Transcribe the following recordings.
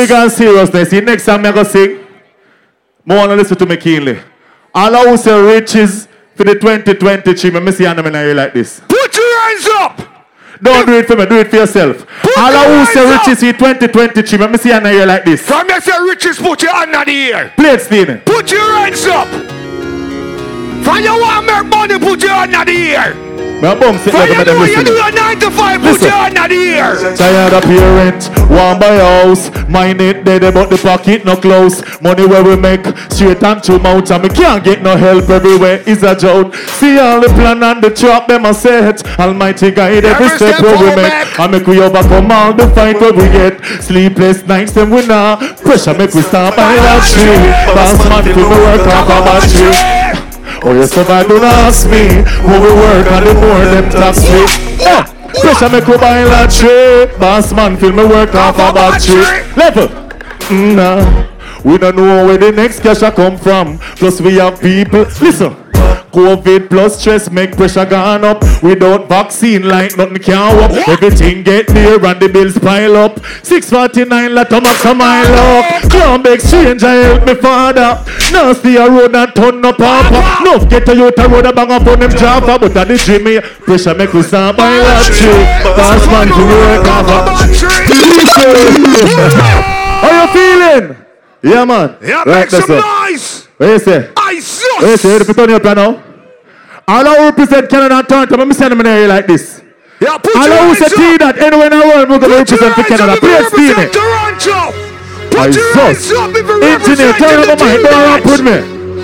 big and seriousness. See, next time I go sing, more wanna listen to me keenly. All I will say riches for the 2023. Let me see them in here like this. Put your hands up. Don't do it for me, do it for yourself. Put All I your will say riches for 2023. Let me see them in here like this. From you say riches, put your hand on the ear. Play it, Steven. Put your hands up. From you want to make money, put your hand on the ear. My bum sit like you I'm you listening. do a 9 to 5, put your hand on the ear. Tired of parents, want buy house. Mine it dead but the pocket no close. Money where we make straight and to mouth and me can't get no help everywhere is a joke. See all the plan and the trap them a set. Almighty guide every, Every step step where we make. And make we overcome all the fight where we get. Sleepless nights them we now. Pressure make we stop by that tree. Boss man me work off a battery. Oh, you survive, don't ask me. Who we work and the more them tax me. Yeah. Pressure make we buy that tree. Boss man feel me work off a battery. Level. Mm, Nah. We don't know where the next cash a come from. Plus we have people. Listen. COVID plus stress make pressure gone up. Without vaccine, like nothing can up. Everything get near and the bills pile up. 649 lot of max a mile up. Can't beg stranger help me father. Now see a road and turn up papa. No get a youth a road a bang up on them java. But at the Jimmy, pressure make we start by that tree. Fast man to work off How you feeling? Yeah man. Yeah, Right, make some noise. What you say? I What you sus. say? The turn up now. All represent Canada and Toronto. Me send them here like this. Yeah, put All your I will say hands to you up. that anywhere in the world we're going to represent Canada. up if Please, represent Steven. Toronto. I Put your hands up if you Engineer, turn up the the mic. Don't rap with me.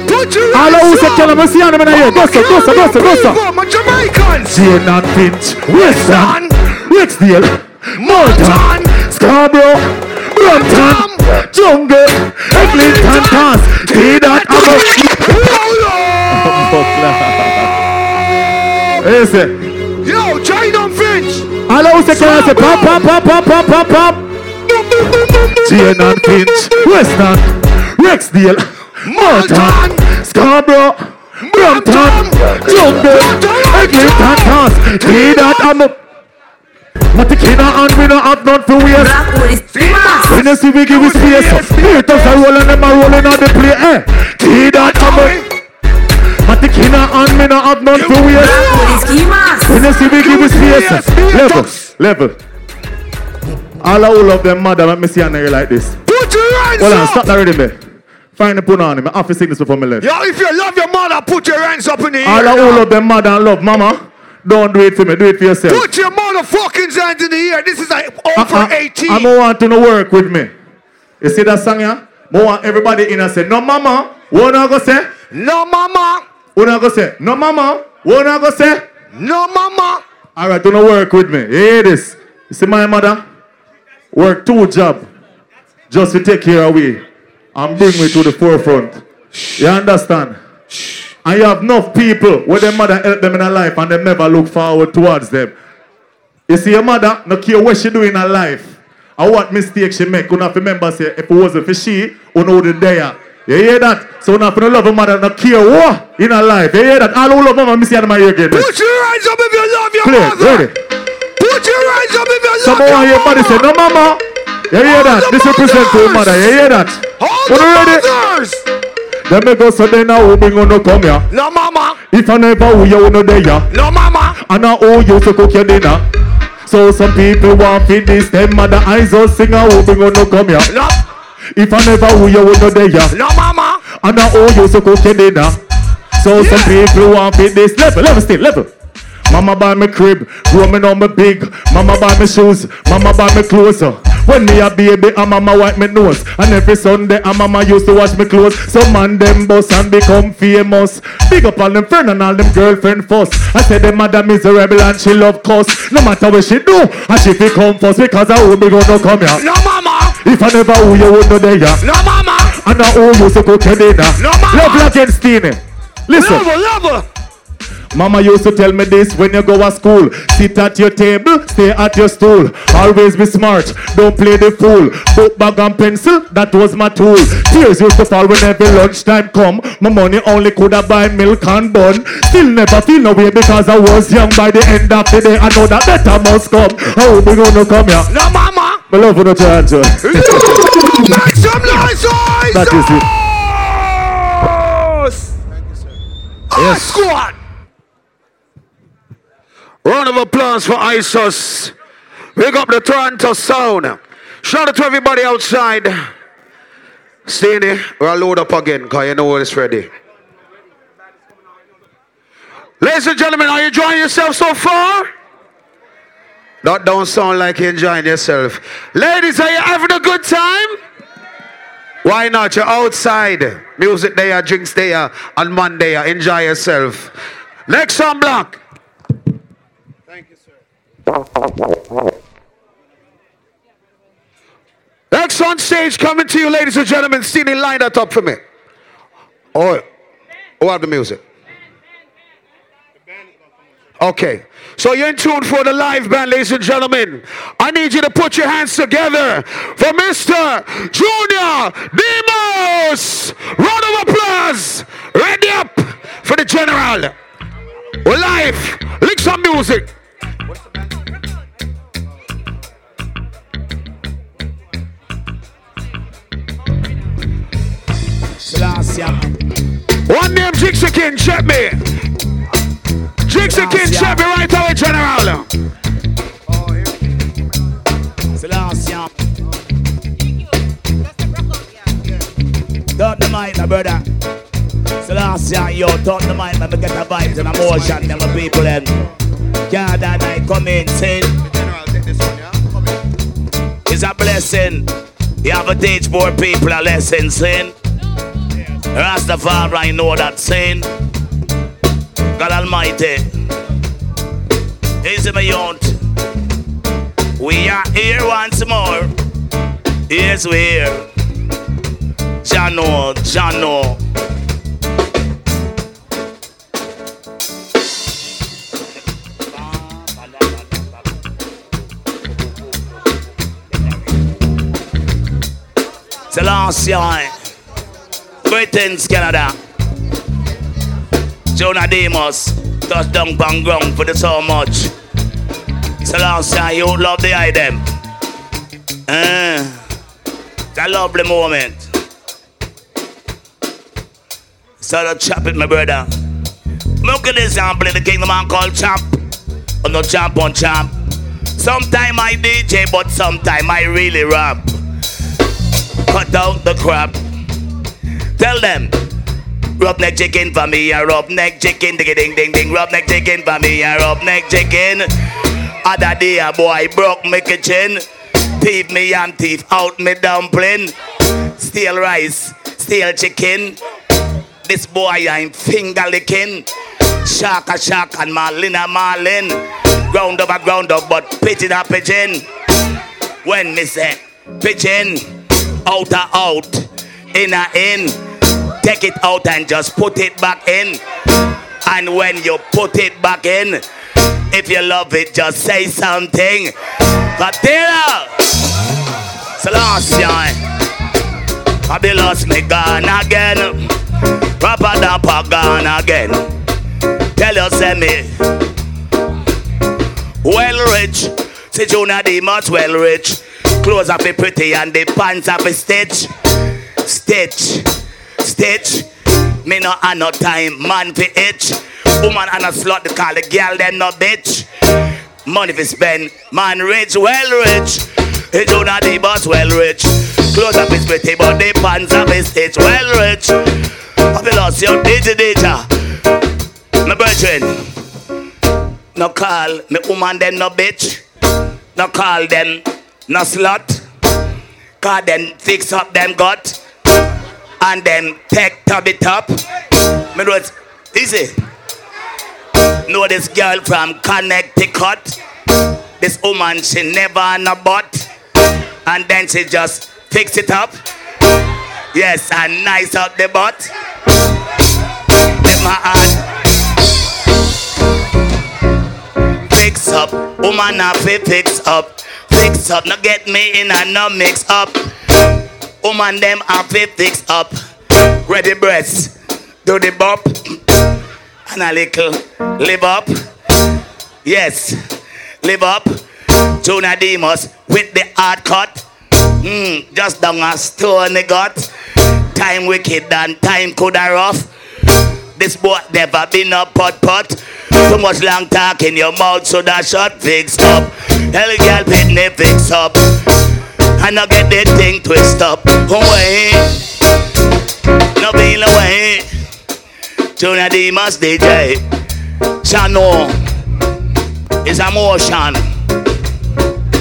Put your All I will hands say up. Canada. Let me see them in here. Go, sir, go, sir, go, sir, go, sir. My Jamaicans. Jane and Finch, Weston, Rexdale, Malton, Scarborough, Brampton, Jungle, Eglinton, Pass, See that about Hey, say. Yo, China Finch. All I will say pop, pop, pop, pop, pop, pop, pop. Jane and Finch, Weston, Rexdale, Malton, Scarborough, Brampton, Jungle, Eglinton, Pass, See that I'm But the king and we don't have none for waste. When you see we give it space, haters are rolling them are rolling on the play. Eh, see that I'm But the king and me don't have none for waste. When you see we give it space, level, level. All I will of them mother, let me see a nigga like this. Put your hands Hold on, stop that already, me. Find the put on him. I have to sing this before me left. Yo, if you love your mother, put your hands up in the air. I will now. of them mother and love mama. Don't do it for me, do it for yourself. Put your motherfucking hands in the air. This is like over Uh-uh. 18. I don't want to no work with me. You see that song, yeah? I want everybody in and say, no mama, what I go say? no mama. What I go say? No mama, what I go say? No mama. All right, don't work with me. Hear this? You see my mother? Work two job just to take care of we and bring me to the forefront. You understand? And you have enough people where their mother help them in her life and they never look forward towards them. You see, your mother, no care what she do in her life and what mistake she make. You have to remember, say, if it wasn't for she, you know the there. You hear that? So now, if you love your mother, no care what in her life. You hear that? All who love mama, me see here again. Put your hands up if you love your Play, mother. ready? Put your hands up if you love Someone your hear body say, no mama. You hear that? the This represent to your mothers. mother. You hear that? All You the ready? Then me go so then I will bring on no come here. No mama. If I never who you know there ya. No mama. And I owe you to cook your dinner. So some people want feed this them mother eyes or sing I will bring on no come here. No. If I never who you know there ya. No mama. And I owe you to cook your dinner. So some people want feed this level, level still, level. Mama buy me crib, grow on me big. Mama buy me shoes, mama buy me clothes. When me a baby, and mama wipe me nose. And every Sunday, and mama used to wash me clothes. Some man them bust and become famous. Big up all them friend and all them girlfriend fuss. I said them mother miserable and she love cuss. No matter what she do, and she fi come first because I won't be gonna come here. No mama. If I never who you would know there. No mama. And I owe you to cook your dinner. No, mama. Level against Tini. Listen. Lover, lover. Mama used to tell me this when you go to school. Sit at your table, stay at your stool. Always be smart, don't play the fool. Book bag and pencil, that was my tool. Tears used to fall whenever lunchtime come. My money only could have buy milk and bun. Still never feel no way because I was young. By the end of the day, I know that better must come. How we gonna come here? No mama. My love for no Toronto. Make some noise, boys! That is it. Yes. Squad. Round of applause for ISOS. Big up the Toronto sound. Shout out to everybody outside. Stay in there. We'll load up again because you know it's ready. Ladies and gentlemen, are you enjoying yourself so far? That don't sound like you're enjoying yourself. Ladies, are you having a good time? Why not? You're outside. Music there, drinks there, on Monday. Enjoy yourself. Next on Block. Next on stage, coming to you, ladies and gentlemen. Steely, line that up for me. Oh, who have the music? Okay. So you're in tune for the live band, ladies and gentlemen. I need you to put your hands together for Mr. Junior Demus. Round of applause. Ready up for the general. We're live. Lick some music. One name Jigsy King, check me. Jigsy King, check me right away, General. Selassie. Talk the mic, my brother. Selassie, yo, talk the man. Me get the vibes and emotion, them a people, them. God, that night come in, sing. It's a blessing. You have to teach more people a lesson, sin. Rastafari I know that sin. God Almighty. Easy, my youth. We are here once more. Yes, we're here. Jano, Jano. Selassie. Greetings, Canada. Junior Demus. Touchdown, bang ground for the so much. So long, Selassie, you love the item. Uh, it's a lovely moment. So the chop it, my brother. Look at this example in the kingdom man called champ. I'm not champ on champ. Sometime I DJ, but sometime I really rap. Cut out the crap. Tell them. Roughneck chicken for me, a roughneck chicken, ding ding ding ding. Roughneck chicken for me, a roughneck chicken. Other day a boy broke me kitchen. Thief me and thief out me dumpling. Steal rice, steal chicken. This boy I'm finger licking. Shaka shark and Marlina Marlin. Ground up a ground up, but pitching a pigeon. When me say pigeon, out a out, in a in. Take it out and just put it back in. And when you put it back in, if you love it, just say something. Katira! Selassie. I be lost me gone again. Papa Dapper gone again. Tell you send me. Well rich. See Jonah much well rich. Clothes up be pretty and the pants up be stitch. Stitch. Stitch. Me no have no time, man fi itch. Woman and a slut, they call the girl them no bitch. Money fi spend, man rich, well rich. He do not the boss, well rich. Clothes up is pretty, but the pants up is stitch, well rich. I feel lost your DJ DJ. My brethren, no call me woman them no bitch. No call them no slut. Call them fix up them gut and then take top it up. Me know it's easy. Know this girl from Connecticut. This woman, she never on a butt. And then she just fix it up. Yes, and nice up the butt. Let my hand. Fix up. Woman, I fix up. Fix up. Now get me in and no mix up. Woman them have it fix up. Ready breasts. Do the bop. And a little live up. Yes. Live up. Junior Demus with the hard cut. Mm, just down a stone they got. Time wicked and time coulda rough. This boy never been a pot pot. Too much long talk in your mouth, so that shot fix up. Hell girl pit me fix up. And I get that thing twist up. Away. No being away. Junior Demus DJ. Chano is emotion.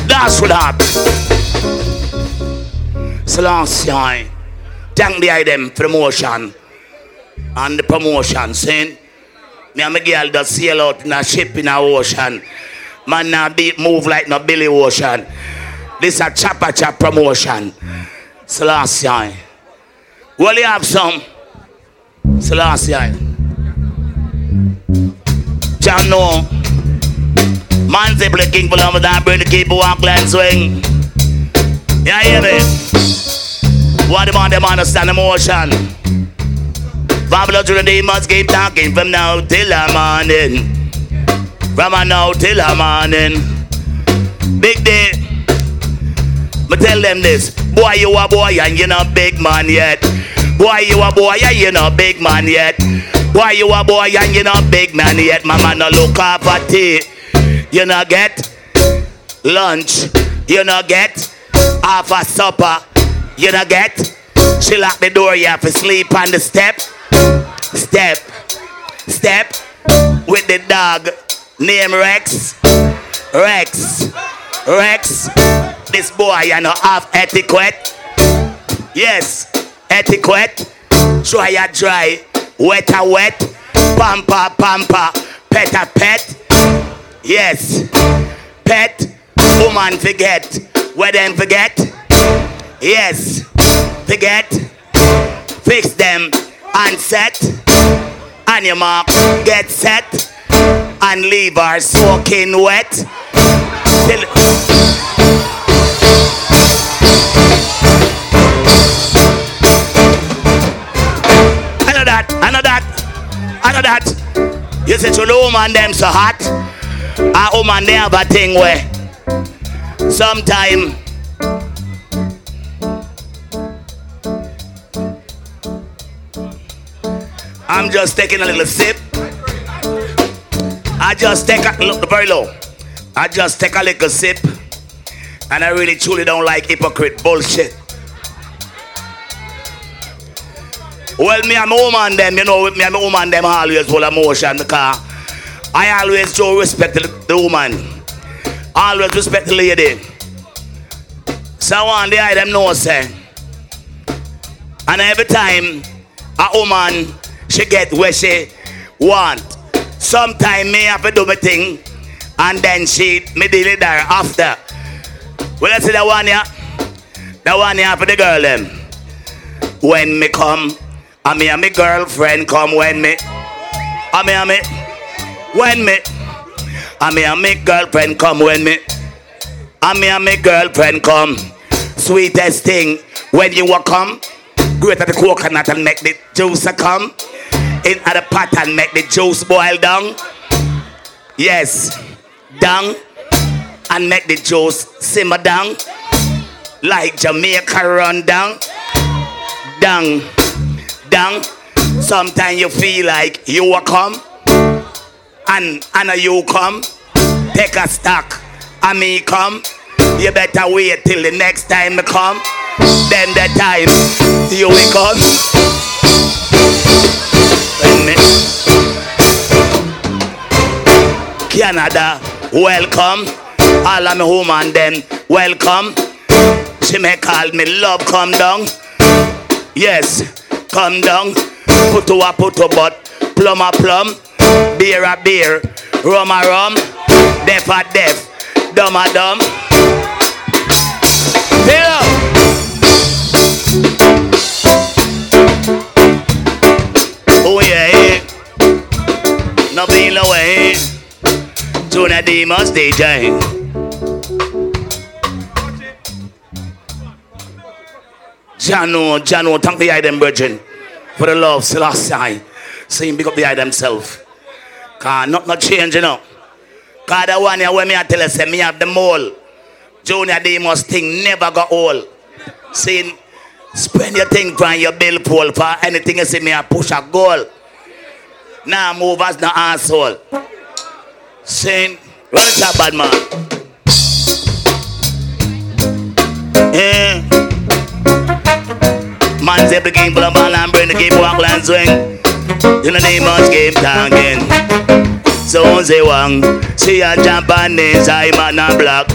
That's what that. Selassie. Thank the item for motion. And the promotion, saying, me and my girl just sail out in a ship in a ocean. Man now be move like no Billy Ocean. This a chopper chop promotion. Selassie. Well, you have some. Selassie. John no. Man play king for love that bring the keep walk land swing. Yeah, hear me? What man them understand emotion? Babylon to the demons keep talking from now till the morning. From now till the morning. Me tell them this. Boy, you a boy and you not big man yet. Boy, you a boy and you not big man yet. Boy, you a boy and you not big man yet. Mama no look up tea. You not get lunch. You not get half a supper. You not get. She lock the door. You have to sleep on the step. Step. Step. With the dog. Name Rex. Rex. Rex. This boy, you know, have etiquette. Yes, etiquette. Dry a dry, wet a wet. Pampa pampa, pet a pet. Yes, pet. Woman forget. Where them forget? Yes, forget. Fix them and set. And your mark get set. And leave her soaking wet. Till- I know that, I know that. You say to the woman them so hot. A woman they have a thing where sometime I'm just taking a little sip. I just take a look very low. I just take a little sip, and I really truly don't like hypocrite bullshit. Well, me and my woman them, you know, me and my woman them always full of emotion because I always show respect to the, woman. Always respect the lady. So one day I them know say. And every time a woman she get where she want. Sometime me have to do my thing and then she me deal with after. Well let's see that one yeah. That one yeah for the girl them. When me come, and me and my girlfriend come when me. And me and me. When me. And me and my girlfriend come when me. And me and my girlfriend come. Sweetest thing when you will come. Great at the coconut and make the juice come. In the pot and make the juice boil down. Yes. Down. And make the juice simmer down. Like Jamaica run down. Down. Down. Sometimes you feel like you will come. And and you come. Take a stock. I me come. You better wait till the next time I come. Then the time you will come. Canada, welcome. All of my woman them, welcome. She may call me love, come down. Yes, come down. Put to a put to but plum a plum. Beer a beer. Rum a rum. Deaf a deaf. Dumb a dumb. Hello. Oh yeah, eh. no feel away. Junior Demus DJ. Jano, Jano, thank the item virgin for the love, Selassie. Saying big up the item himself. Can not not change, you know. Cause the one here when me I tell you, say me have the mole. Junior Demus thing never got old. See, spend your thing from your bill pole for anything you see me I push a goal. Now move as no asshole. Saying, run up, bad man. Yeah. Man say the game for the ball and bring the game walk and swing. You know they must game talking. So say one, see a Japanese, I'm on a block.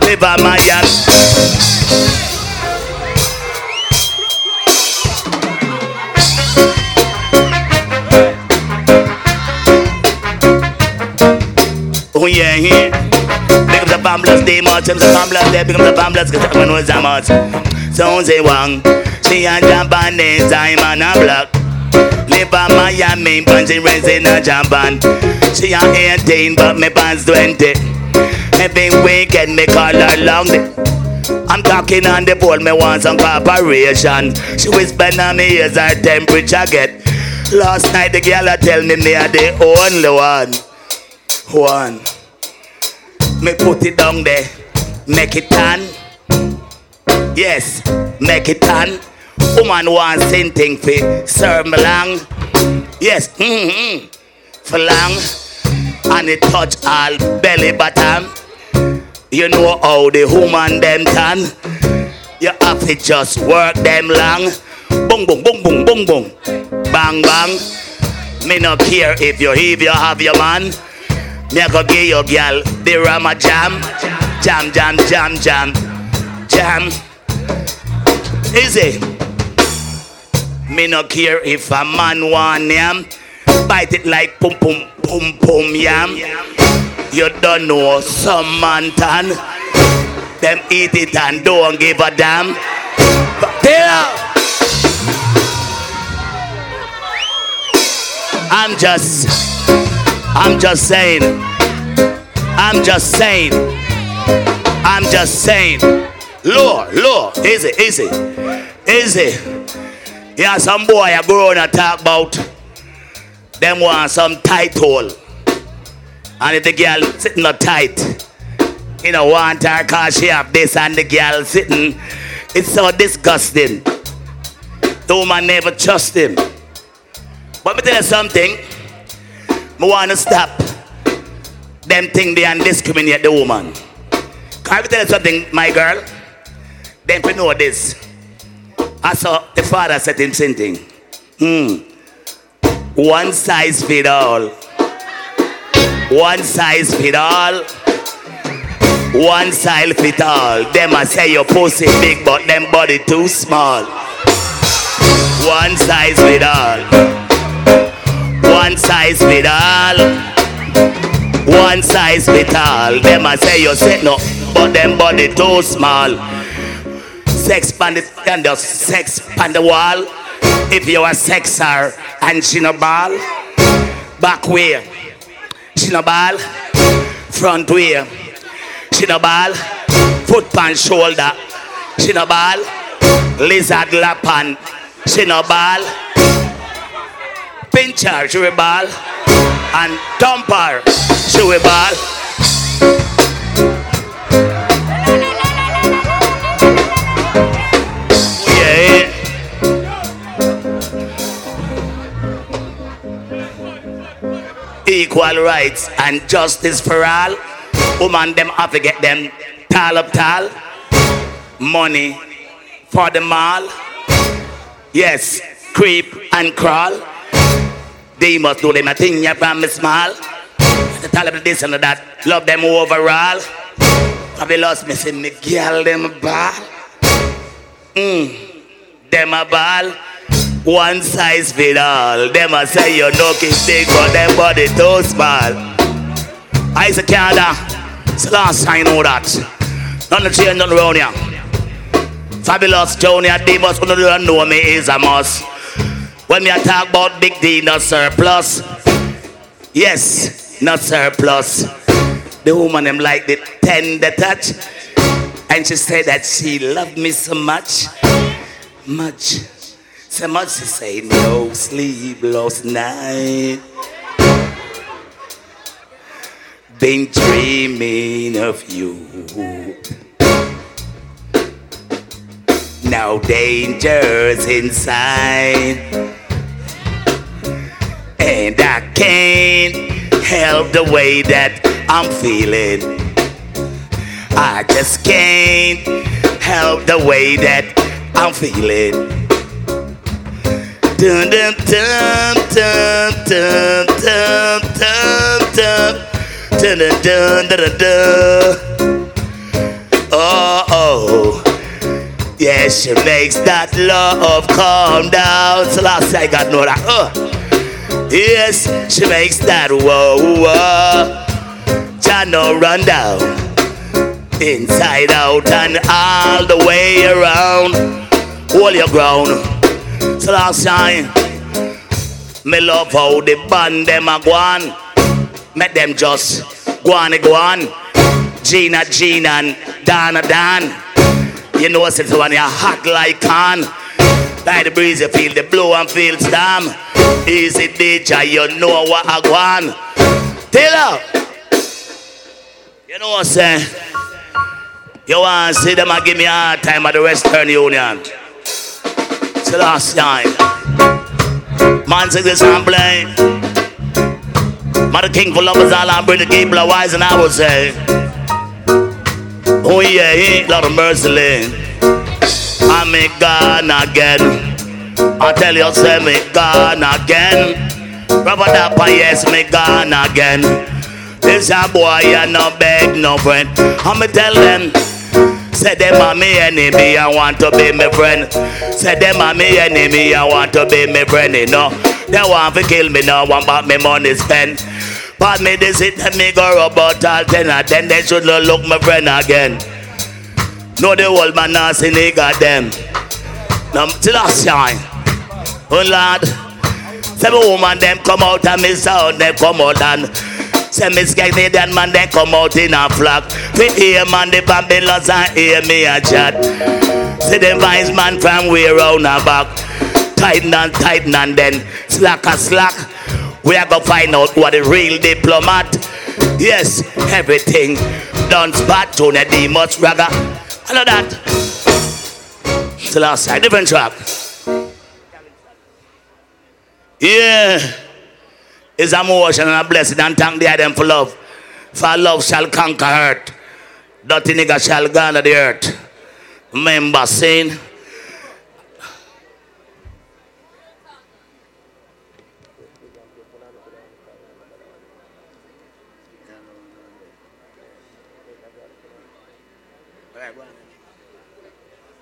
Live my yacht. Oh yeah, yeah. Big up the famblers, they much. Them the famblers, they big up the famblers, cause everyone knows that much. So say one, she a Japanese, I'm on a block. Live on Miami, punching rents in a Japan. She a 18, but me pants 20. Every weekend me call her long day. I'm talking on the board, me want some cooperation. She whisper on me ears her temperature get. Last night the girl tell me me are the only one. One. Me put it down there. Make it tan. Yes, make it tan. Woman want same thing for serve me long. Yes, mm-hmm. For long. And it touch all belly button. You know how the woman them tan. You have to just work them long. Boom, boom, boom, boom, boom, boom. Bang, bang. Me no care if you if you have your man. A go give you girl the rama jam, jam, jam, jam, jam, jam. Easy. Me no care if a man want yam, bite it like pum pum pum pum yam. You don't know some man tan. Them eat it and don't give a damn. But there. I'm just, I'm just saying. I'm just saying. I'm just saying. Lord, Lord, easy, easy, easy. Yeah, some boy I grown and talk about them want some title. And if the girl sitting not tight, you know, want her cause she have this and the girl sitting, it's so disgusting. The woman never trust him. But me tell you something, me wanna stop them thing they and discriminate the woman. Can I tell you something, my girl? Then we know this. I saw the father said him same thing. Hmm. One size fit all. One size fit all. One size fit all. Them I say your pussy big, but them body too small. One size fit all. One size fit all. One size fit all. Them I say you sit no, but them body too small. Sex pan the and the sex pan the wall. If you a sexer and she no ball, back way. She no ball, front way. She no ball, foot pan shoulder. She no ball, lizard lap on. She no ball, pinch her, she will ball, and dump her, she will ball. Yeah. Equal rights and justice for all. Woman, them have to get them tall up tall. Money for them all. Yes, creep and crawl. They must do them a thing, you promise small. The tell them this and that. Love them overall. You lost me? See me girl them a ball. Mm. Them a ball. One size fit all. Them a say you know it's big, but them body too small. I say Canada. It's the last time I know that. None of change, none around here. Fabulous Junior who don't know me is a must. When we talk about Big D, not surplus. Yes, not surplus. The woman them like the tender touch. And she said that she loved me so much. Much. So much she say no sleep last night. been dreaming of you. No dangers inside, and I can't help the way that I'm feeling. I just can't help the way that I'm feeling. Dun dun dun dun dun dun dun dun dun dun dun dun dun. Oh oh. Yeah, she makes that love calm down. So last I got no that. Uh. Yes, she makes that whoa whoa. Channel run down. Inside out and all the way around. Hold your ground. So last time, me love how the band them a go on. Make them just go on and go on. Gina, Gina, and Dana, Dan. You know, since when you're hot like can. By the breeze, you feel the blow and feel storm. Easy DJ, you know what I want. Tell her. You know what I'm saying? You want to see them and give me a hard time at the Western Union. It's the last time. Man, say this and play. Mother King for lovers, all I'm bring the game, wise, and I would say. Oh yeah, he ain't lot of mercy. I'm a gone again. I tell you, say me gone again. Rubber dapper, yes, me gone again. This a boy, you no beg no friend. I'ma tell them. Say them are me enemy, I want to be my friend. Say them are me enemy, I want to be my friend. You know, they want to kill me now, want about me money spent. But me this it me go about all ten then they should look my friend again. No the old man now see nigga them. Now till last time. Oh. Say me woman them come out and me sound them come out and Say me Canadian man they come out in a flock. Fit here man the Babylons and hear me a chat. See them vines man from way round a back. Tighten and tighten and then slack a slack. We are gonna find out what a real diplomat. Yes, everything done spot to the demons ragga. Know that. It's the last side, different track. Yeah. It's a motion and a blessing and thank the them for love. For love shall conquer hurt. Dirty nigga shall gather the earth. Remember saying.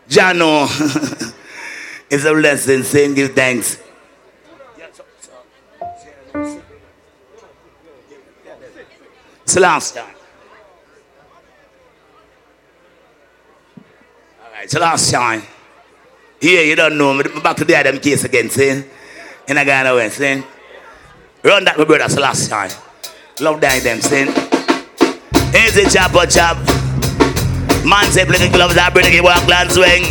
Jano is a blessing saying give thanks. It's the last time. Alright, it's the last time. Here, you don't know me. Back to the Adam case again, see? And I got away, see? Run that, my brother, it's the last time. Love dying them, see? Easy chop or chop. Man say play the gloves, I bring the walk land swing.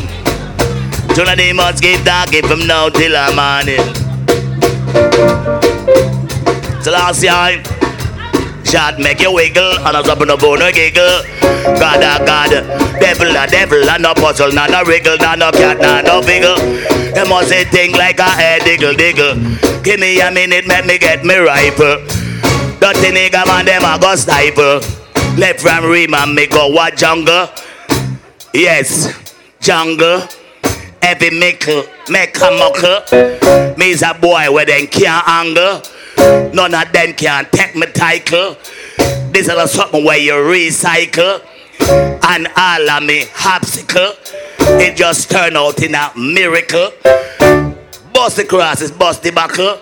Two of them must give that, give them now till the morning. The last time. Shot make you wiggle and a up in a bone a giggle. God a God, devil a devil and no puzzle, not no wriggle, not no cat, not no wiggle. They must say thing like a head diggle diggle. Give me a minute, make me get me rifle. Dirty nigga man, them a go stifle. Left from Riemann, me go what jungle? Yes, jungle. Every mickle, make a muckle. Me's a boy where them can't. None of them can take my title. This is a something where you recycle. And all of me obstacle. It just turn out in a miracle. Bust the crosses, bust the buckle.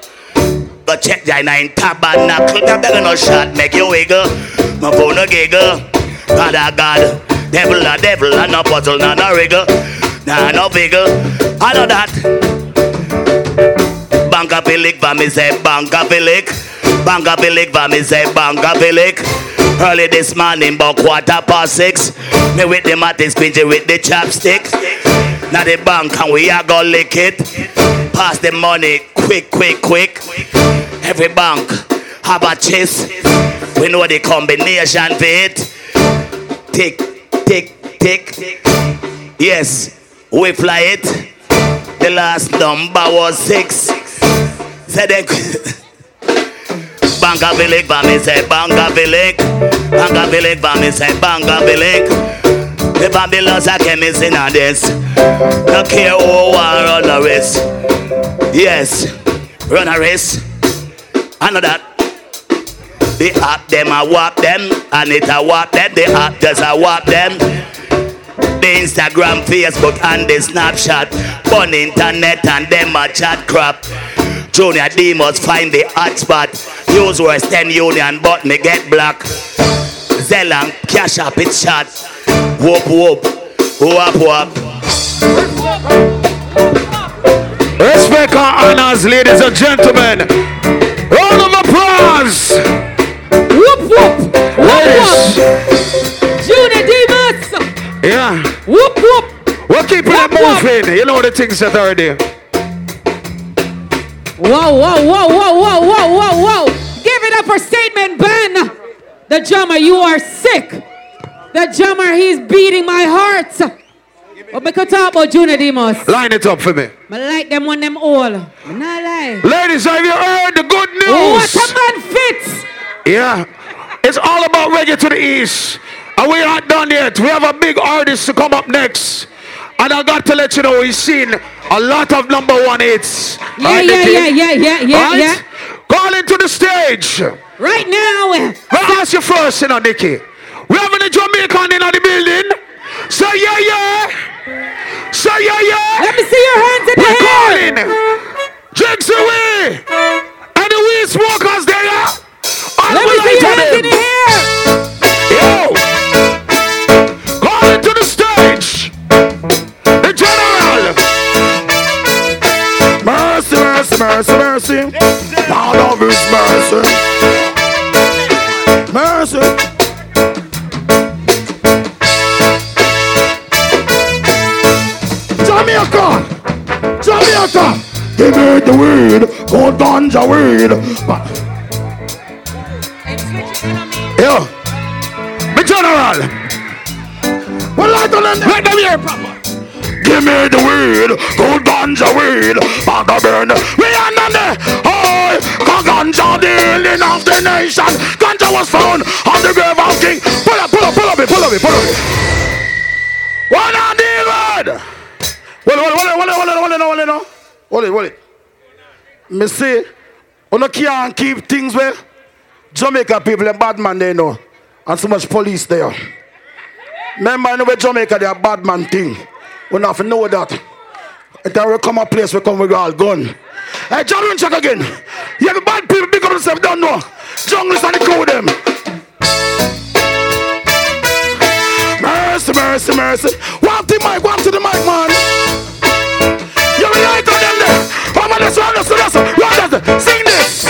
But check China in tabernacle. Now they're no shot, make you wiggle. My phone a giggle. God a God. Devil a devil, and no puzzle, no no wriggle. Nah, no wiggle. I know that. Banka pilik va me say banka pilik. Banka pilik va me say banka pilik. Early this morning, about quarter past six. Me with the matic squinty with the chopsticks. Now the bank and we are gonna lick it. Pass the money quick, quick, quick. Every bank have a chase. We know the combination for it. Tick, tick, tick. Yes, we fly it. The last number was six. Said they. Banga Village, Bami say Banga Village. Banga Village, Bami say Banga Village. The Babylons are chemists in on this. No care who war on the race. Yes, run a race. I know that. The app them I wap them, and it I wap them. The app just I wap them. The Instagram, Facebook, and the Snapchat, on internet, and them a chat crap. Junior Demus find the hotspot. Use worse 10 union, but me get black. Zelang, cash up, it's shot. Whoop whoop, whoop whoop. Respect and honors, ladies and gentlemen. Round of applause. Whoop whoop. Whoop Ladies. whoop. Junior Demus. Yeah. Whoop whoop. We're keeping it Whoop, whoop. moving. You know the things that are there. Whoa, whoa, whoa, whoa, whoa, whoa, whoa, whoa. Give it up for Statement Ben. The drummer, you are sick. The drummer, he's beating my heart. But we could talk about Junior Demus. Line it up for me. I like them one them all. Not lie. Ladies, have you heard the good oh, What news? a man fits. Yeah. It's all about reggae to the east. And we aren't done yet. We have a big artist to come up next. And I got to let you know he's seen a lot of number one hits. Yeah, Right, yeah, yeah, yeah, yeah, yeah, Right? yeah. Call into the stage. Right now, Let me ask you first, you know, Nicky. We having a Jamaican in the building. Say yeah, yeah. Say yeah, yeah. let me see your hands in the We're air. calling. Drinks away. And the weed smokers there. All Let me see your hands in the air. Yo! Call into the stage! The general! Mercy, mercy, mercy, mercy. Lord of his mercy. Mercy. Jamaica! Give me the weed, good ganja weed. But- Yo, the general. Well, on them. Let them hear proper. Give me the weed, good ganja weed, bag burn. We are none there. Oh, ganja dealing of the nation. Ganja was found on the grave of king. Pull up, pull up, pull up pull up pull up. One on the road. Hold it, hold it, hold it, hold it, hold it, hold it, hold it, hold it, hold it. Me say, you oh, no can't keep things well. Jamaica people, a bad man they know. And so much police there. Remember, in the Jamaica, they are bad man thing. We have to know that. It will come a place we come with all gun. Hey, John check again. You have bad people big up themselves, don't know. Junglist and the crew them. Mercy, mercy, mercy. One to the mic, one to the mic, man. Let's run, let's run, let's run. Run. Sing this.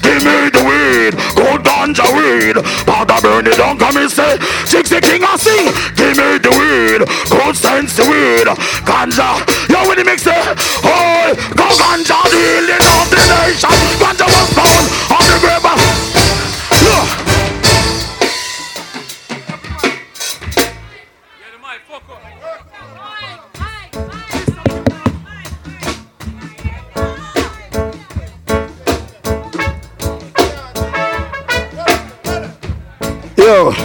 Give me the weed, good ganja weed. Powder burn it down, come and say. Jigsy King I sing. Give me the weed, good sense the weed. Ganja, yo when he mix it. Oh, go ganja dealing of the nation. Ganja was found on the grave. Yo, wait,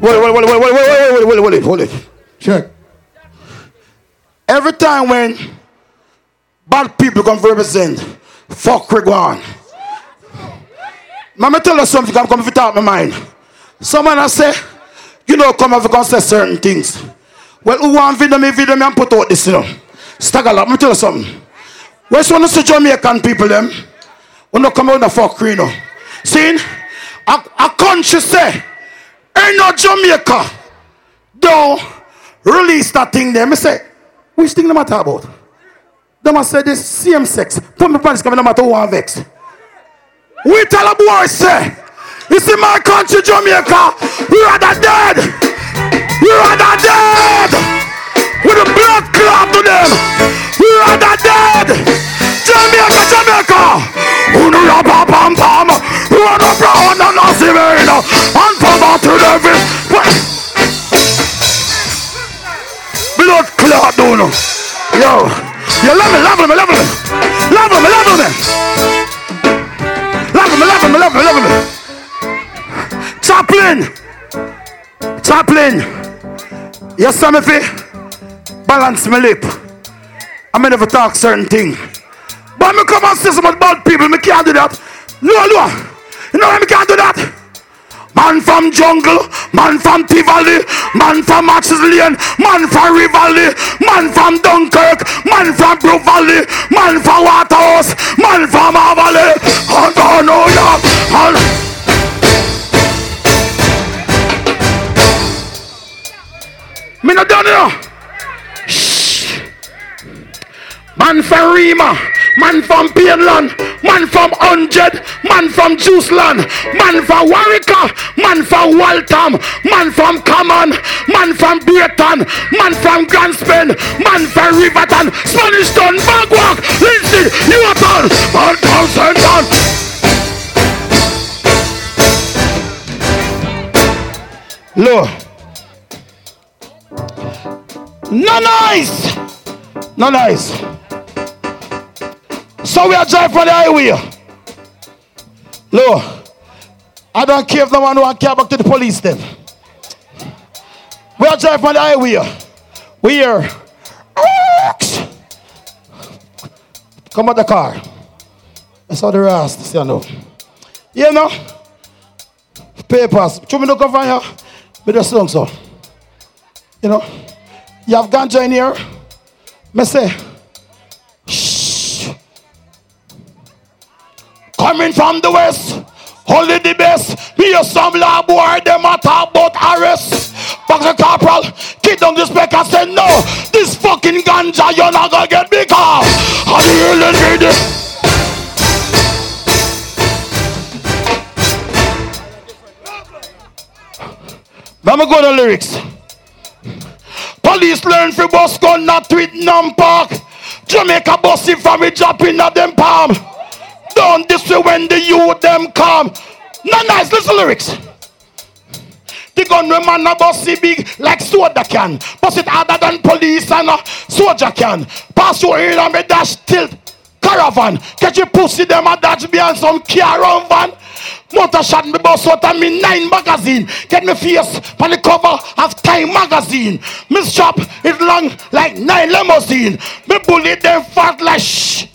wait, wait, wait, wait, wait, wait, wait, wait, wait, hold it. Check. Every time when bad people come to represent, fuck on. Mama tell us something, come come fit out my mind. Someone I say, you know, come have to say certain things. Well, who want video me, video me and put out this, you know. Stagger up, let me tell you something. Where's one of the Jamaican people, them? We not come out the fuck, you know. See, a, a country say, ain't no Jamaica. Don't release that thing there. Me say, which thing them matter about? Them a say this same sex. Put me pants coming no matter who vex. We tell a boy say, this is my country Jamaica. We rather dead. We rather dead. With a blood clot to them. We rather dead. Jamaica, Jamaica. Uno ya pam pam pam. Run up round and not to the Blood clot, don't know. Yo, you love me, love me, love me. Love me, love me. Love me, love me, love me, love me. Chaplain. Chaplain. Yes, sir, me balance my lip. I may never talk certain thing. But me come and say some bad people, me can't do that. No, no. You know why me can't do that? Man from jungle, man from Tivoli, man from Axis Lane, man from Rivoli, man from Dunkirk, man from Blue Valley, man from Waterhouse, man from Avali, and New York, and Me not done here. Man from Rema, man from Painland, man from Hundred, man from Juiceland, man from Warwicker, man from Waltham, man from Common, man from Braeton, man from Grants Pen, man from Riverton, Spanish Town, Bagwalk, Lindsay, Newton, man from St. Look. No nice. No nice. So we are driving on the highway. Look. I don't care if the one want care back to the police then. We are driving on the highway. We hear. Come out the car. I saw the rest. You know. You know. Papers. Show me come from here. Me just long so. You know. You have ganja in here. Me say. Coming from the west. Only the best. Me a some lab boy. Them a talk about arrest. Back the corporal. Kid down the spec and say no. This fucking ganja you're not gonna get bigger. I really need it. Let me go to the lyrics. Police learn for bus gun not with num park. Jamaica bossy from it dropping at them palm. Don't this way when the youth them come. No nice, listen lyrics. The gunman man a bossy big like soda can. Bust it harder than police and a soldier can. Pass your ear and me dash tilt caravan. Catch your pussy them a dodge behind some car van. Motor shot me boss out of me nine magazine. Get me face on the cover of Time magazine. Me strap is long like nine limousine. Me bullet them fat like shh.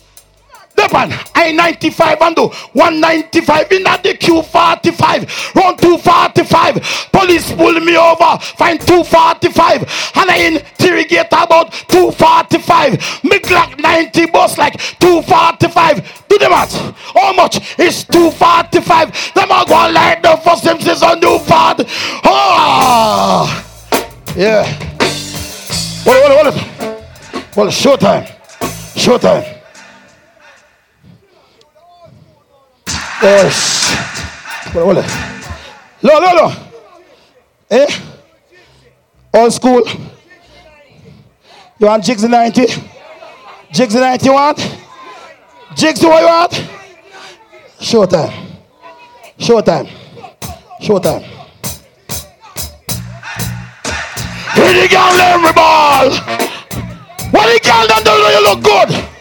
Depan, I-95 and do 195 in at the Q45 round 245 police pull me over. Find 245 and I interrogate about 245 me Glock 90 bus like 245 do the math. How much is 245 them are going like the first Simpsons on new fad. Oh yeah. What what what what showtime. Showtime Wala, wala. Lo, lo, lo. Eh? Old school. You want jigs in 90? Jigs in 90 you want? Jigs what you want? Showtime. Showtime. Showtime. Hit the girl every ball. What the girl done do you look good?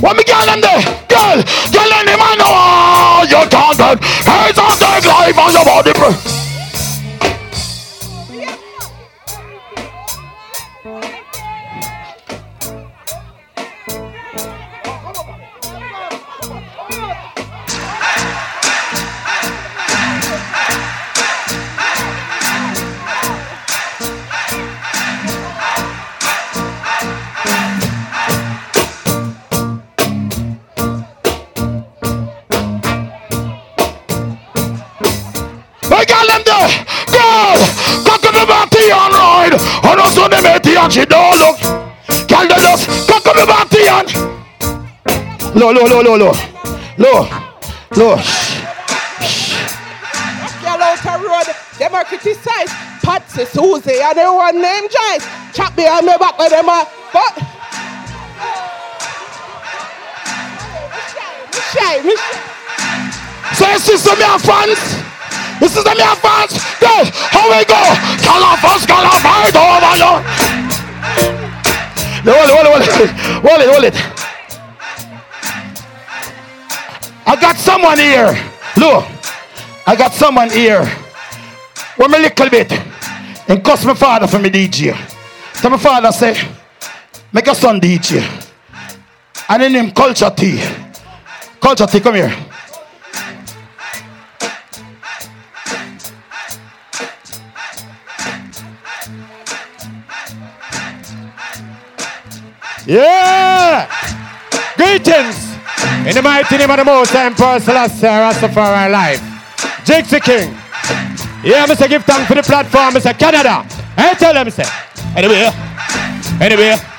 What me girl them there? Girl, girl any man oh, you can't Hands on take life on your body up the body and ride And also them and she don't look. Girl they just Cock up the body and Low low low low low Low Low Girl out the road, them are criticize Patsy, Susie, and everyone named Joyce. Chop behind me back with them are, but. Me shy, me shy. So you see some fans This is the mere fast. Go. How we go? Off fight over you. Hold it, hold it, hold it. Hold it, hold it. I got someone here. Look. I got someone here. One me little bit. And cost my father for me DJ. So my father say, make a son DJ. And then him Culture T. Culture T, come here. Yeah! Greetings! In the mighty name of the Most High Emperor Selassie Rastafari Life. Jigsy King. Yeah, Mr. Give thanks for the platform, Mr. Canada. I tell them, say. Anyway, anyway.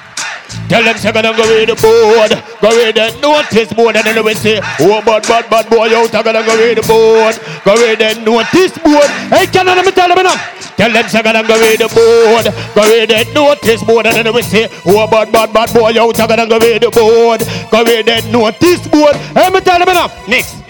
Tell them say gonna go with the board, go with the notice board, and then we say, oh bad bad bad boy out, I gonna go with the board, go with the notice board. Hey, can I let me tell them enough? Tell them say gonna go with the board, go with the notice board, and then we say, oh bad bad bad boy out, I gonna go with the board, go with the notice board. Hey, me tell them enough. Next.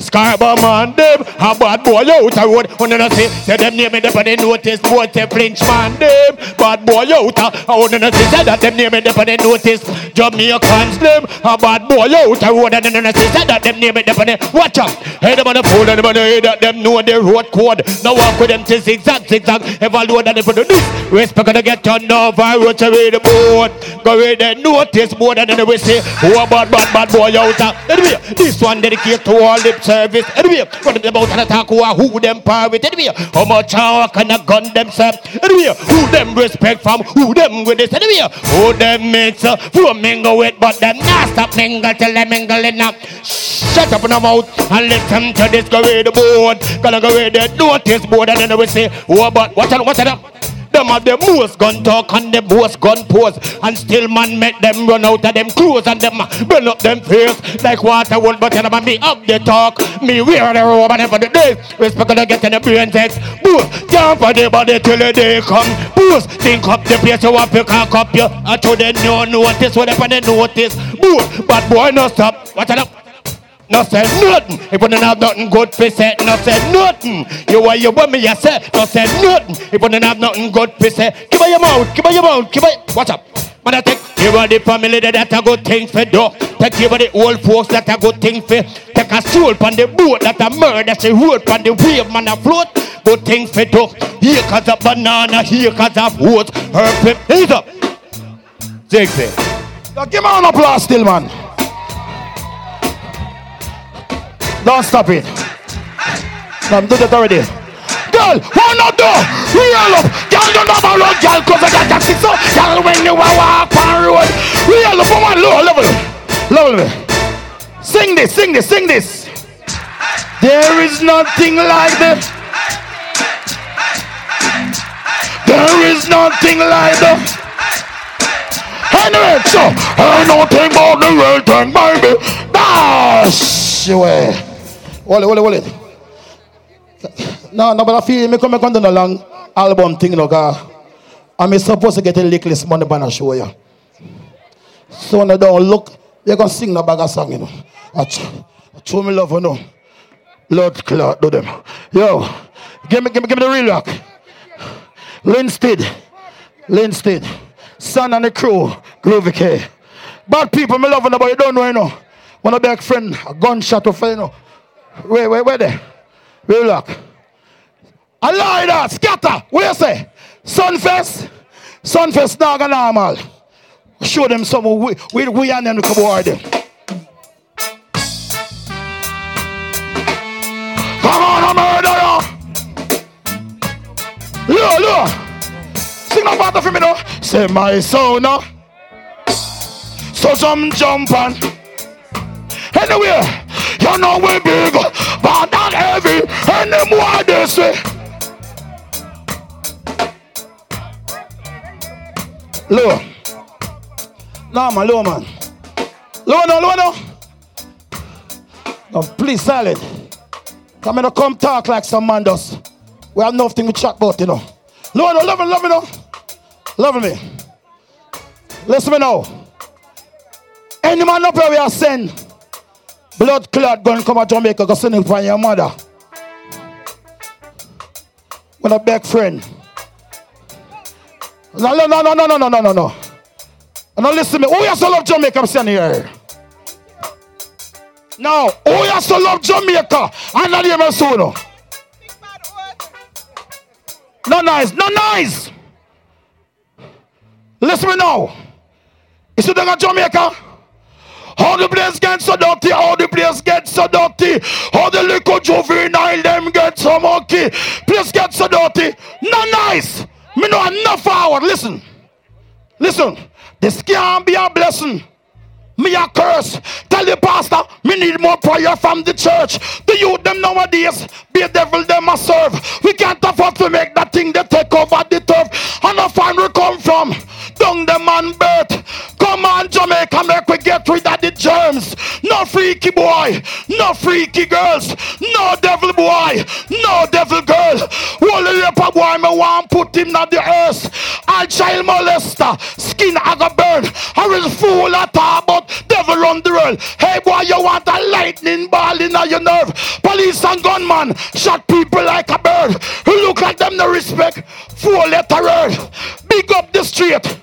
Scarborough man them a bad boy out a road. When you say say them name on the notice board Say French man them. Bad boy out a I want to say say that them name on the notice Jamaicans them a bad boy out a road And then you say that them name it the Watch out Hey them on the phone and them on the head that them know the road code Now walk with them to zigzag zigzag Evaluate and if do this Respect gonna get turned over Road to read the board Go read the notice board And then we say Oh bad bad bad boy out a Anyway this one dedicated to all lip service. Anyway, what them about and attack who are who them with. Anyway, how much how can a gun themselves. Anyway, who them respect from, who them with this. Anyway, who them mix uh, from mingle with, but them not stop mingle till them mingling up. Shut up in the mouth and listen to this go with the board. Gonna go with the notice board and then we say, oh, but watch out, watch out. Them have the most gun talk and the most gun pose. And still man make them run out of them clothes And them uh, burn up them face. Like water will But them me up the talk. Me wear the robe and for the days Respect to get in the brain text Boost, jump on the body till the day come. Boost, think up the place you want to cock up you. I told them no notice. What up on the notice? Boost, bad boy no stop. Watch out no say nothing. If you don't have nothing good to say, no say nothing. You what you want me you say, no say nothing. If you don't have nothing good to say, keep on your mouth, keep on your mouth, keep it. Watch up. Man, I take you are the family that a good thing for do. Take you the old folks that a good thing for. Take a soul from the boat that a murder she road from the wave man a float. Good thing for do. Here cause of banana, here cause of oats. Her pip, hands up. Zigzag. Now give me an applause still, man. Don't stop it. Come do that already. Girl, why not do? Real up. Girl, you never look, girl, cause I got shit so. Girl, when you a walk on road. Real up, woman, low level. Level me. Sing this, sing this, sing this. There is nothing like this. There is nothing like that. Anyway, so I know nothing about the real thing, baby. Dash away. It, hold it. No, no, but I feel me come on a long album thing, no, cause I'm supposed to get a lick list money by show you. So when I don't look, you're gonna sing no bag of song, you know. I show me love, you know. Lord Clark, do them. Yo, give me, give me, give me the real rock. Linstead, Linstead, Son and the crew, Groovy K. Bad people, me love them, but you don't know, you know. One of their friend, a gunshot you know. Where, where, where there? Real look. That, scatter. Where you say? Sunfest? Sunfest dog and normal. Show them some we, we, we and them come over them. Come on, I'm murder. Look, look. Sing a part of me though. Say my son now. So some jump on. Anyway, you know we big, but not heavy. Any more they say. Low. No man, low man. Low no, low no. No, please silent. Come in, come talk like some man does. We have nothing to chat about, you know. Low no, love me, love me no. Love me. Listen me now. Any man up here we are send blood clot gun come to Jamaica go send it for your mother. When I beg friend. No, no, no, no, no, no, no, no, no, no. Now listen to me. Who has to love Jamaica? I'm standing here. Now, who has to love Jamaica? I'm not even so no. No nice, no nice. Listen to me now. You see that Jamaica? How the place get so dirty, how the place get so dirty, how the little juvenile them get so monkey, place get so dirty. Not nice. Me know er enough forward. Listen. Listen. This can't be a blessing. Me a curse. Tell the pastor, me need more prayer from the church. The youth them nowadays, be a devil them a serve. We can't afford to make that thing they take over the turf. And I find we come from. Down the man birth. Come on, Jamaica, make we get rid of the germs. No freaky boy, no freaky girls, no devil boy, no devil girl. Holy leper boy, me want put him on the earth. All child molester, skin I go burn. I will fool at all, but devil run the world. Hey boy, you want a lightning ball in your nerve. Police and gunman shot people like a bird. Who look like them no respect. Four letter word. Big up the street.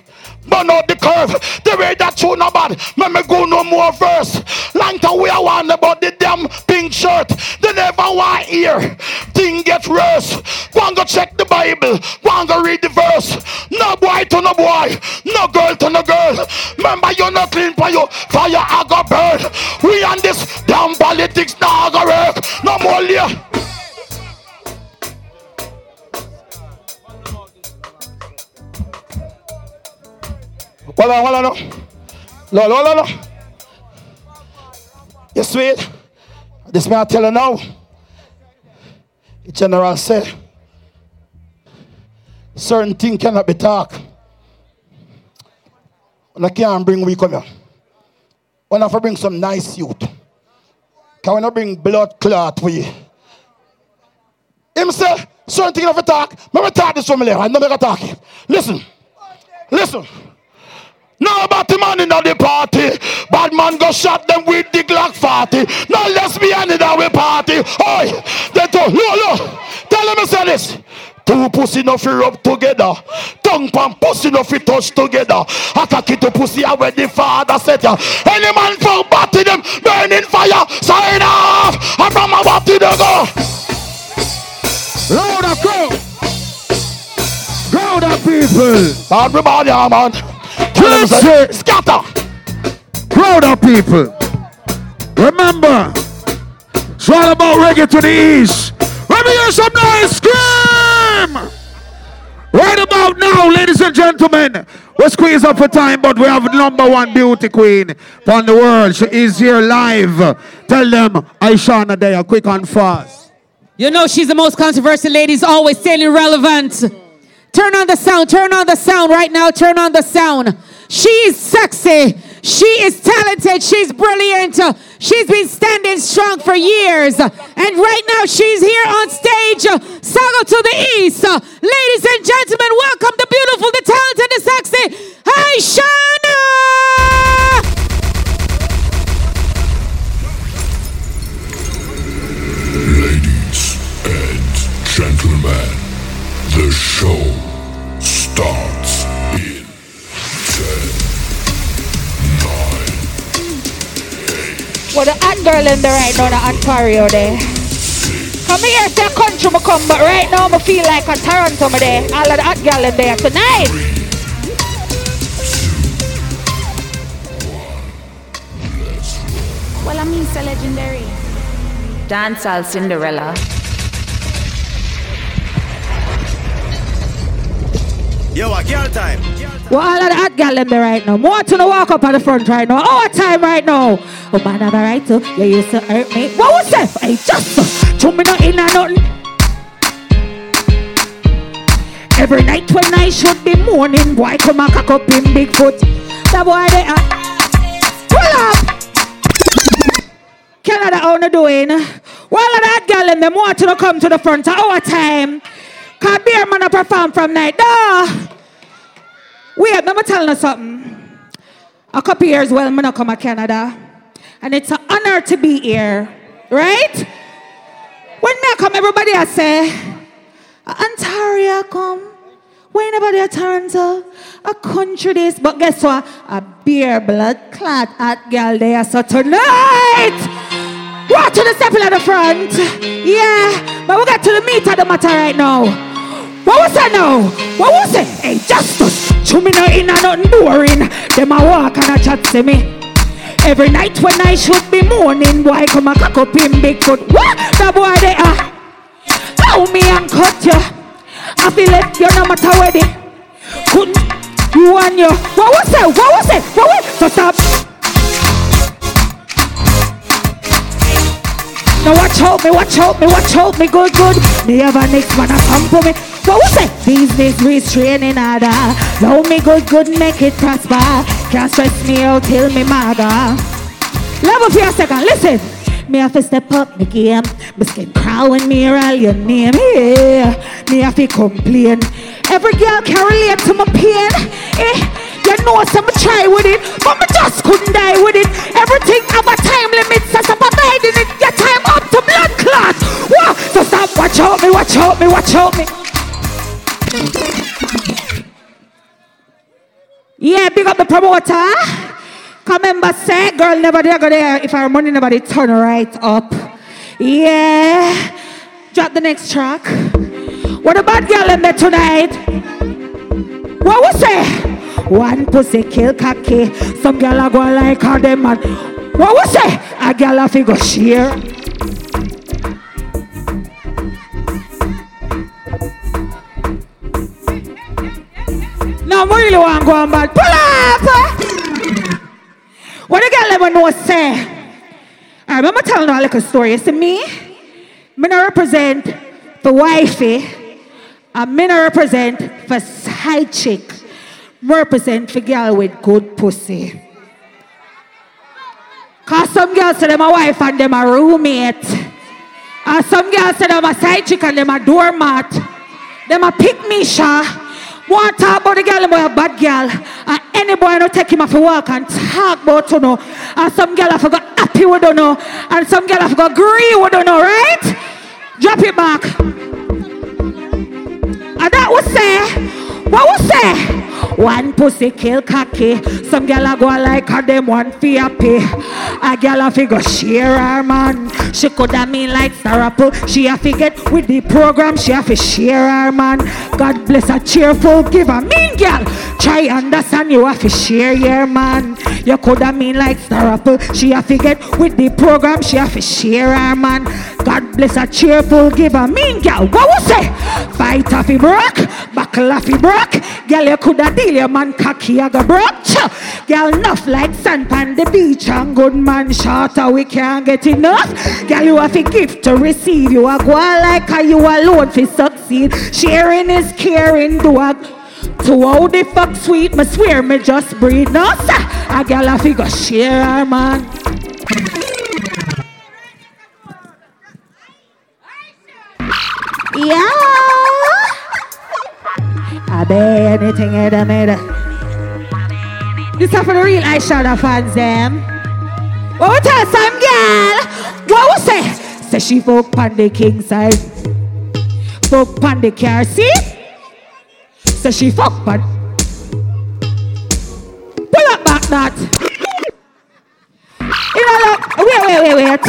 Burn out the curve. The way that tune no bad. Let me go no more verse. Long time we are one about the damn pink shirt. They never want hear. Thing get worse. Go and go check the Bible. Go and go read the verse. No boy to no boy. No girl to no girl. Remember you're not clean for you. Fire I go burn. We on this damn politics now go work. No more here. Hold on. no. Lord, on. no. You sweet. This man I tell you now. The general said, certain things cannot be talked. And I can't bring we come here. When I bring some nice youth. Can we not bring blood clot for you? Him say, certain things have to talk. Let me talk this me. I know me talk. Listen. Listen. Now about the man in the party. Bad man go shot them with the Glock 40. Now lesbian in our party. Oi, they do. Look, look. Tell them I say this. Two pussy no fi rub together. Tongue pan pussy no fi touch together. Attack it to pussy and where the father set ya. Any man for batty them burning fire. Sign off. And from a batty they go. Loud of crowd. Crowd of people. Everybody, man. Tell them say, Scatter. Crowd of people. Remember, it's all about reggae to the east. Let me hear some noise. Scream! Right about now, ladies and gentlemen, we squeeze up for time, but we have number one beauty queen from the world. She is here live. Tell them, Ishawna, they are quick and fast. You know she's the most controversial ladies, always staying relevant. Turn on the sound, turn on the sound right now, turn on the sound. She is sexy, she is talented, she's brilliant. She's been standing strong for years. And right now she's here on stage, Reggae to the East. Ladies and gentlemen, welcome the beautiful, the talented, the sexy, Ishawna! Ladies and gentlemen, the show starts in 10, 9, Well, the hot girl in there right now, the hot Ontario there. Come here, say country me come, but right now I feel like a Toronto me there. All of the hot girl in there tonight. Well, I mean, so legendary. Dancehall Cinderella. Yo, a girl time. Well, all of the hot gal in there right now. More to the walk up at the front right now. Our time right now. Oh, man, a right to. You used to hurt me. What was that? I just to me not in and nothing. Every night when I should be mourning, boy, come and cock up in Bigfoot. The boy they are. Pull up. Canada, how you doing? Well, that gal in them want to come to the front of our time. Cause beer man a perform from night. Duh. Wait, let me tell you something. A couple years well, not come to Canada. And it's an honor to be here. Right? When I come, everybody I say, Ontario come. When nobody at Toronto, a country this, but guess what? A beer blood clot at girl there. So tonight, watch to the step at the front. Yeah, but we got to the meat of the matter right now. What was that now? What was it? Hey, Justice, to me not in and nothing boring. Them a walk and a chat to me. Every night when I should be mourning, boy come a cock up in Bigfoot. What? The boy they are. Ah. Tell me and cut you. I feel it, you no matter where they couldn't you and you. What was it? What was it? What was it? So stop. Now watch out me, watch out me, watch out me, good, good. Me have a next man a come for me. What was it? Business restraining order. Love me good, good, make it prosper. Can't stress me out till me mother. Love for a second, listen. Me have to step up my game. My skin crawl me all your name. Yeah. Me have to complain. Every girl can relate to my pain. Eh. You know i'm a try with it, but me just couldn't die with it. Everything have a time limit, so stop abiding it. Your time up to blood clot. Wow. So stop, watch out me, watch out me, watch out me. Yeah, big up the promoter. Come remember, say, girl never there go there. If money never they turn right up. Yeah. Drop the next track. What about girl in there tonight? What was it? One pussy kill cocky. Some girl are go like how them man. What was it? A girl a figure share. Now, really want to go on bad. Pull up! What the girl ever know say? I remember telling her a little story. You see me? Me not represent for wifey. And me not represent for side chick. Me represent for girl with good pussy. Cause some girls say them a wife and them a roommate. And some girls say them a side chick and them a doormat. Them a pick me, Sha. To talk about the girl boy a bad girl. And any boy no take him off a walk and talk about you know. And some girl have got happy with you know. And some girl have got agree with you know, right? Drop it back. And that was say, what was say? One pussy kill cocky. Some girl a go like her them one fi happy. A girl a fi go share her man. She coulda mean like star apple. She a fi get with the program. She a fi share her man. God bless a cheerful giver. Mean girl, try understand you a fi share your man. You coulda mean like star apple. She a fi get with the program. She a fi share her man. God bless a cheerful giver. Mean girl, what was say? Fight off fi broke, buckle off fi broke. Girl, you coulda deal your man cocky a go broke. Girl, enough like sand on the beach and good man shorter. We can't get enough. Girl, you have a gift to receive. You are go like how you alone fi succeed. Sharing is caring. Do a to how the fuck sweet, me swear me just breathe. No, sir. A girl to go share her man. Yeah. I bet anything in the middle. This is for the real I shadow fans, them. What we tell some girl? What we say? Say she fuck on the king side. Fuck on the car seat. Say she fuck on. Pull up back that. You know, look. Wait, wait, wait, wait.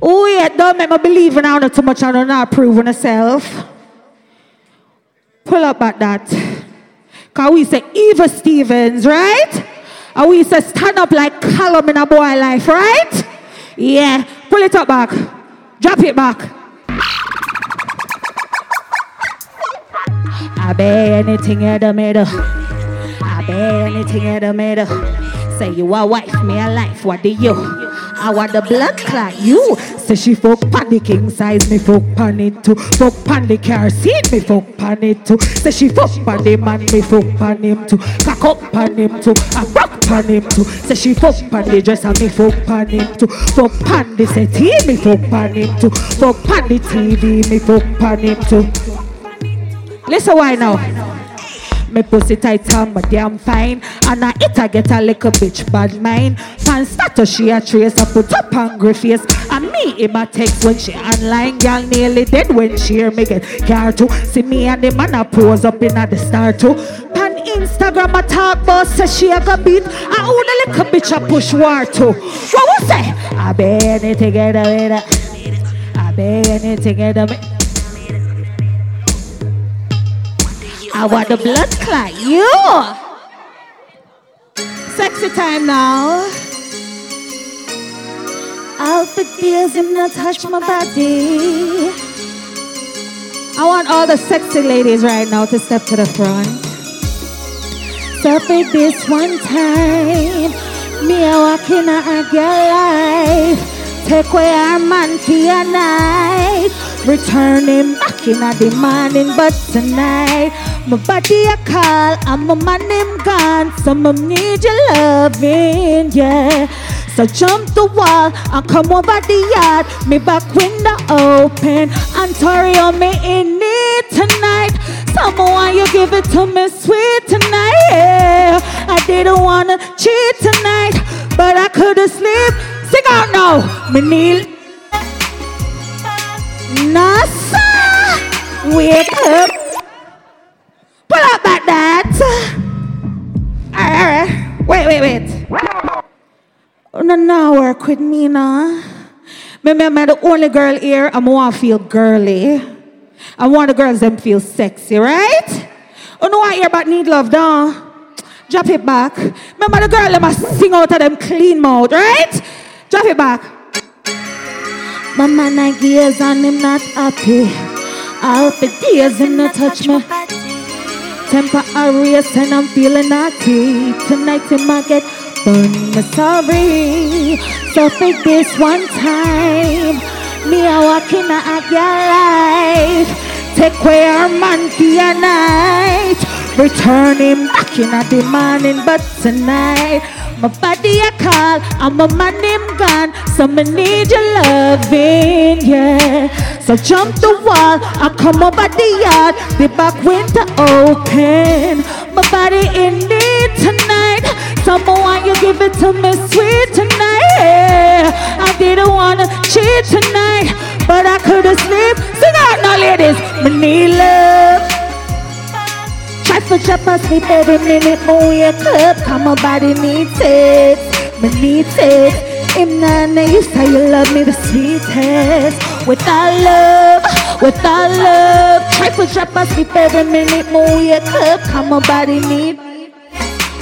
Oh, yeah, don't make me believe in how not too much I don't not prove on myself. Pull up at that. Because we say Eva Stevens, right? And we say stand up like column in a boy life, right? Yeah. Pull it up back. Drop it back. I bet anything in the middle. I bet anything in the middle. Say you a wife, me a life. What do you? I want the blood clot you. Say she fuck pan the king size, me fuck pan it too. Fuck pan the car seat, me fuck pan it too. Say she fuck pan the man, me fuck pan him too. Cock up pan him too, I rock pan him too. Say she fuck pan the dresser, me fuck pan him too. Fuck pan the settee, me fuck pan him too. Fuck pan the TV, me fuck pan him too. Listen why now. Me pussy tight on my damn fine. And I it I get a little bitch bad mind. Pan status she a trace, I put up angry face. And me in my text when she online, girl nearly dead when she hear me get car too. See me and the man a pose up in at the star too. Pan Instagram a talk about say she a go beat. I own a little bitch a push war too. What was say? I bet it together with her. I bet it together with I want the blood clot. You. Sexy time now. Out the tears him not touch my body. I want all the sexy ladies right now to step to the front. Stop it this one time. Me a walk in a girl life. Take away our man for night. Return him back in a morning, but tonight my body a call and my man him gone. Some of need your loving, yeah. So jump the wall and come over the yard. Me back window open. Ontario me in need tonight. Someone you give it to me sweet tonight. Yeah. I didn't wanna cheat tonight, but I couldn't sleep. Sing out now, me kneel. Nasa, wake up. Pull up back that. Alright, alright. Wait, wait, wait. Oh, no, no, work with me now. Maybe I'm the only girl here. I'm want to feel girly. I want the girls them feel sexy, right? Oh, know what I hear about need love, down? Drop it back. Remember the girl them must sing out of them clean mouth, right? Drop it back. My man I gears and him not happy. All for days him not touch me. Temper a race and I'm feeling naughty. Tonight him I get burned. Me sorry. So for this one time, me a walk in a girl life. Take away our man for your night. Return him back in a the morning, but tonight my body a call and my man him gone. So me need your loving, yeah. So jump the wall and come over the yard. The back window open. My body in need tonight. Someone want you give it to me sweet tonight. I didn't wanna cheat tonight, but I couldn't sleep. Sing out now, ladies. Me need love. Try for chop and sleep every minute, but wake up. Come my body needs it. Me needs it. Him nana, you say you love me the sweetest. Without love, without love. Try for chop my sleep every minute, but wake up. Come my body need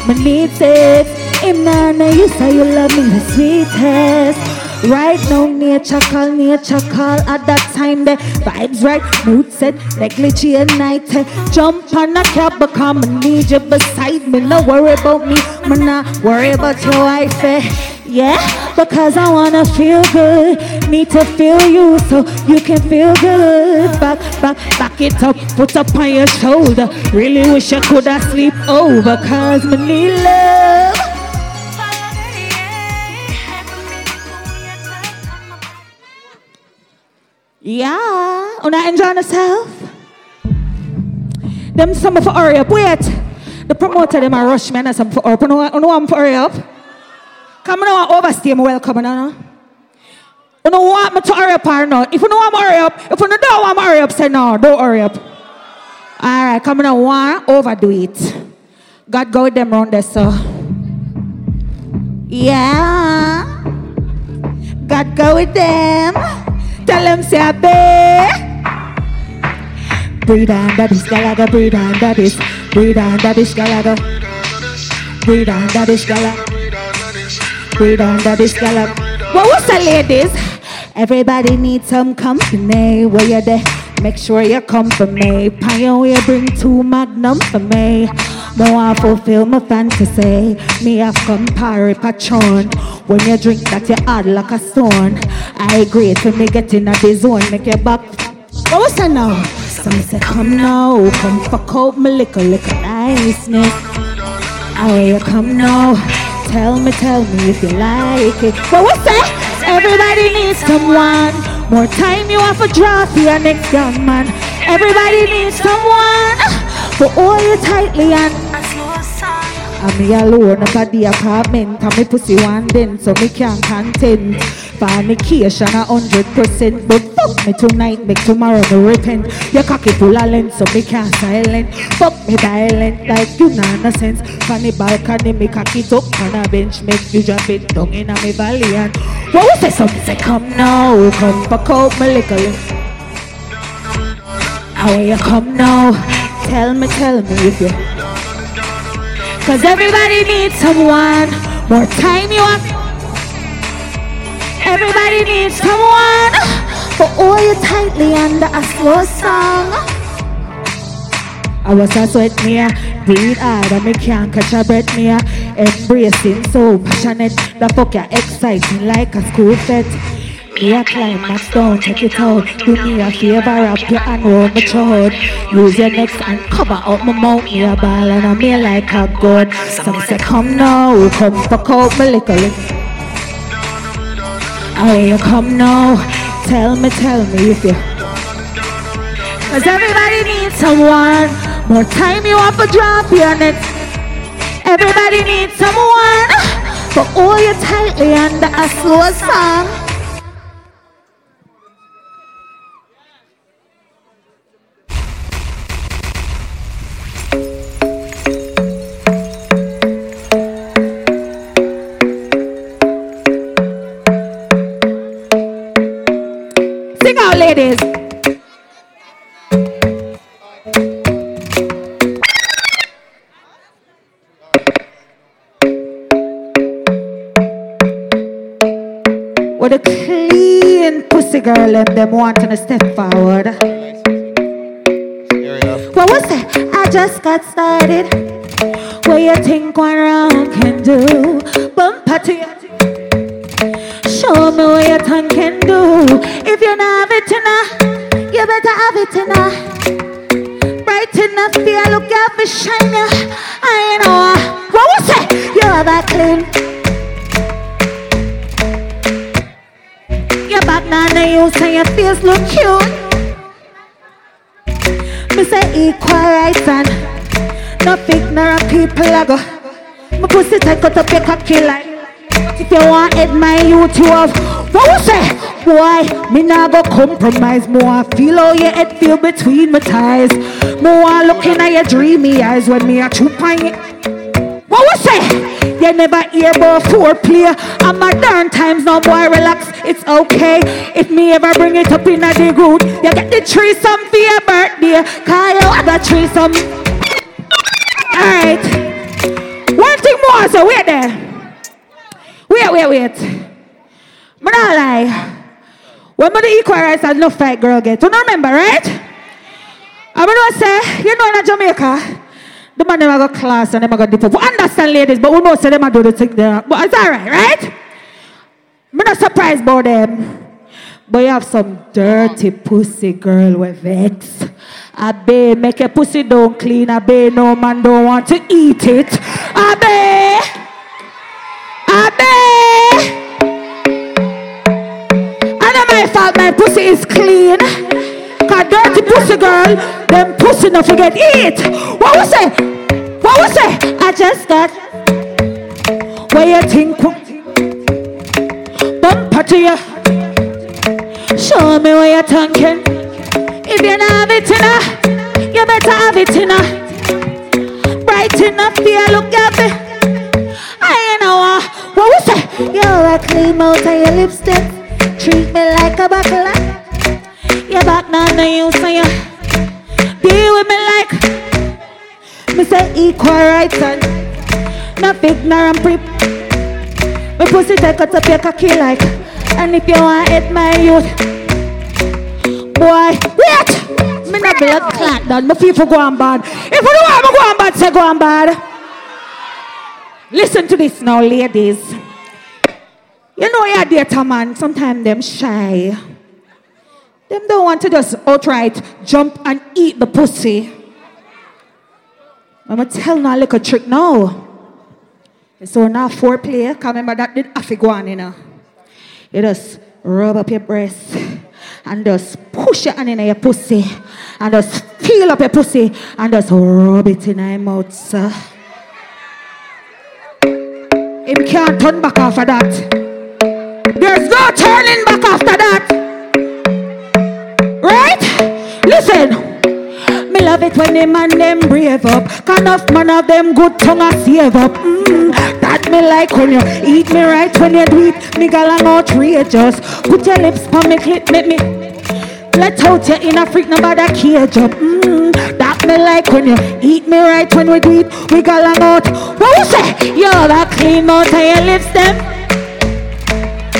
me needs it. Him nana, you say you love me the sweetest. Right now, nature call, nature call. At that time, the vibes right, mood set, negligee night. Jump on a cab, become I need you beside me. No worry about me, me not worry about your wife. eh. Yeah, because I wanna feel good. Need to feel you so you can feel good. Back, back, back it up, put up on your shoulder. Really wish I could have sleep over, cause me need love. Yeah, una enjoy yourself. Them some for hurry up. Wait, the promoter them a rush me and some for hurry up. You know, know I'm for hurry up. Come on, overstay me welcome, you know. You don't want me to hurry up or not? If you me to hurry up, if you don't want me hurry up, say no, don't hurry up. All right, come on, want overdo it. God go with them round there, so. Yeah. God go with them. Tell them say bet. Breathe under this galaga, breathe under this. Breathe under this galaga. Breathe under this galaga. Breathe under this galaga. What was that, ladies? Everybody needs some company. Where you there? Make sure you come for me. Pioneer oh, bring two magnum for me. More I fulfill my fantasy. Me have come parry patron. When you drink that you hard like a stone. I agree to me get in the zone. Make your back. What was that now? Some say come now. Come fuck out my liquor, liquor niceness. How you come now? Tell me, tell me if you like it. But what's that? Everybody needs someone. More time you have a draw for your next young man. Everybody needs someone. For all you tightly and I'm me alone at the apartment. And me pussy one then so me can't content Fornication a hundred percent. But fuck me tonight, make tomorrow me repent. Your cocky full of length so me can't silent. Fuck me violent like you nah no sense Funny balcony me cock it up on a bench. Make you drop it down in a me valley and What was say something come now. Come fuck out me liquor How you come now Tell me, tell me if you Cause everybody needs someone. More time you want. Everybody needs someone. For all you tightly under a slow song. I was a sweat me, breathe hard and me can't catch a breath me. Embracing so passionate, the fuck you exciting like a school fete. Me a climax down, check it out. Do me a favor, wrap your hand round my throat. Use your neck and cover up my mouth. Me a ball and I me like a god. Some say come now, come fuck out my. Oh, you come now. Tell me, tell me if you. Cause everybody needs someone. More time you want to drop your net. Everybody needs someone. For all you tightly under a slow song. What a clean pussy girl and them wanting to step forward. What was that? I just got started. What you think one round can do? Bumper to your Show me what your tongue can do. If you not have it enough, you better have it enough. Bright enough, feel look at me shine. I know. What was it? You have a clean. Now, now you say your face look cute. Me say equal rights and no ignorant people I. My pussy tight cut up your cocky like. If you want it, my youth, you have. What was say? Boy, me nah go compromise. More feel how your head feel between my thighs. More looking at your dreamy eyes when me a choop on you. What was say? You never hear about foreplay. I'm a darn times now, boy, relax. It's okay if me ever bring it up in a the group. You get the threesome for your birthday. Cause you have a threesome. Alright. One thing more, so wait there. Wait, wait, wait. Me not lie. When the equal rights and no fight girl get. You remember, right? I mean, I say, you know in Jamaica, the man never got class and never got deep. We understand ladies, but we know say them a do the thing there. But it's alright, right? Me not surprised about them. But you have some dirty pussy girl with vex. I bet make a pussy don't clean. I bet no man don't want to eat it. I bet. I bet. And my fault my pussy is clean. Pussy girl, them pussy not forget eat. What was it? What was it? I just got. Where you think? Bumper to you. Show me where you're thinking. If you don't have it enough, you better have it enough. Bright enough, you look at me. I know uh, what was that? You're a clean out of your lipstick. Treat me like a buckler. Your back now, no use for you. Deal with me like me say equal rights and not ignorant prep. Me pussy take out up your cocky like, and if you want it, my youth, boy, wait. Me not blood clot done. Me feel for go on bad. If you don't want me go on bad, say go on bad. Listen to this now, ladies. You know your data man, sometimes them shy. Them don't want to just outright jump and eat the pussy. I'm gonna tell now a trick now. So now foreplay, cause remember that did to on, you know. You just rub up your breast and just push your hand in your pussy and just feel up your pussy and just rub it in my mouth, sir. Him can't turn back after that. There's no turning back after that. Listen. Me love it when them and them brave up. Kind of man of them good tongue a save up. Mm, that me like when you eat me right when you do it. Me gal I'm outrageous. Put your lips on me clit, make me. Let out your inner freak, no matter cage up. Mm, that me like when you eat me right when we do it. We gal I'm out. What you say? Yo, that clean out of your lips, them.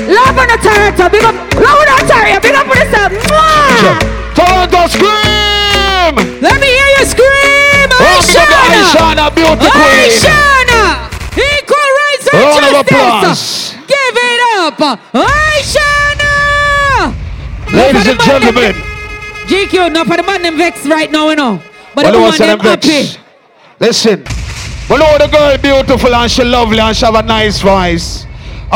Love on the turret, big up. Love on the turret, big up for yourself. Mwah! Toronto scream! Let me hear you scream! Oh, Ishawna! Ishawna, beauty queen! Ishawna! Equal rights and Round of applause. Give it up! Ishawna! Ladies and gentlemen, GQ, not for the man them vex right now, you know. But the woman them happy. Listen, we know the girl beautiful and she lovely and she have a nice voice.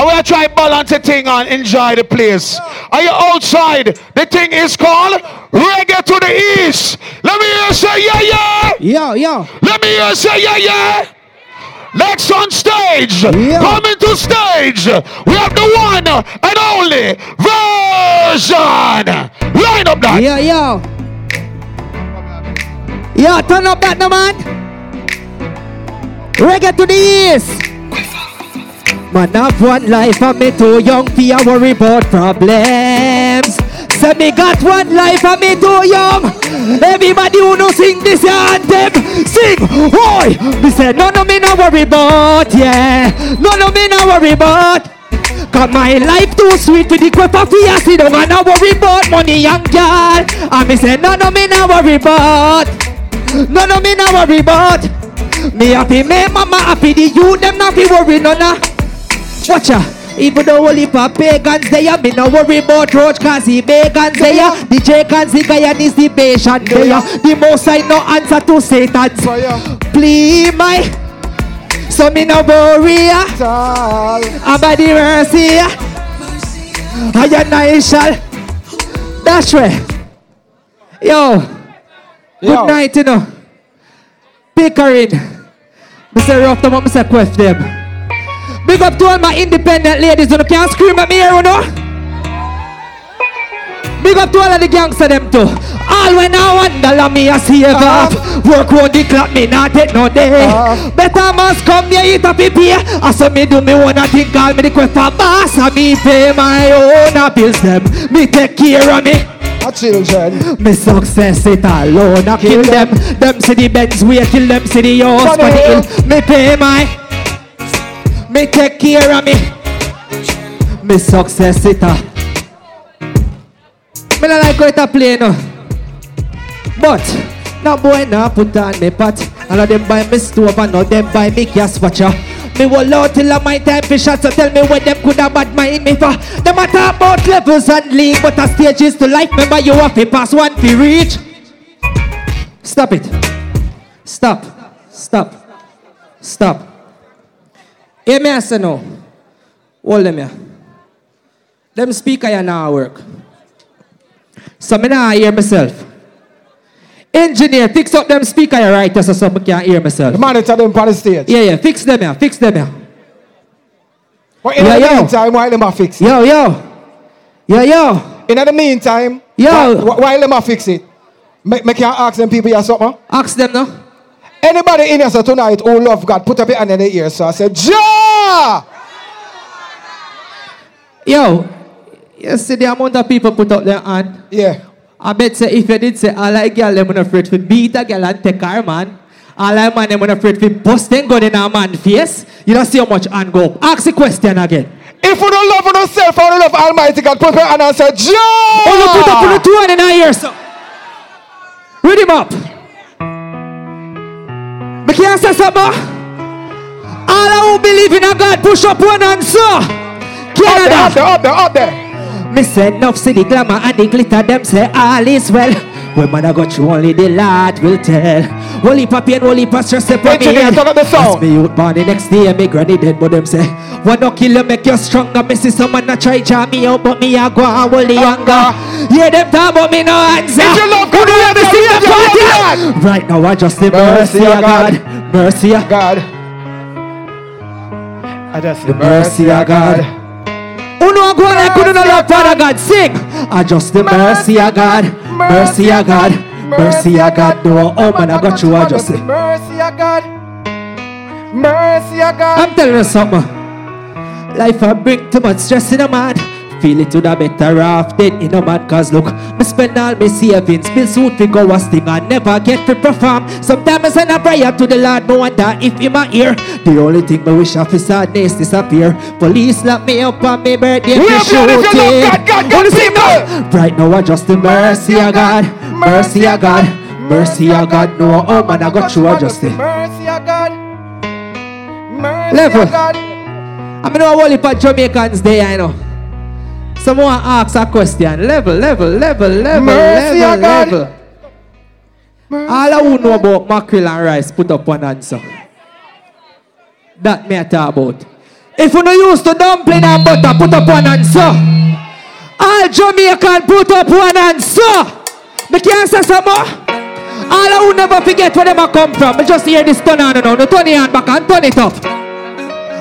Are trying to balance the thing and enjoy the place. Are you outside? The thing is called Reggae to the East. Let me hear you say yeah yeah. Yo, yo. Let me hear you say yeah yeah. Next on stage, Yeah. coming to stage, we have the one and only version. Line up that. Yo, yo. Yo, turn up that, no man. Reggae to the east. Man, have one life and me too young for a worry about problems. Say me got one life and me too young. Everybody who know sing this anthem, sing, boy. Me say no of me no worry about, yeah. no of me no worry about. Cause my life too sweet for the quiff of fear See don't wanna worry about money young girl And me say no of me no worry about no of me no worry about Me happy, me mama happy The youth them not be worry no of Watch ya even though only for pagans there, me no worry about roach cause he pagans there. The Jacans, the Gaian is the patient there. The most I no answer to Satan's Please my. So me no worry about the mercy I and I shall. That's right. Yo. Good Yo. night you know. Pickering. Mr. Rough them up, Mr. Quest them Big up to all my independent ladies who can't scream at me here, you know. Big up to all of the gangster them too. All when I wonder, me a save up. Work round the clock, me not take no day. Better must come here, eat a pee I saw me do me wanna think, call me the quest for boss. And me pay my own uh, bills them. Me take care of me. Our children. Me success it alone, I kill them. Them see the Benz wait till them see the house Funny for the hill. hill. Me pay my, me take care of me. Me success it a. Me not like it a play no. But now boy now put on me pot. Of them buy me stove and now them buy me gas watcher. Me will out till I my time for shots so tell me what them could have bad mind me for. Them a talk about levels and league, but a stage is to life. Remember you have to pass one to reach. Stop it. Stop. Stop. Stop. Hear me I say no. Hold them here. Them speaker here now work. So me now hear myself. Engineer, fix up them speaker here right so so me can hear myself. The monitor them on the stage. Yeah, yeah, fix them here, fix them here. But in Yeah, the yo. meantime, while them a fix it. Yo, yo. Yo, yo. In the meantime, Yo. while, while them a fix it, make, make you ask them people here something. Ask them now. Anybody in here so tonight who love God, put up your hand in the ear. So I said, Ja! Yo, you see the amount of people put up their hand? Yeah. I bet say if you did say I like girl them not afraid to beat a girl and take her man. I man them not afraid to bust them gun in a man face. You don't see how much hand go. Ask the question again. If you don't love yourself you love Almighty God, put up your hand and say, Ja! Oh, you put up on the two hand in our ear, so. Read him up. Me can't say something. All I who believe in a God, push up one hand, so. Canada. Up there, up there, up there. Me say enough see the glamour and the glitter them say all is well When man I got you only the Lord will tell Holy papi and holy pastor step on me head turn up the sound. As me youth born the next day me granny dead but them say One no kill you make you stronger Me see someone a try jam me out but me a go and hold the younger Yeah, them talk but me no answer. If you love God, you ever see the party? Right now I just the mercy of oh God. Mercy oh of God. I just the mercy of oh God. Who know go like who do not love Father God? Sing. I just the mercy of God. Mercy of God. Mercy of God. No, oh man, I got you. I just say. Mercy of God. Mercy of God. I'm telling you something. Life I bring too much stress in a man. Feel it to the better off dead in a man Cause look, me spend all my savings Bill suit fi go a sting I never get to perform. Sometimes I send a prayer to the Lord No wonder if in my ear The only thing me wish of is sadness disappear. Police lock me up on my birthday We are proud if you love shooting God, God, God, people. Right now I just the mercy of God Mercy of God Mercy of God. No, oh man I got you I just the Mercy of God. Mercy of God. I mean, a whole heap of Jamaicans there, I know. Someone ask a question. Level, level, level, level, Mercy level, level. All I who know about mackerel and rice, put up one answer. That me I talk about. If you no used to dumpling and butter, put up one answer. All Jamaican put up one answer. Me can't say some more. All I who never forget where them a come from. Me just hear this turn on and on. No turn your hand back and turn it up.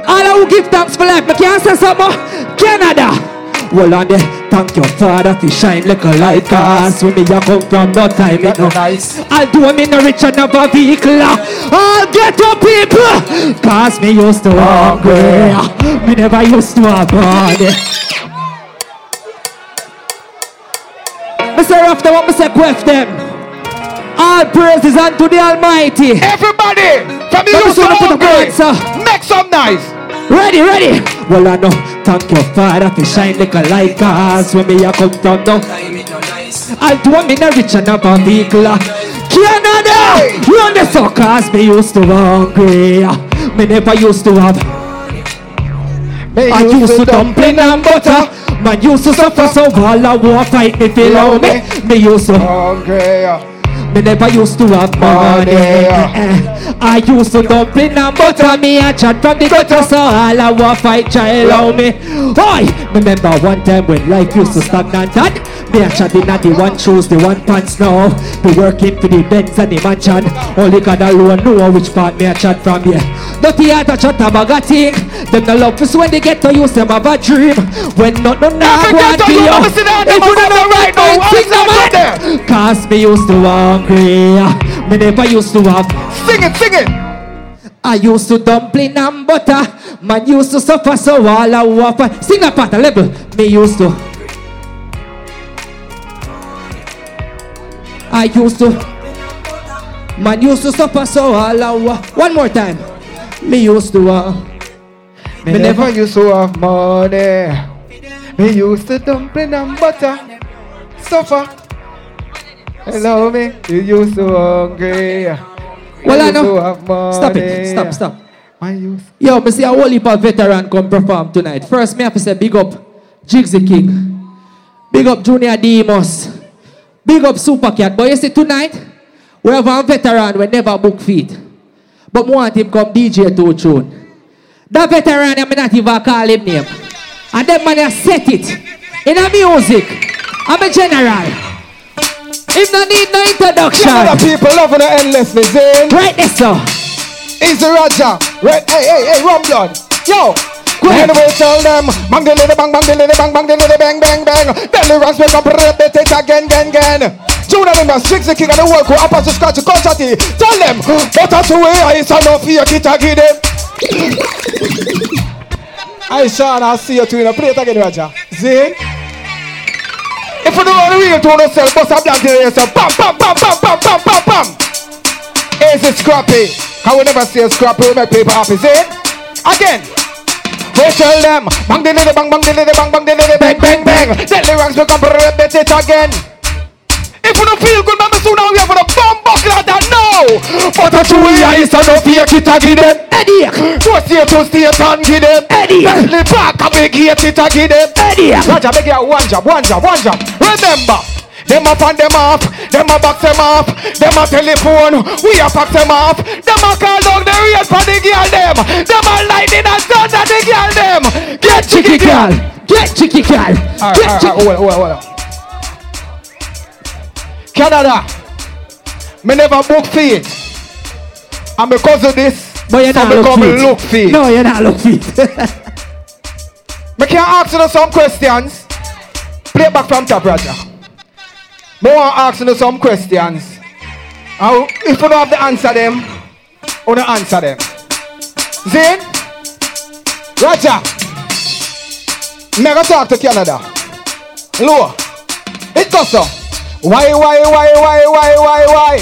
All I who give thanks for life. Me can't say some more. Canada. Well on there, thank your father for shine like a light Cause when me a come from no time it no nice. I'll do me no rich and have a vehicle uh. I'll get up people Cause me used to hungry uh. Me never used to have money. Me say after what me say quest them. All praises unto the Almighty. Everybody, from the Let me youth see to you your hungry, hands, make some noise. Ready, ready. Well, I know. Thank your father for shine like a light cause when me a come down now. I'll do me no rich and have a vehicle. Canada, run the suckers. Me used to hungry. Me never used to have. Me I used to dumpling and butter. Man used to suffer so all I want fight me feel on me. Me used to. hungry. Me never used to have money. Eh, I used to dumpling and butter me a chat from the gutter so all I want fight child on me. Oi! Remember one time when life used to stagnant and me a chat in at the one shoes, the one pants now. Be working for the Benz and the mansion. Only God alone know which part me a chat from here. Dirty heart a chat a bag of thing. Them no love us when they get to use them have a dream. When not no nah go ghetto to you you. never sit down, If you don't know right now. now, What sing is that the man. Cause me used to hungry. Me never used to have. Sing it, sing it. I used to dumpling and butter. Man used to suffer so all I want. Sing that part a level. Me used to. I used to. Man used to suffer so all I. One more time. Me used to. Uh, Me, Me never, never- used to have money. Me used to dumpling and butter. Suffer. Hello me. You used to hungry. well, I used to know. have money. Stop it. Stop, stop. My youth. Yo, me see a whole heap of veteran come perform tonight. First, me have to say big up Jigsy King. Big up Junior Demus. Big up Super Cat. But you see tonight, we have a veteran we never book feet. But we want him come DJ to a tune. That veteran, I'm not even call him name. And that man has set it in a music. I'm a general. Him no need no introduction. Some of the people loving it endlessly, Zane. Right there, sir. Easy Roger. Right, hey, hey, hey, rum blood. Yo. Go ahead. Anyway, tell them, bang the little bang, bang the little bang, bang the little bang, bang, bang. Deliverance make up, repeat it again, again, again. Junior members, six the king of the world, who up to scratch the quantity. Tell them, but that's the way I is enough here, kit I give them. I Sean, I'll see you too. Now play it again, Roger. Zane. If you don't to real to yourself, bust a black there yourself. Bam, bam, bam, bam, bam, bam, bam, bam. Easy scrappy. Can we never see a scrappy we make people happy, Zane? Again. We tell them, bang little bang, bang little bang, bang little bang, bang, bang. Tell the ranks become repeat it again. If you don't feel good, man, soon now we have a bomb buckler that no. But a true way is enough here, kit a give them. Eddie. To stay to stay and give them. Eddie. Bentley back a big gate, it a give them. Eddie. Roger, beg you one job, one job, one job. Remember. Them up and them off, them a box them off, them a telephone, we a pack them off, them a call down the real for the girl them, them a lightning and thunder the girl them. Get Chicky girl. Get chicky girl. Get alright, chicky. hold on, hold on, hold on. Canada. Me never book feet. And because of this, But you're not look become fit. look feet. No, you're not look fit. Me can ask you some questions. Play back from top, Roger. Me want to ask you some questions. And if you don't have the answer them, you don't answer them. Zane? Roger. Me go talk to Canada. Low. It goes so. Why, why, why, why, why, why, why?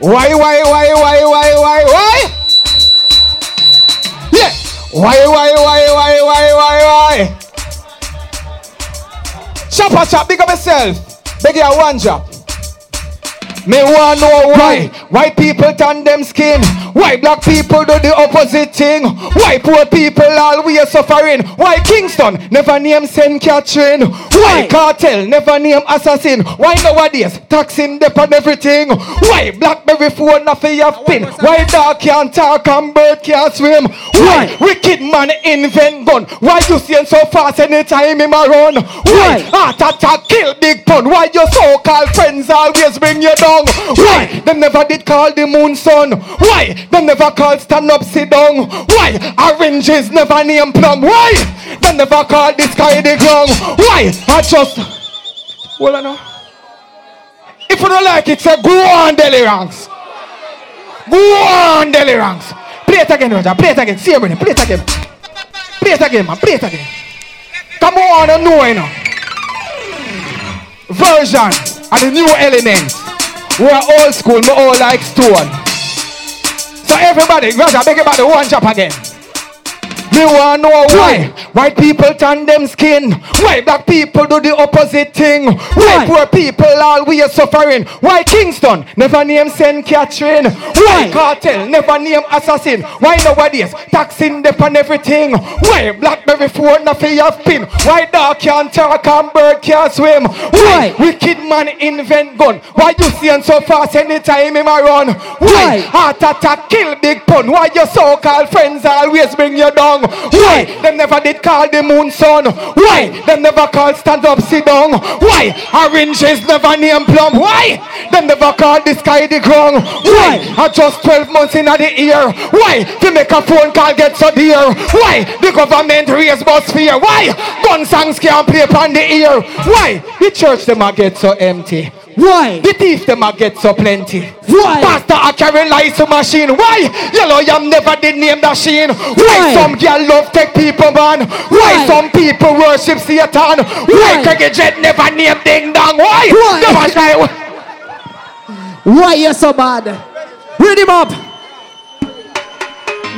Why, why, why, why, why, why, why? Yeah. Why, why, why, why, why, why, why? Chopper chop, big up yourself. Beg you one job. Me want know why. Why people turn them skin. Why black people do the opposite thing. Why poor people always suffering. Why Kingston? Never name St. Catherine. Why cartel? Never name assassin. Why nowadays? Taxing dep on everything. Why blackberry phone not for your pin? Why dog can't talk and bird can't swim? Why wicked man invent gun? Why you seeing so fast anytime him a run? Why heart attack kill big pun? Why your so-called friends always bring you down Why them never did call the moon sun? Why them never called stand up sit down Why oranges never name plum? Why them never call the sky the ground? Why I just Well I know If you don't like it say go on Delirance Go on Delirance Play it again Roger. Play it again. See everything play it again. Play it again man. Play it again. Come on I know you know. Version of the new element. We're old school, we all like stone. So everybody, Roger, beg about the one chop again. Me wanna know why white people turn them skin. Why black people do the opposite thing. Why poor people always suffering. Why Kingston never name St. Catherine. Why cartel never name assassin. Why nowadays taxing them on everything. Why blackberry phone not for your pin. Why dog can't talk and bird can't swim. Why wicked man invent gun. Why you seeing so fast anytime him run. Why heart attack kill big pun. Why your so-called friends always bring you down. Why them never did call the moon sun? Why them never call stand up sit down? Why oranges never name plum? Why them never call the sky the ground? Why are just 12 months in the year? Why to make a phone call get so dear? Why the government raise bus fare? Why gun songs can't play upon the ear? Why the church them a get so empty? Why? The thief them a get so plenty. Why? Pastor a carry lights to machine. Why? Yellow yam never did name the sheen. Why? Some girl love take people man. Why? Some people worship Satan. Why? Cricket jet never name ding dong. Why? Why? Never try. Why you so bad? Read him up.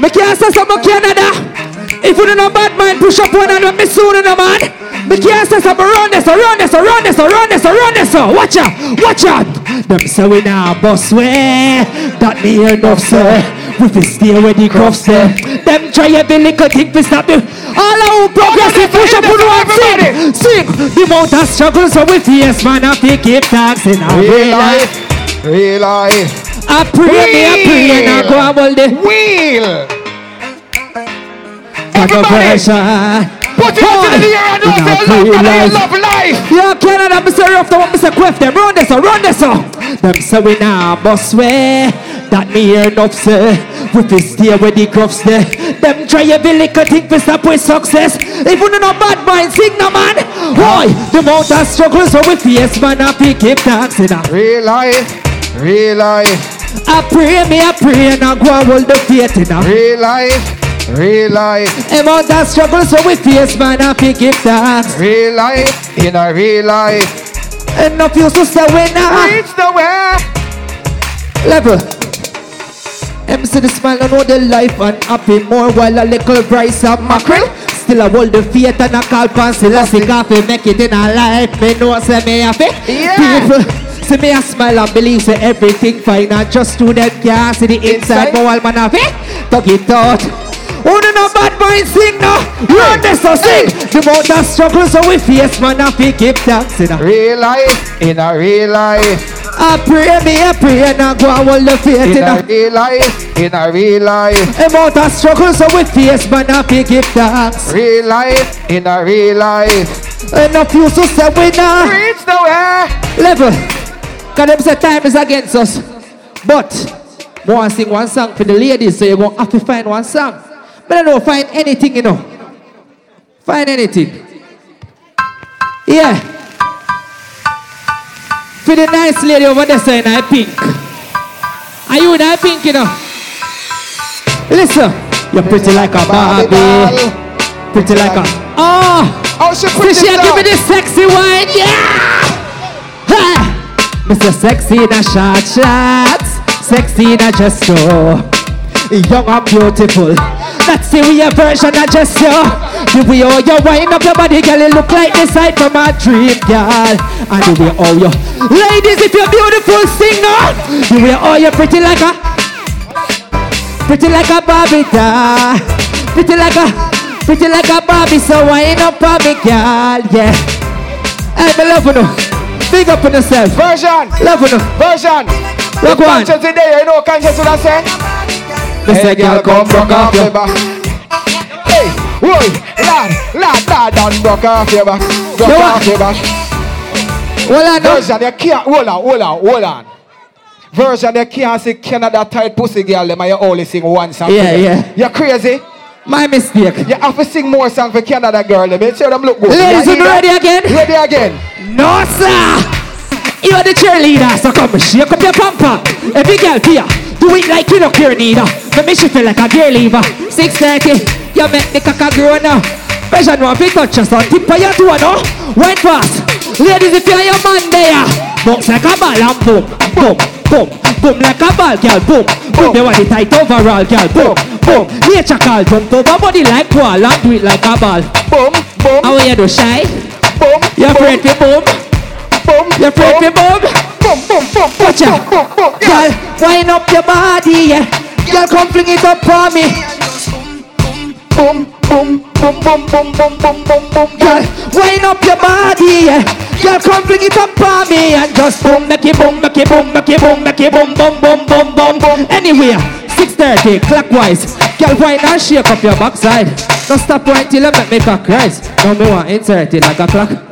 Me can't say something Canada. If you don't know bad mind, push up one and me soon no man. Me can't say something run this, run this, run this, run this, run this. Watch out, watch out. Them say we now boss way. That me enough sir. We fi stay where the cuffs there. Them try every little thing to stop you. All our progressive push up on one sing, sing. The amount of struggles so we face man, I fi keep dancing. Real life, real life. I pray, me, I pray, and I go and hold the wheel. Controversial. Put it out in the air and don't say love, I love life. Yeah, Canada, rough the one, say quiff them, run this, run this, oh. Them say we now boss way, that me hear enough say. With fi stay where the cuffs there. Them try every little thing to stop with success. If you no bad mind, sing no man. Why? The amount of struggle so we face, man, I fi keep dancing. Ah. Real life, real life. I pray, me, I pray, and I go and hold the faith in Real life, real life. Amount of struggle so we face, man, I fi keep dance. Real life, in a real life. Enough used to say we now. Reach the way. Level. MC the smile and all the life and happy more while a little rice and mackerel. Still I hold the faith and I call pan Selassie coffee make it in a life. Me know say me happy. People see me a smile and believe say everything fine and just to them can't see the inside. But while man happy, talk it out. Who do no bad mind sing now? Run this so sing. The amount of struggle so we face man happy keep dancing. Real life, in a real life. I pray me, I pray and I go and hold the faith In in a real life, in a real life. Amount of struggle so we face man happy give thanks. Real life, in a real life. Enough you to say we now. Reach nowhere. Level. Cause them say time is against us. But, I want to sing one song for the ladies, so you're going to have to find one song. But I don't find anything, you know. Find anything. Yeah. For the nice lady over there saying I pink. Are you in I pink, you know? Listen. You're pretty like a Barbie. Pretty like a. Oh! Oh, she pretty she give me this sexy wine, yeah! Ha! Mr. Sexy in a short shots, sexy in a dress so young and beautiful. That's the real version of just you. The way how you wind up your body, girl, it look like the sight from a dream, girl. And the way how you, ladies, if you're beautiful, sing on. The way how you pretty like a, pretty like a Barbie doll, pretty like a, pretty like a Barbie. So wind up on me, girl, yeah. Hey, me love you. Big up on yourself. Version. Love you. Version. Rock one. Conscious today, you know conscious what I say? Me say, girl, come broke off your back. Hey, whoa, lad, lad, lad, done broke off your back. Broke what? off your back. Hold on, no. Version, you can't, hold on, hold on, hold on. Version, you can't say Canada tight pussy girl, them you only sing one song. Yeah, yeah. You're crazy. My mistake. You have to sing more songs for Canada girl. Make sure them look good. Ladies, you ready again? Ready again. No, sir. You're the cheerleader, so come shake up your pamper. Every girl here, do it like you don't care neither. Make me she feel like a girl leaver. 6.30, you make the caca grow now. Pressure no you touch us on tip of your toe no. Went fast. Ladies, if you're your man there, bounce like a ball and boom, boom, boom, boom like a ball, girl, boom, boom. They want the tight overall, girl, boom, boom. Nature call, jump over body like wall and do it like a ball. Boom, boom, How you do shy? boom. You afraid to boom? Boom, You afraid to boom? boom, boom, boom, boom, boom. Girl, wind up your body, yeah. Girl, come fling it up for me. Boom, boom, boom, boom, boom, boom, boom, boom, boom. Girl, wind up your body, yeah. Girl, come fling it up for me and just boom, make it boom, make it boom, make it boom, make it boom, boom, boom, boom, boom, boom. Anywhere, 6:30 clockwise. Girl, wind and shake up your backside. Don't stop right till you make me cock rise. Now me want insert it like a clock.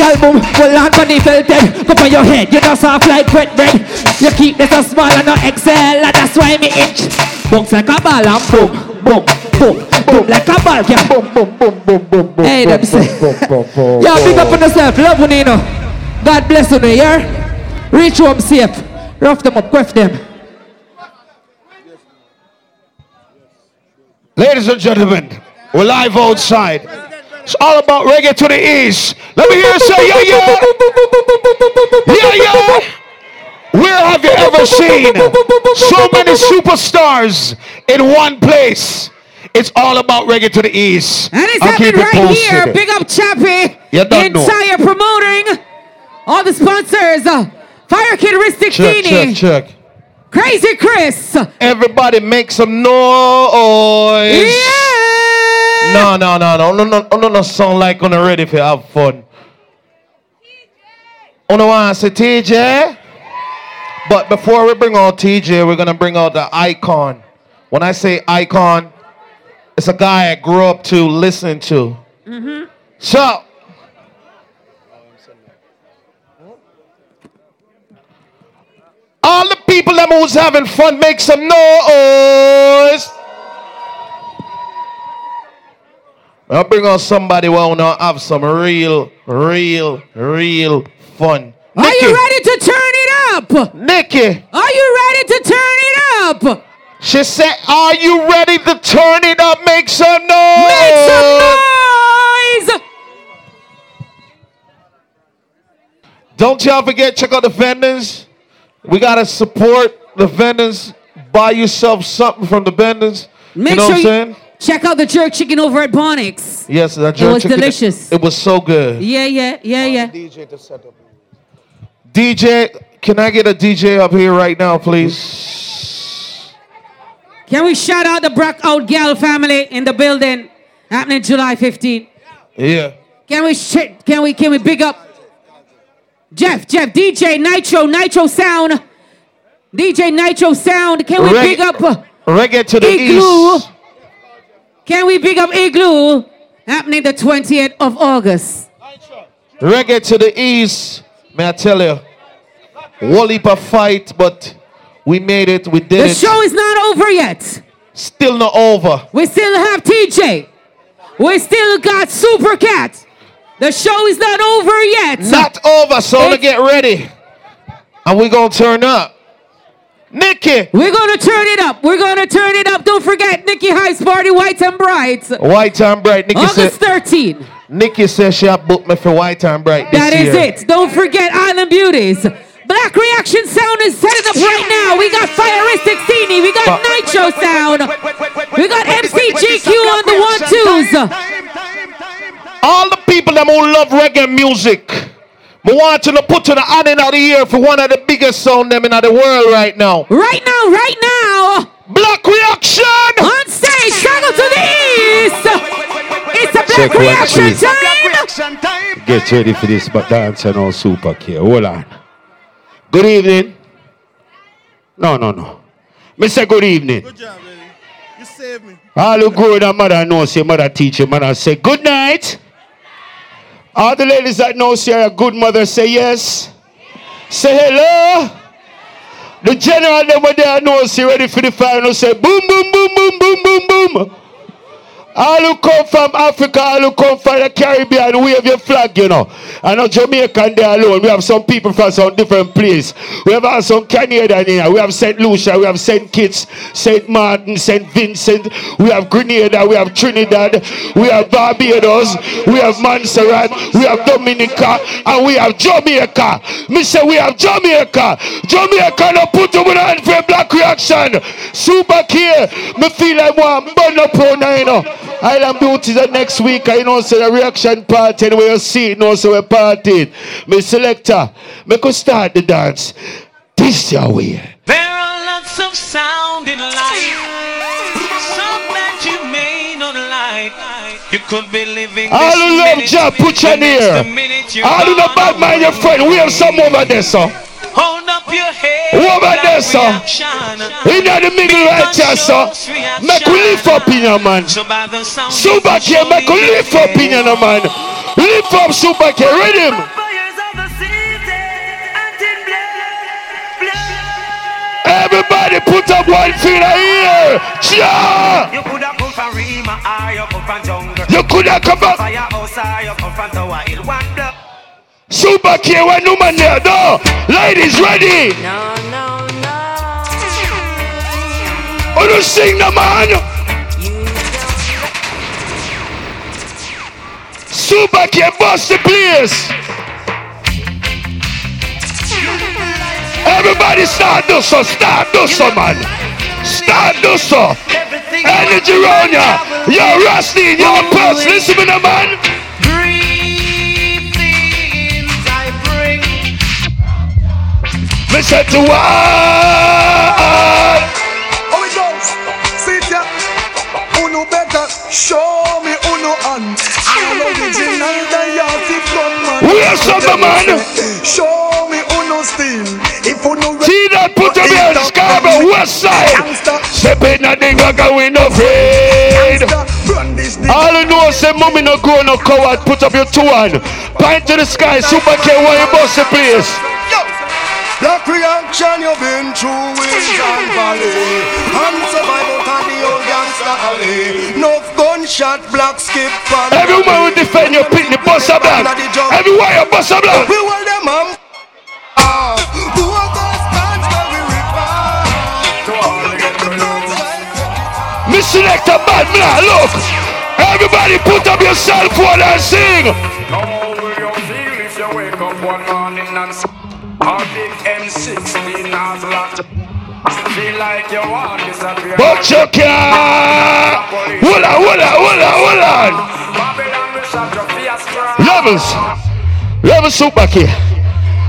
Girl, boom, hold on for the felted. Go for your head, you know soft like wet bread. You keep this a small and not XL, and that's why me itch. Bounce like a ball and boom, boom, boom, boom like a ball, girl. Boom, boom, boom, boom, boom, boom. Hey, them say. Yo, big up on yourself. Love you, Nino. God bless you, yeah? Reach home safe. Rough them up, quiff them. Ladies and gentlemen, we're live outside. It's all about reggae to the east. Let me hear you say, yeah, yeah. Yeah, yeah. Where have you ever seen so many superstars in one place? It's all about reggae to the east. And it's I'll happening it right posted. here. Big up Chappie. You don't know. Entire promoting. All the sponsors. Uh, Fire Kid Ristic Check, check, check. Crazy Chris. Everybody make some noise. Yeah. No, no, no, no, no, no, no, no, sound like on ready for have fun. On the one say Teejay. But before we bring out Teejay, we're gonna bring out the icon. When I say icon, it's a guy I grew up to, listen to. Mm-hmm. So. All the people that who's having fun, make some noise. I'll bring on somebody who wanna have some real, real, real fun. Are you ready to turn it up? Nikki, Are you ready to turn it up? she said, Are you ready to turn it up? Make some noise. Make some noise. Don't y'all forget, check out the vendors. We gotta support the vendors. Buy yourself something from the vendors. Make you know sure what I'm saying? Check out the jerk chicken over at Bonix. Yes, that jerk It jerk was chicken- delicious. It was so good. Yeah, yeah, yeah, yeah. DJ, can I get a DJ up here right now, please? Can we shout out the Brock Out Gal family in the building happening July 15th? Yeah. Can we sh- can we can we big up Jeff Jeff DJ Nitro Nitro Sound DJ Nitro Sound? Can we Reg- big up uh, Reggae to the Igloo? east. Can we big up Igloo happening the 20th of August? Reggae to the east, may I tell you, whole heap of fight, but we made it, we did The it. show is not over yet. Still not over. We still have Teejay. We still got Super Cat. The show is not over yet. Not over, so to get ready. And we gonna turn up. Nikki. We're gonna turn it up. We're gonna turn it up. Don't forget Nikki High's party, White and Bright. White and bright. Nikki August said, 13. Nikki says she have booked me for white and bright this That is year. it. Don't forget Island Beauties. Black Reaction Sound is setting up right now. We got Fireistic Cini. We got But- Nitro Sound. We got MCGQ on the one twos. All the people that who love reggae music, I want you to put in the hand in the ear for one of the biggest sound them in the world right now. Right now, right now. Black Reaction! On stage, struggle to the east. It's a Black Check one, Reaction time. Get ready for this, but dance and all super care. Hold on. Good evening. No, no, no. Mr. Good evening. Good job, baby. You saved me. All who grow that mother know, say mother teach teacher, mother say good night. All the ladies that know say a good mother say yes. Say hello. The general were there know say ready for the final say boom boom boom boom boom boom boom. All who come from Africa, all who come from the Caribbean, wave your flag, you know. And not Jamaican there alone. We have some people from some different place. We have also some Canadian here. We have St. Lucia, we have St. Kitts, St. Martin, St. Vincent. We have Grenada, we have Trinidad, we have Barbados, we have Montserrat, we have Dominica, and we have Jamaica. Me say we have Jamaica. Jamaica no put hand for a black reaction. Super care. Me feel like one burn up on you know. Island Beauty the next week, I know so the reaction party and you see it, know so we party. Me selector, me could start the dance. This your way. There are lots of sound in life, some that you may not like. You could be living who love minute, Jah, put your near. minute you're All who gone not bad mind your friend, we have some over there, so. Over there, sir. reaction. In the middle right here, sir. Make we lift up in your man. So by the sound Super of make we lift up in your man. Lift up Super K, ready him. Everybody put up one finger here. Chia! You coulda come from Rema or you come from jungle. You coulda come from- Firehouse or you come from Tower Hill. One block. Super K, when no man there, no. Ladies, ready? No, no, no. Oh, you sing the man. Super K, bust the place. Everybody start do so, start do so, man. Start do so. Energy round ya. Yo, Rusty, yo, Pulse, listen to me, man. Said to one. How it goes? Sit ya. Uno better show me uno hand. I'm original Diatic gunman. We are some man. Show me uno still. If uno See that put up here, Scarborough West Side. Step in a thing like a we no afraid. All you know say mommy no grow no coward. Put up your two hand. Point to the sky, Super K, where you bust the place. Black reaction you've been through with John Valley And survive out of the old gangster alley Enough gunshot, black skip and Every woman will defend your pitney, bust a black. Everywhere you bust a black. We want them um Ah, Who are where we rip Me select a bad man, look. Everybody put up your cell phone and sing. How will you feel if you wake up one morning and s- a big M16 has locked? Feel like you want disappear. But you can't. Hold on, hold on, hold on, hold on. Levels. Levels Super K.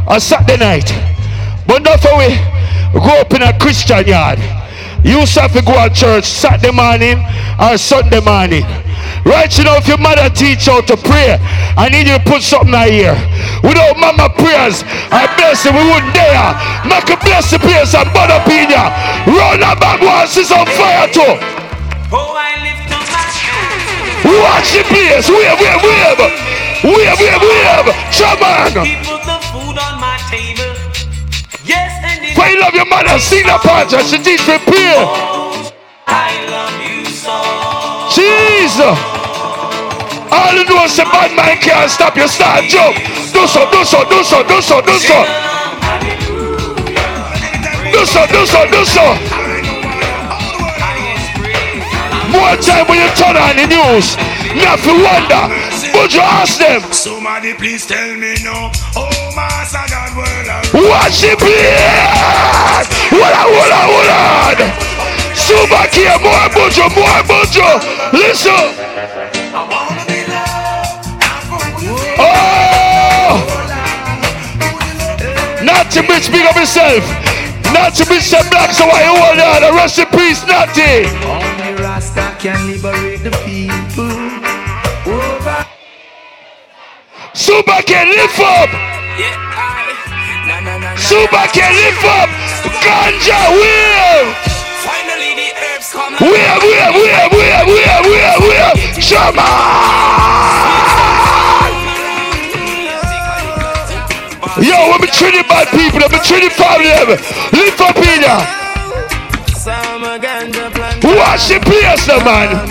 On Saturday night. But not for we go up in a Christian yard. You have to go to church Saturday morning or Sunday morning. Right, you know, if your mother teach you to pray, I need you to put something out here. Without mama prayers, I bless you, we wouldn't dare. Make a bless the place and burn up in ya. Run that bag once it's on fire too. Oh, I lift up my hands. Watch the place, wave, wave, wave. Wave, wave, wave. Shaman. He put the food on For you love your mother, sing the part. She teach prepare. I love you so. Jesus. All you know is a bad man can't stop you. Start jump. Do so, do so, do so, do so, do so. Do so, do so, do so. More time when you turn on the news. Nothing wonder. Would you ask them? Somebody please tell me no. Oh, Master God, world. Watch it, please. Hold on, hold on, hold on. Super here, more bujo, more bujo. Listen. Oh! Natty bitch, big up yourself. Natty bitch said black, so why you hold on? Rest in peace, Natty. Only Rasta can liberate the people. Super can lift up. Super can lift up. Ganja will. Finally, the herbs come. Where, where, where, where, where, where, where? Shaman! Yo, I'm a Trinidad people, I'm a Trinidad family. Lift up in here. The place, no man.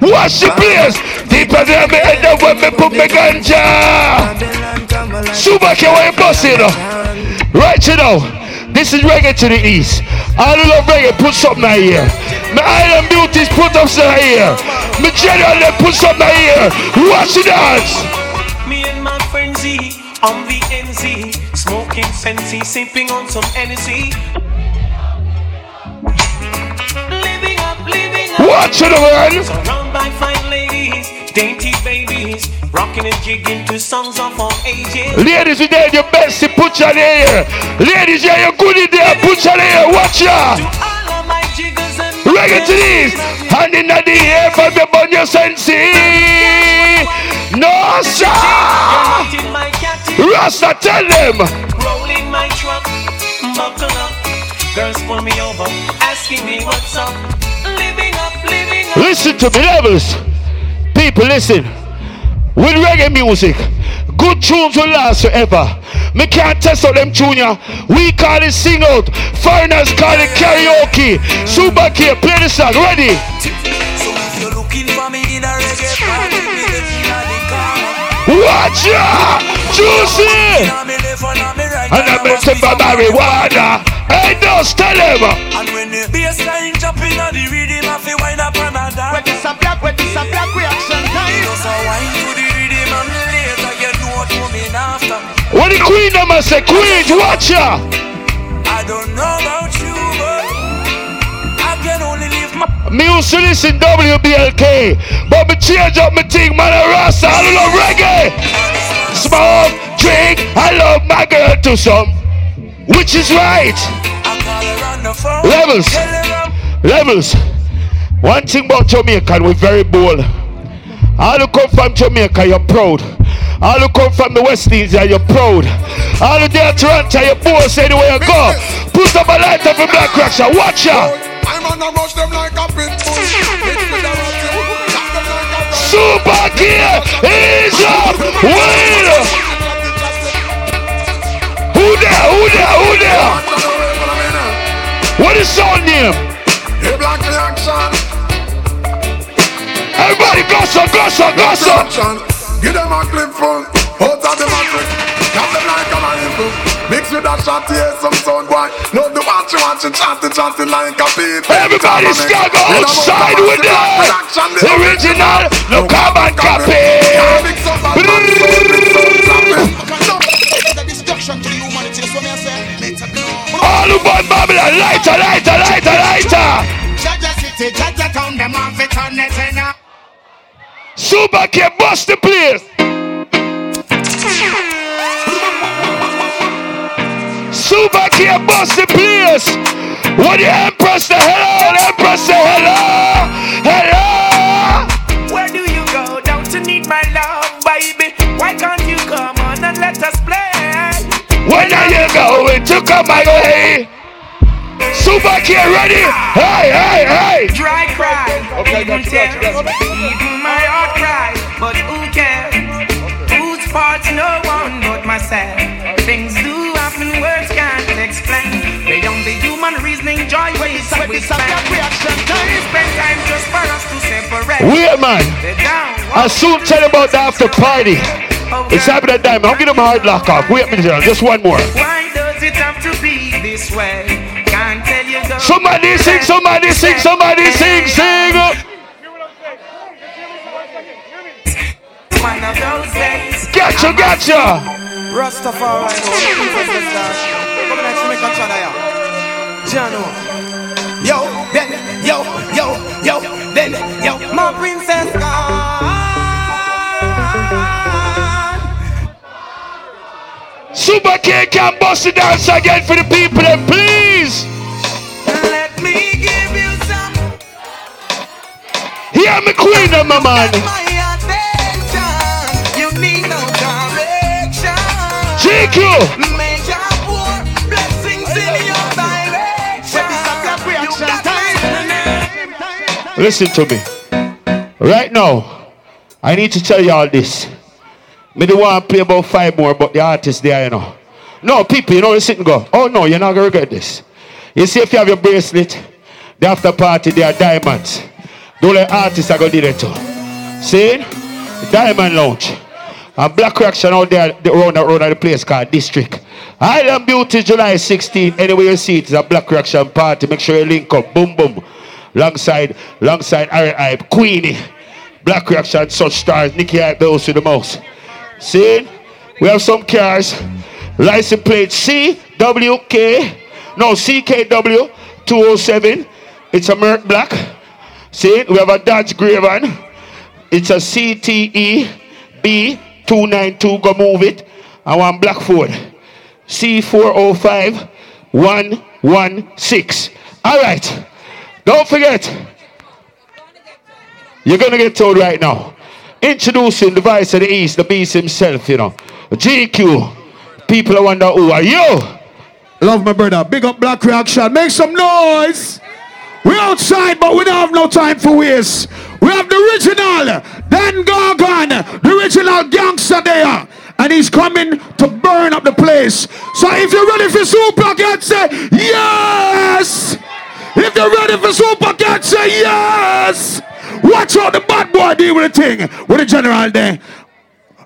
The place. Deeper than me end up when me put me ganja. Super, can you boss it? Right, you know. This is reggae to the east. I love reggae, put something out here. My island beauties, put up some here. My general, put something out here. Watch the dance. Me and my friend Z on the NZ, smoking fancy, sipping on some energy. Watch it, man. Surrounded by fine ladies, dainty babies, rocking and jigging to songs of all ages. Ladies, you there, your best, you put your there. Ladies, yeah, you're good in there, put your there. Watch ya. All of my jiggers and Reggae to this. Hand in the air from your bun, your sensi. No, sir. in my catty, Rasta, tell them. rolling my truck, buckle up. Girls pull me over, asking me what's up. Listen to me, levels. People, listen. With reggae music, good tunes will last forever. Me can't test out them junior. We call it sing out. Foreigners call it karaoke. Super K, play the song. Ready? Looking for me in a reggae party, me the king of the car. Watch ya! Juicy! And I met him for marijuana. Hey, just tell him. And when the bassline jumping on the rhythm, I feel wind up and I dance. Wet is a black, wet is a black reaction time. You so wine to the rhythm and later you know what coming after. What the queen them a say, queens, watch ya! I don't know about you, but I can only live my. Me used to listen WBLK, but me change up my thing, man, I rasta, I love reggae. Smoke, drink, I love my girl to some, which is right. Levels, levels. One thing about Jamaica, we're very bold. All who come from Jamaica, you're proud. All who come from the West Indies, you're proud. All who there Toronto, you're boss anywhere you go. Put up a light up a black crusher, watch out. I'm on a rush them like a pit bull. Mix with the roti, chop them like a Super gear is up. Wait. Who there? Who there? Who there? What is song name? Hey, black reaction. Everybody gossip, gossip, gossip. Give them a clip full. Out of the matrix. Chop them like a rifle. Mix with that shot, yeah, some sound boy. No, the watching, watching, chanting, chanting like a people. Everybody scabber outside with that. Original, no carbon copy. All about Babylon, lighter, lighter, lighter, lighter. Jaja City, Jaja Town, them off it on it, and now. Super can bust the place. Super can bust the place. When the Empress say hello, the Empress say hello, hello. Where do you go? Don't you need my love, baby? Why can't you come on and let us play? When are you going to come my way? Subak here, ready? Hey, hey, hey! Dry cry. Okay, got you, got you. Even my heart cry, but who cares? Okay. Who's part no one but myself? Things do happen, words can't explain. Beyond the human reasoning, joy waits up with time. We spend time just for us to separate. Weird man. I'll soon tell you about the after party. It's happening at Diamond. I'll get him a hard lock off. Wait a minute, just one more. Why does it have to be this way? Somebody sing, somebody sing, somebody sing, sing. One of those days. Gotcha, gotcha. Rastafari, no, princess dance. Come on, Jamaica, China, yeah. Jano. Yo, then, yo, yo, yo, then, yo. My princess gone. Super K can bust the dance again for the people, then please. Hear me, queen of my man. You need no direction. GQ. Make poor blessings in your direction. Listen to me. Right now, I need to tell you all this. Me do want to play about five more, but the artist there, you know. No, people, you know, listen and go. Oh no, you're not gonna regret this. You see, if you have your bracelet, the after party, they are diamonds. Don't let artists that too. See? Diamond Lounge. And Black Reaction out there the, around, around the place called District. Island Beauty July 16. Anyway you see it, it's a Black Reaction party. Make sure you link up. Boom boom. Alongside, alongside Harry Hype, Queenie, Black Reaction, such stars, Nicky Hype, those with the most. See? We have some cars. License plate CWK, no CKW 207. It's a Merc Black. See? We have a Dodge Graven. It's a CTE B292. Go move it. And oh one Black Ford. C405 116. All right. Don't forget. You're going to get told right now. Introducing the vice of the East, the beast himself, you know. GQ. People wonder who are you? Love my brother. Big up Black Reaction. Make some noise. We're outside, but we don't have no time for waste. We have the original, Dan Gargan, the original gangster there. And he's coming to burn up the place. So if you're ready for Super Cat, say yes. If you're ready for Super Cat, say yes. Watch out the bad boy deal with the thing. With the general there.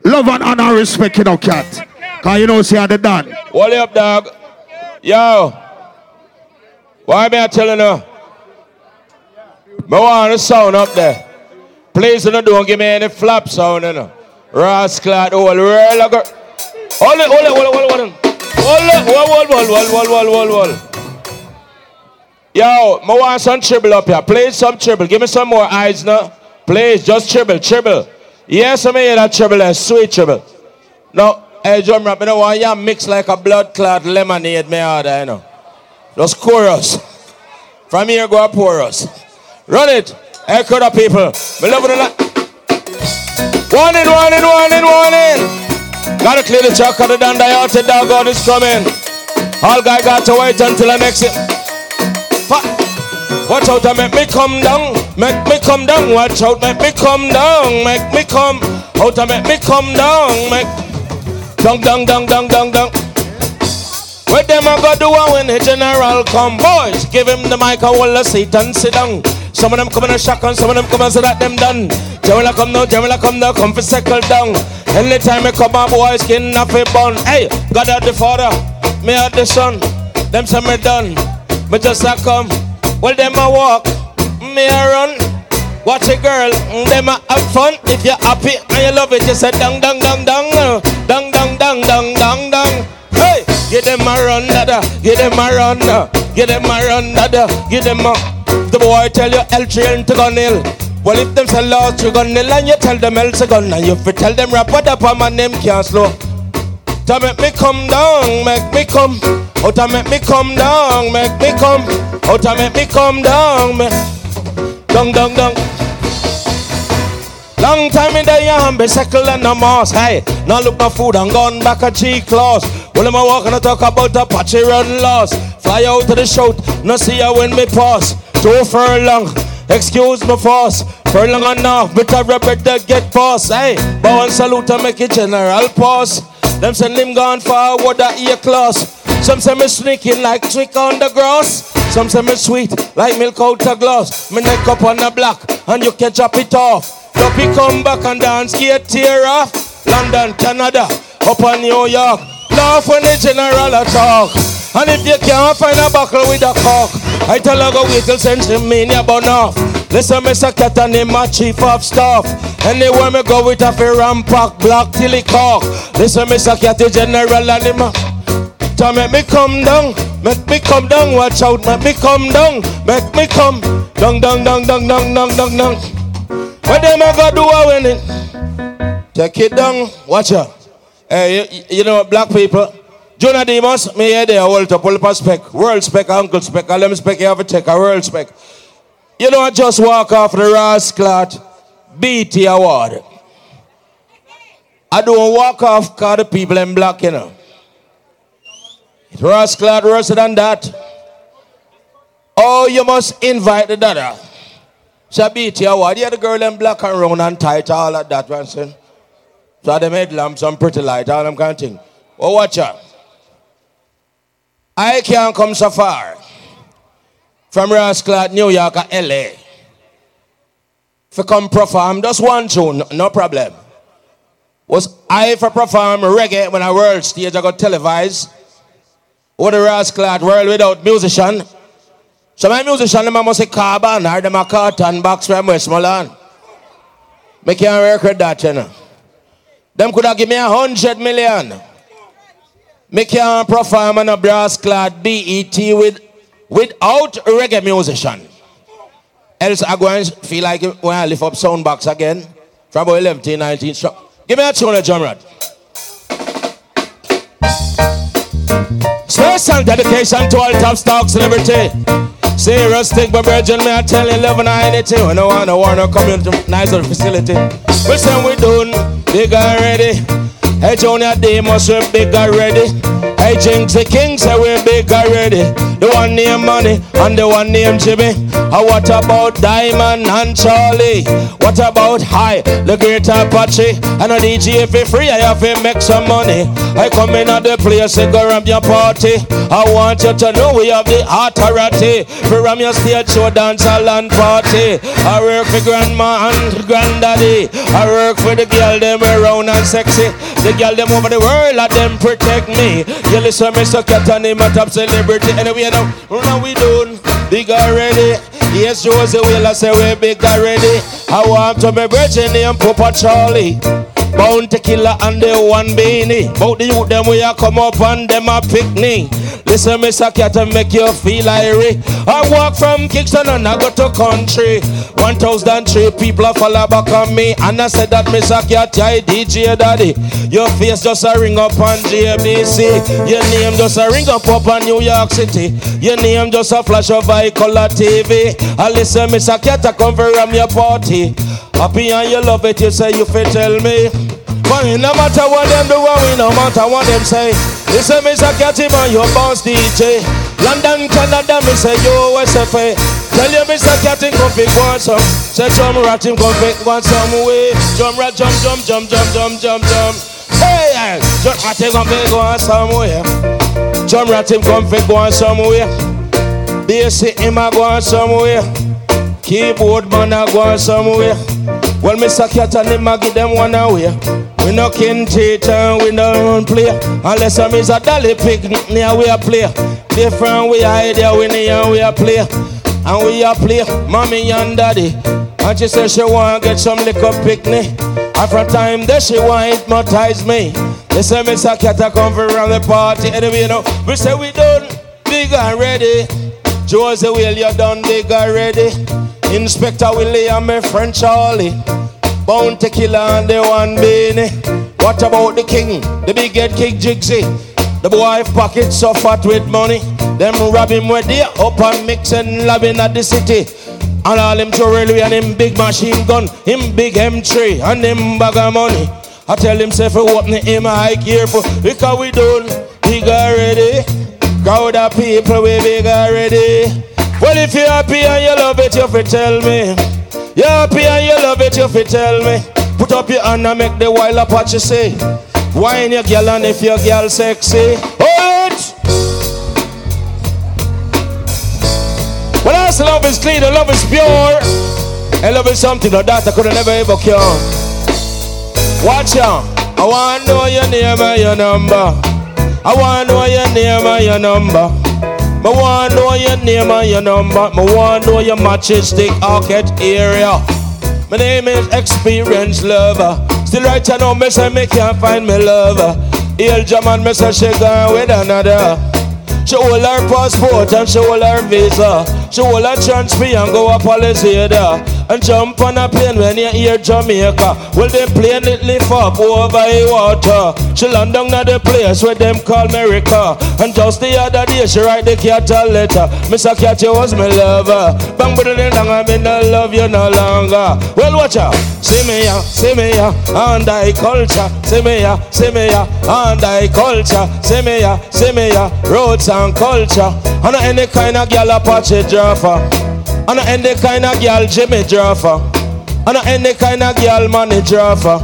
Love and honor, respect, you know, cat. Cause you know, see how they done. What up, dog? Yo. Why am I telling you? I want a sound up there. Please you don't give me any flap sound, you know. Rascal, the whole world. Hold it, hold it, hold it, hold it. Hold it, hold it, hold it, hold it, hold it. Yo, me want some triple up here. Play some triple. Give me some more eyes now. Please, just triple, triple. Yes, I mean that triple there. Sweet triple. No, hey, drum rap, you know why you mix like a blood clot lemonade, me order, you know. Just chorus. From here, go a chorus. Run it. Echo the people. Me love it a lot. Warning, warning, warning, warning. Gotta clear the truck of the the dog God is coming. All guy got to wait until the next. Watch out make me come down. Make me come down. Watch out, make me come down. Make me come out make me come down. Make down, down, down, down, down, down. What them a go do when the general come? Boys, give him the mic and hold the seat and sit down. Some of them come in a shock and some of them come and say that them done. Jamila come now, Jamila come now, come for settle down. Anytime me come on, boys, skin off a bun. Hey, God had the father, me had the son. Them say me done, me just a come. Well, them a walk, me a run. Watch a girl, them a have fun. If you're happy and you love it, you say dang, dang, dang, dang, dang, dang, dang, dang, dang, dang. Hey, give them a run, dada, give them a run, uh, give them a run, dada, give them a. The boy tell you L train to gun hill. Well, if them say lost to gun hill and you tell them else gun, and you fi tell them rap what up on my name can't slow. To make me come down, make me come. Oh, to make me come down, make me come. Oh, to make me come down, me. Dung, dung, dung. Long time in the yam, be settle and no moss. Hey, now look no food and gone back a G class. Well, I'm walking to talk about Apache run loss. Fly out to the shout, no see ya when me pass. Two furlong, excuse me fast. Furlong enough, but I better get past. Hey, bow and salute and make it general pass. Them send him gone forward the ear class. Some say me sneaking like trick on the grass. Some say me sweet, like milk out a glass. Me neck up on the block, and you can chop it off. Duppy come back and dance, get tear off. London, Canada, up on New York. Laugh when the general a talk. And if you can't find a buckle with a cock, I tell her go wait till Sensimania burn off. Listen, Mr. Cat and him my chief of staff. Anywhere me go with a fair rampack block till he cock. Listen, Mr. Cat, the general and him. to make me come down, make me come down, watch out, make me come down, make me come down, down, down, down, down, down, down, down. What them a go do a it? Take it down, watch out. Hey, you, you know black people, Junior Demus, me here there, hold up, hold spec, world spec, uncle spec, all them spec you have to take a world spec. You know, I just walk off the Rasclat BET award. I don't walk off cause the people in black, you know. Clad worse than that. Oh, you must invite the dada. Shabiti award. Yeah, the girl in black and round and tight, all of that one, son. So them headlamps and pretty light, all them kind of thing. Oh, watch out. I can't come so far from Rasclat, New York, or LA. For come perform just one tune, no problem. Was I for perform reggae when I world stage I got televised? What the Rasclat world without musician? So my musician them must say carbon or them a carton box from Westmoreland. Me can't record that, you know. Them could have give me a hundred million. Me can't perform on a brass clad BET with without reggae musician. Else I go and feel like when I lift up sound box again from about 11, 19. So give me a tune, drum rod. Special dedication to all top stock celebrity. Serious thing, but Virgin, me I tell you, love and identity. We don't want to warn no community, nice facility. We say we done, big already. Hey, Junior Demus, we big already. Hey, Jigsy King say we're big already. The one named Money and the one named Jimmy. And what about Diamond and Charlie? What about High, the great Apache? And a DJ it free, I have to make some money. I come in at the place and go ram your party. I want you to know we have the authority. For ram your stage show, dance a land party. I work for grandma and granddaddy. I work for the girl, them around and sexy. The girl, them over the world, let them protect me. You listen, Mr. Cat and him a top celebrity. Anyway, now, now we done. Big already. Yes, Josey Wales I say we big already. I want to be virgin name Papa Charlie. Bounty killer and the one Beenie. Bout the youth them we a come up and them a pick me. Listen, Mr. Cat and make you feel irie. I walk from Kingston and I go to country. 1003 people a follow back on me. And I said that Mr. Cat, I DJ daddy. Your face just a ring up on JBC. Your name just a ring up up on New York City. Your name just a flash of eye color TV. I listen, Mr. Cat, I come for ram your party. Happy and you love it, you say you fit tell me. But it no matter what them do, and we no matter what them say. Listen, Mr. Catty man, your boss DJ. London, Canada, me say you SFA. Tell you, Mr. Catty, come pick one some. Say drum rat him, come pick one some way. Drum rat, jump, jump, jump, jump, jump, jump, jump. Hey, drum rat him, come pick one somewhere. Drum rat him, come pick one somewhere. Bass him, a go on somewhere. Keyboard man, a go on somewhere. Well, Mr. Cat and him, a give them one away. We no kin teacher, we no run play. Unless I'm Mr. Dolly pick, near we a play. Different we idea, we near we a play. And we a play, mommy and daddy. And she say she want get some liquor picnic. And from time that she want hypnotize me. They say Mr. Cat a come around the party. Anyway, you know, we say we done big and ready. Josey Wales, you done big already. Inspector Willie and my friend Charlie. Bounty killer and the one Beenie. What about the king? The big head kick Jigsy. The boy pocket so fat with money. Them rob him where they up and mix and loving at the city. And all him jewelry and him big machine gun, him big M3 and him bag of money. I tell him say for open him I careful because we done big already. Crowd of people we big already. Well if you happy and you love it, you fi tell me. You happy and you love it, you fi tell me. Put up your hand and make the wild Apache say. Wine your girl and if your girl sexy. Hold it. Cause love is clean and love is pure. And love is something that I could never ever cure. Watch out. I wanna know your name and your number. I wanna know your name and your number. I wanna know your name and your number. I wanna know your majestic arcade area. My name is Experience Lover. Still right now, me say me can't find me lover. Hail German, me say she gone with another. She hold her passport and she hold her visa. She hold her transfer and go up Palisade and jump on a plane when you hear Jamaica. Well, the plane it lift up over the water. She land down at the place where them call America. And just the other day, she write the cat a letter. Mr. Cat, you was my lover. Bang, but then I mean, I love you no longer. Well, watch out. See me ya, see me ya, and I culture. See me ya, see me ya, and I culture. See me ya, see me ya, roots and culture. And any kind of gal Apache Jaffa. And any kind of girl Jimmy Jaffa. And any kind of girl Money Jaffa.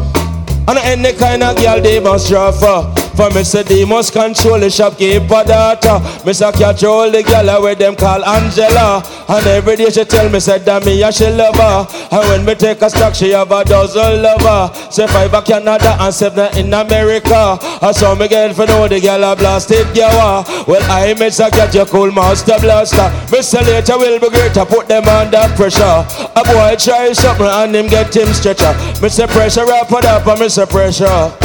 And any kind of girl Demus Jaffa. For me say they must control the shopkeeper daughter. Me say catch all the girl where them call Angela. And every day she tell me say that me and she love her. And when me take a stock she have a dozen lover. Say five a Canada and seven in America. I saw me girl for know the girl a blasted yawa. Well I me say catch your cool master blaster. Me say later will be great to put them under pressure. A boy try something and him get him stretcher. Me say pressure up and up and me say pressure.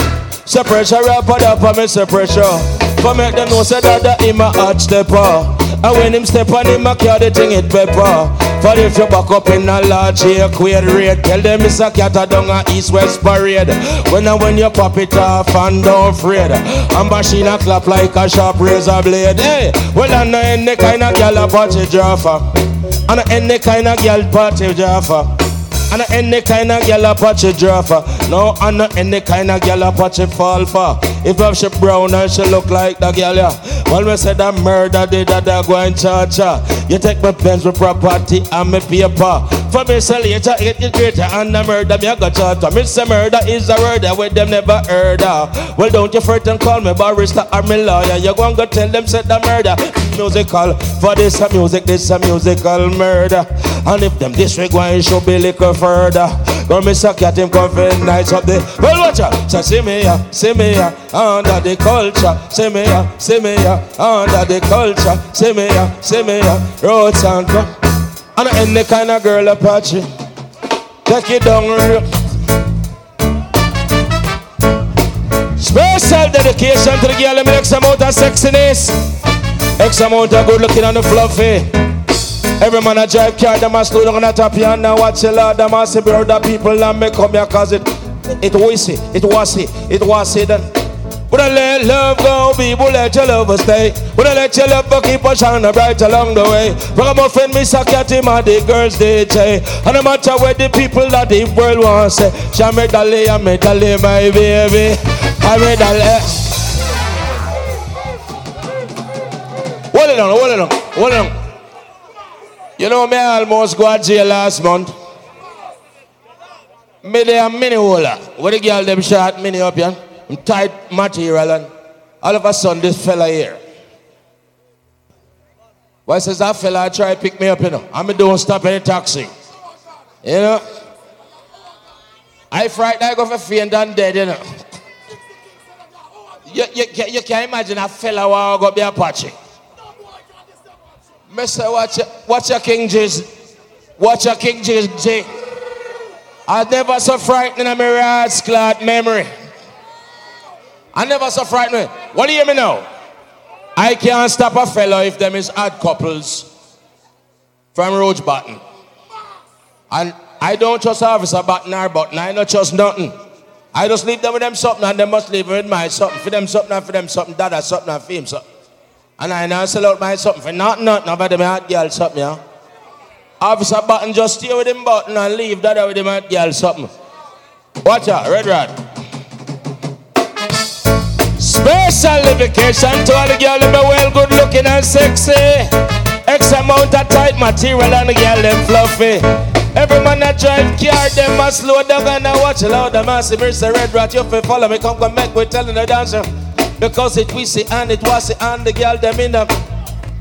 Say pressure up and up me say pressure. For make them know say that that him a hot stepper. And when him step on him a carry the thing it pepper. For if you back up in a large queer rate Tell them it's a cat a down a east west parade. When and when you pop it off and don't afraid. And machine a clap like a sharp razor blade. Hey, well I know any kind of gal a party jaffa And any kind of gal party jaffa and any kind of girl a patch a dropper. No, and any kind of girl a patch a fall for. If I'm she brown and she look like the girl, yeah. Well, me say that murder did that I go in charge. You take my pens with property and my paper. For me say later, it get greater and the murder me a go charter. Me say murder is a word that with them never heard of. Well, don't you fret and call me barrister or me lawyer. You go and go tell them say the murder musical. For this a music, this a musical murder. And if them disregard, should be little further. Go me suck at him comfort nights up there. Well, watch out. So see me ya, see me ya, under the culture. See me ya, see me ya, under the culture. See me ya, see me ya, roads and come. And any kind of girl Apache. Take it down real. Special dedication to the girl that makes amount of sexiness. X amount of good looking on the fluffy. Every man a drive car, them a slow down the top here and watch the Lord, them a say brother people and me come here cause it, it was it, it was it, it was it then. Would I let love go, people let your love stay. Would I let your love keep on shining bright along the way. Suck at him and the girls they. And no matter where the people that the world want say. She me dolly, I me dolly, my baby. I me dolly. Hold it on, hold it on, hold it on. You know me almost got jail last month. Me there mini holder. Where the girl them shot mini up here. I'm tight material and all of a sudden this fella here. Why says that fella try to pick me up, you know? I me don't stop any taxi. You know? I frightened I go for faint and dead, you know. You, you, you, can imagine a fella walk up the Apache. Mister, watch your, watch your King James. Watch your King James. I never so frightened in my rat's clot memory. I never so frightened. What do you hear me now? I can't stop a fellow if them is odd couples from Roach Button. And I don't trust Officer Button or Button. I don't trust nothing. I just leave them with them something and they must leave with my something. For them something and for them something. Dada something and for him something. And I now sell out my something for not nothing about them hot girl something, yeah. Officer Button just stay with him button and leave that with him hot girl something. Watch out, Red Rod. Special dedication to all the girls that be well good looking and sexy. X amount of tight material and the girl them fluffy. Every man that drive car, them must slow down and I watch loud. The me say red rat, you fi follow me, come come make we telling the dancer. Because it we see and it was and the girl them in.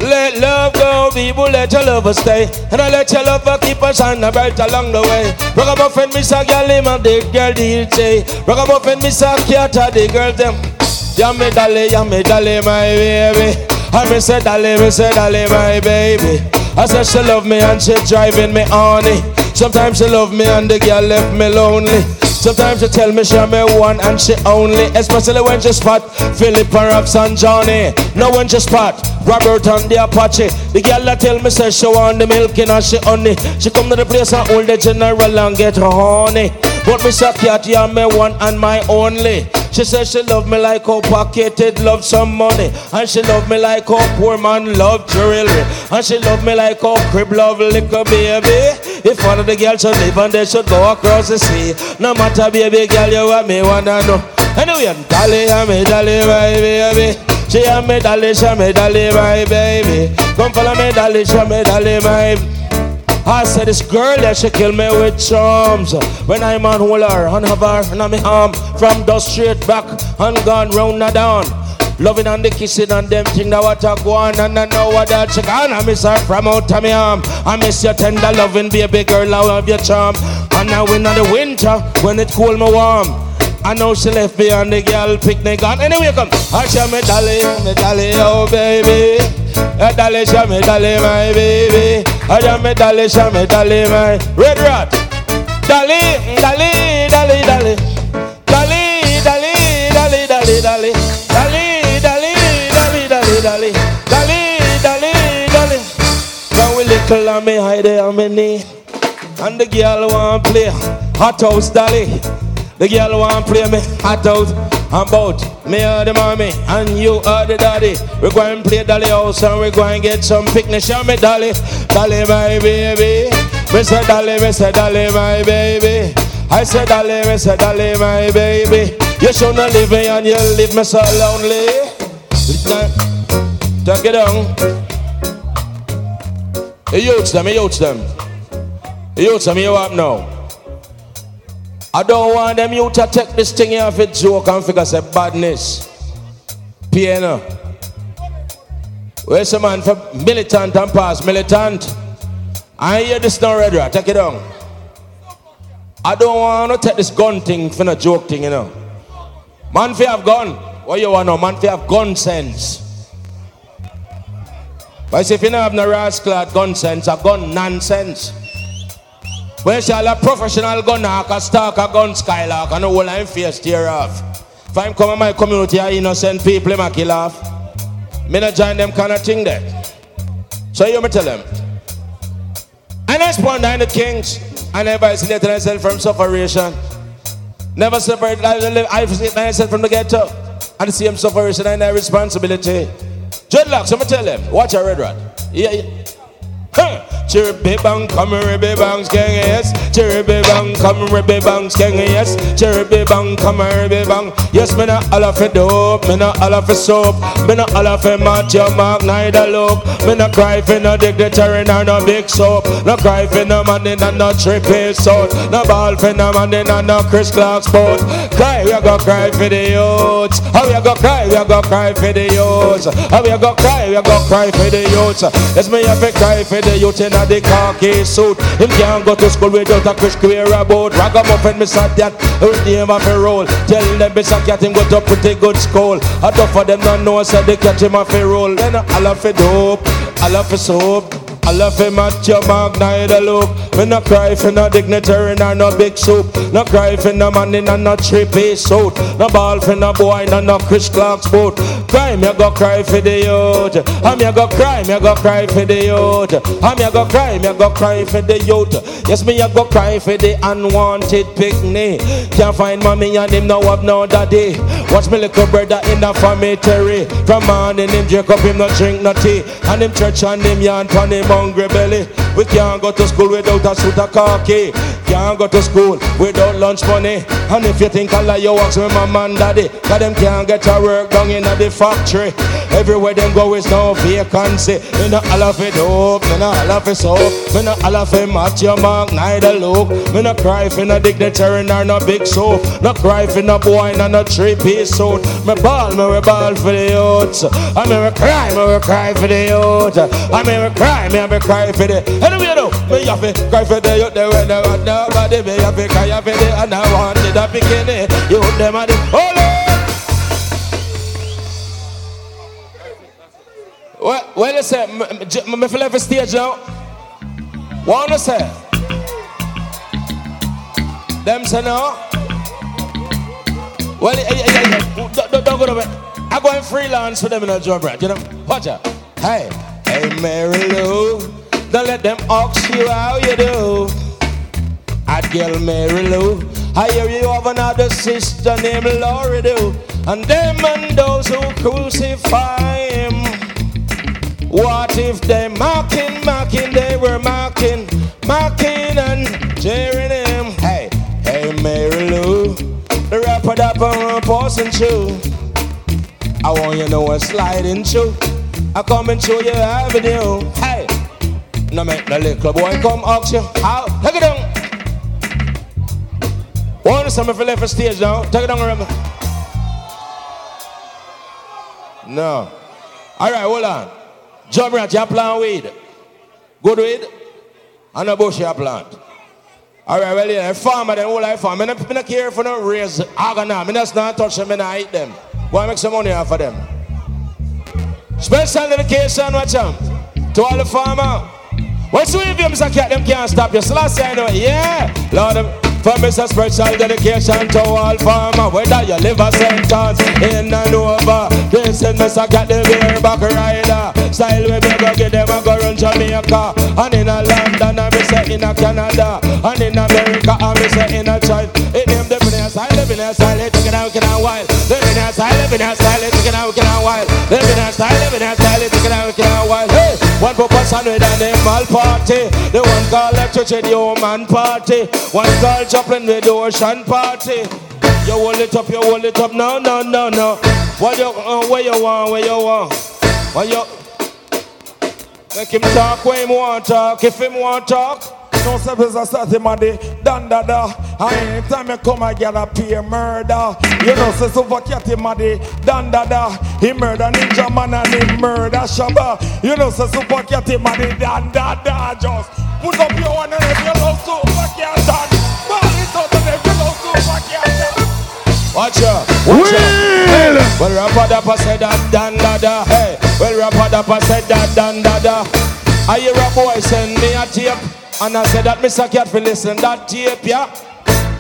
Let love go, people, let your lover stay. And I let your lover keep us on the bright along the way. Ragamuffin, Miss a girl, him and the girl, DJ. Ragamuffin, Miss a cat, the girl, them. Me dolly, me dolly, my baby. I me say dolly, me say dolly, my baby. I said she love me and she driving me honey. Sometimes she love me and the girl left me lonely. Sometimes she tell me she me one and she only, especially when she spot Philip Robs and Johnny. Now when she spot Robert and the Apache, the girl that tell me say she want the milk and she honey. She come to the place and hold the general and get her honey. But say cat, yeah, me one and my only. She says she love me like how pocketed love some money. And she love me like how poor man love jewelry. And she love me like how crib love liquor baby. If one of the girls should live and they should go across the sea. No matter baby girl, you want me wanna know. Anyway, I'm dolly, I'm a dolly, my baby. She am me dolly, she me dolly, my baby. Come follow me dolly, she me dolly, my I said this girl that she kill me with charms. When I'm on hold her and have her and I'm arm. From dust straight back and gone round and down. Loving and the kissing and them thing that what I go on? And I know what that she gone. I miss her from out of me arm. I miss your tender loving baby girl I love your charm. And now in the winter when it cool me warm I know she left on the girl picnic on Anyway come show me dolly, me dolly oh baby a dolly, show me dolly, my baby. Show me dolly, show me dolly, my red rat. Dolly, dolly, dolly, dolly. Dolly, dolly, dolly, dolly, dolly. Dolly, dolly, dolly, dolly, dolly. Dolly, dolly, we little on me hide there on me knee. And the girl want play hot house dolly. The girl want play me hot house. I'm both me are the mommy and you are the daddy. We're going to play dolly house and we're going to get some picnic. Show me dolly, dolly my baby. Mr. Dolly, Mr. Dolly my baby. I said dolly, Mr. Dolly my baby. You shouldn't leave me and you leave me so lonely. Take it down. Hey, youths them, hey, youths them. Hey, youths them, you up now. I don't want them you to take this thing here for joke and figure say badness. Piano. Where's the man for militant and pass militant? I hear this now, Red. Take it down. I don't want to take this gun thing for no joke thing, you know. Man, fi have gun. What you want know? Man, fi have gun sense. But if you don't have no rascal gun sense, a gun nonsense. When she a professional gun hawk, a stalker gun skylark, and the whole face tear off. If I'm coming my community are innocent people, a kill off. Me not join them kind of thing there. So you me tell them. And I spawned down the kings. I never isolated myself from sufferation. Never separated isolate myself from the ghetto. And the same sufferation and their responsibility. Dreadlocks, I'm tell them. Watch a red rat. Yeah, yeah. Chirpy bang, come ribby bang, skeng yes. Chirpy bang, come ribby bang, skeng yes. Chirpy bang, come ribby bang. Yes, me not all of it dope, me not all of it soap, me not all of it match your mark, neither look. Me not cry for no dignitary nor no big soap. No cry for no money nor no trippy soap. No ball for no money nor no Chris Clark's boat. Cry, we go cry for the youths. How we go cry, we go cry for the youths. How we go cry, we go cry for the youths. Yes, me have to cry for the youth a the khaki suit. Him can't go to school without a Chris queer about. Ragamuffin, me said that. Day him have a roll. Tell them me say cat him go to pretty good school. A tough for them not know said they catch him off a roll. Then I love it dope, I love it soap. I love him at your mark, neither look. Me no cry for no dignitary, nor no big soup. No cry for no money, nor no trippy suit. No ball for no boy, nor no Chris Clark's boot. Cry, me go cry for the youth. I'm me go cry, me go cry for the youth. I'm me go cry, me go cry for the youth. Yes, me a go cry for the unwanted picnic. Can't find mommy and him now have no daddy. Watch me little brother in the cemetery. From morning him Jacob him no drink no tea. And him church and him yarn pon him hungry belly. We can't go to school without a suit of khaki. Can't go to school without lunch money. And if you think I lie, you ask me mama and daddy. Cause them can't get a work done in the factory. Everywhere them go is no vacancy. Me no all of it dope, me no all of it soap. Me no all of it match your mark, neither look. Me no cry for no dignitary nor no big soap. No cry for no boy nor no three piece suit. Me ball, me we ball for the youths. I me we cry, me we cry for the youth. I me we cry, me we cry for the. Anyway, though, me have to cry for the youth. They when they want nobody, me have to cry for the and I wanted a bikini. You them are the. Lord. Well, well, say, me, me, me feel every stage now. What you say? Them say no. Well, yeah, yeah, yeah. Don't, don't, go to bed. I go and freelance for them in a job, right? You know? Watch out. Hey, hey, Mary Lou. Don't let them ask you how you do. Hot girl Mary Lou. I hear you have another sister named Laurie do. And them and those who crucify him. What if they mocking, mocking, they were mocking, mocking and jeering him? Hey, hey, Mary Lou, the rapper that I'm passing through. I want you to know what's sliding through. I come and show you avenue. Hey, no make the little boy come ask you how. Take it down. Want to some if you left the stage now? Take it down, remember. No. All right, hold on. Job rat, you plant weed. Good weed. And a bush you plant. All right, well, yeah, farmer, then all I farm. I don't, care for don't raise organ. I just not touch them I eat them. And make some money off of them. Special dedication, watch out. To all the farmer. What's with them, Mr. Cat? Them can't stop you. Year, I know, yeah. Lord, them. For a special dedication to all farmer. Whether you live a sentence in and over. This is Mr. Cat, the beer back rider. Style we be go give them a go run Jamaica. And in a London, and me say in a Canada. And in America, and me say in a China. It name the finesse, I live in a style, it taking out, taking out wild. Living a style, living in a style, it taking out, taking out wild. Living a style, living in a style, it taking out, taking out wild. Hey, one purpose and with an animal party. The one called electric, the human party. One called Chaplin with the ocean party. You hold it up, you hold it up, no, no, no, no. What you, uh, where you want, where you want? What you, make him talk when him want talk, if him want talk. No service I start him at the dan da da. And anytime you come I get a pay murder. You know say suffocate him at da da. He murder Ninjaman and he murder shabba. You know say suffocate him at da da. Just put up your one and if you love suffocate that. Ball Watch out. Watch out. Well, rapper dapper said that dan da da. Hey, well, rapper dapper said that dan da da. I hear a boy send me a tape, and I said that Mr. Cat for listen that tape, yeah.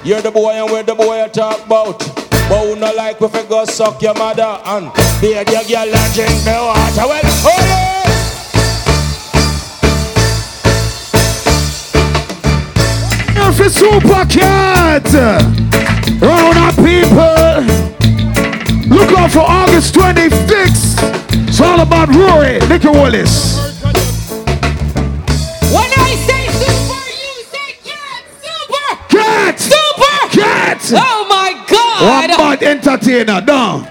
You're the boy and where the boy I talk about. But who no like if you go suck your mother and be a your girl and drink the water. Well, oh yeah. If it's Super Cat, round up people. Look out for August 26th. It's all about Rory, Nicky Wallace. When I say super, you say cat. Super. Cat. Super. Cat. Oh my One God. Oh, bad entertainer, down.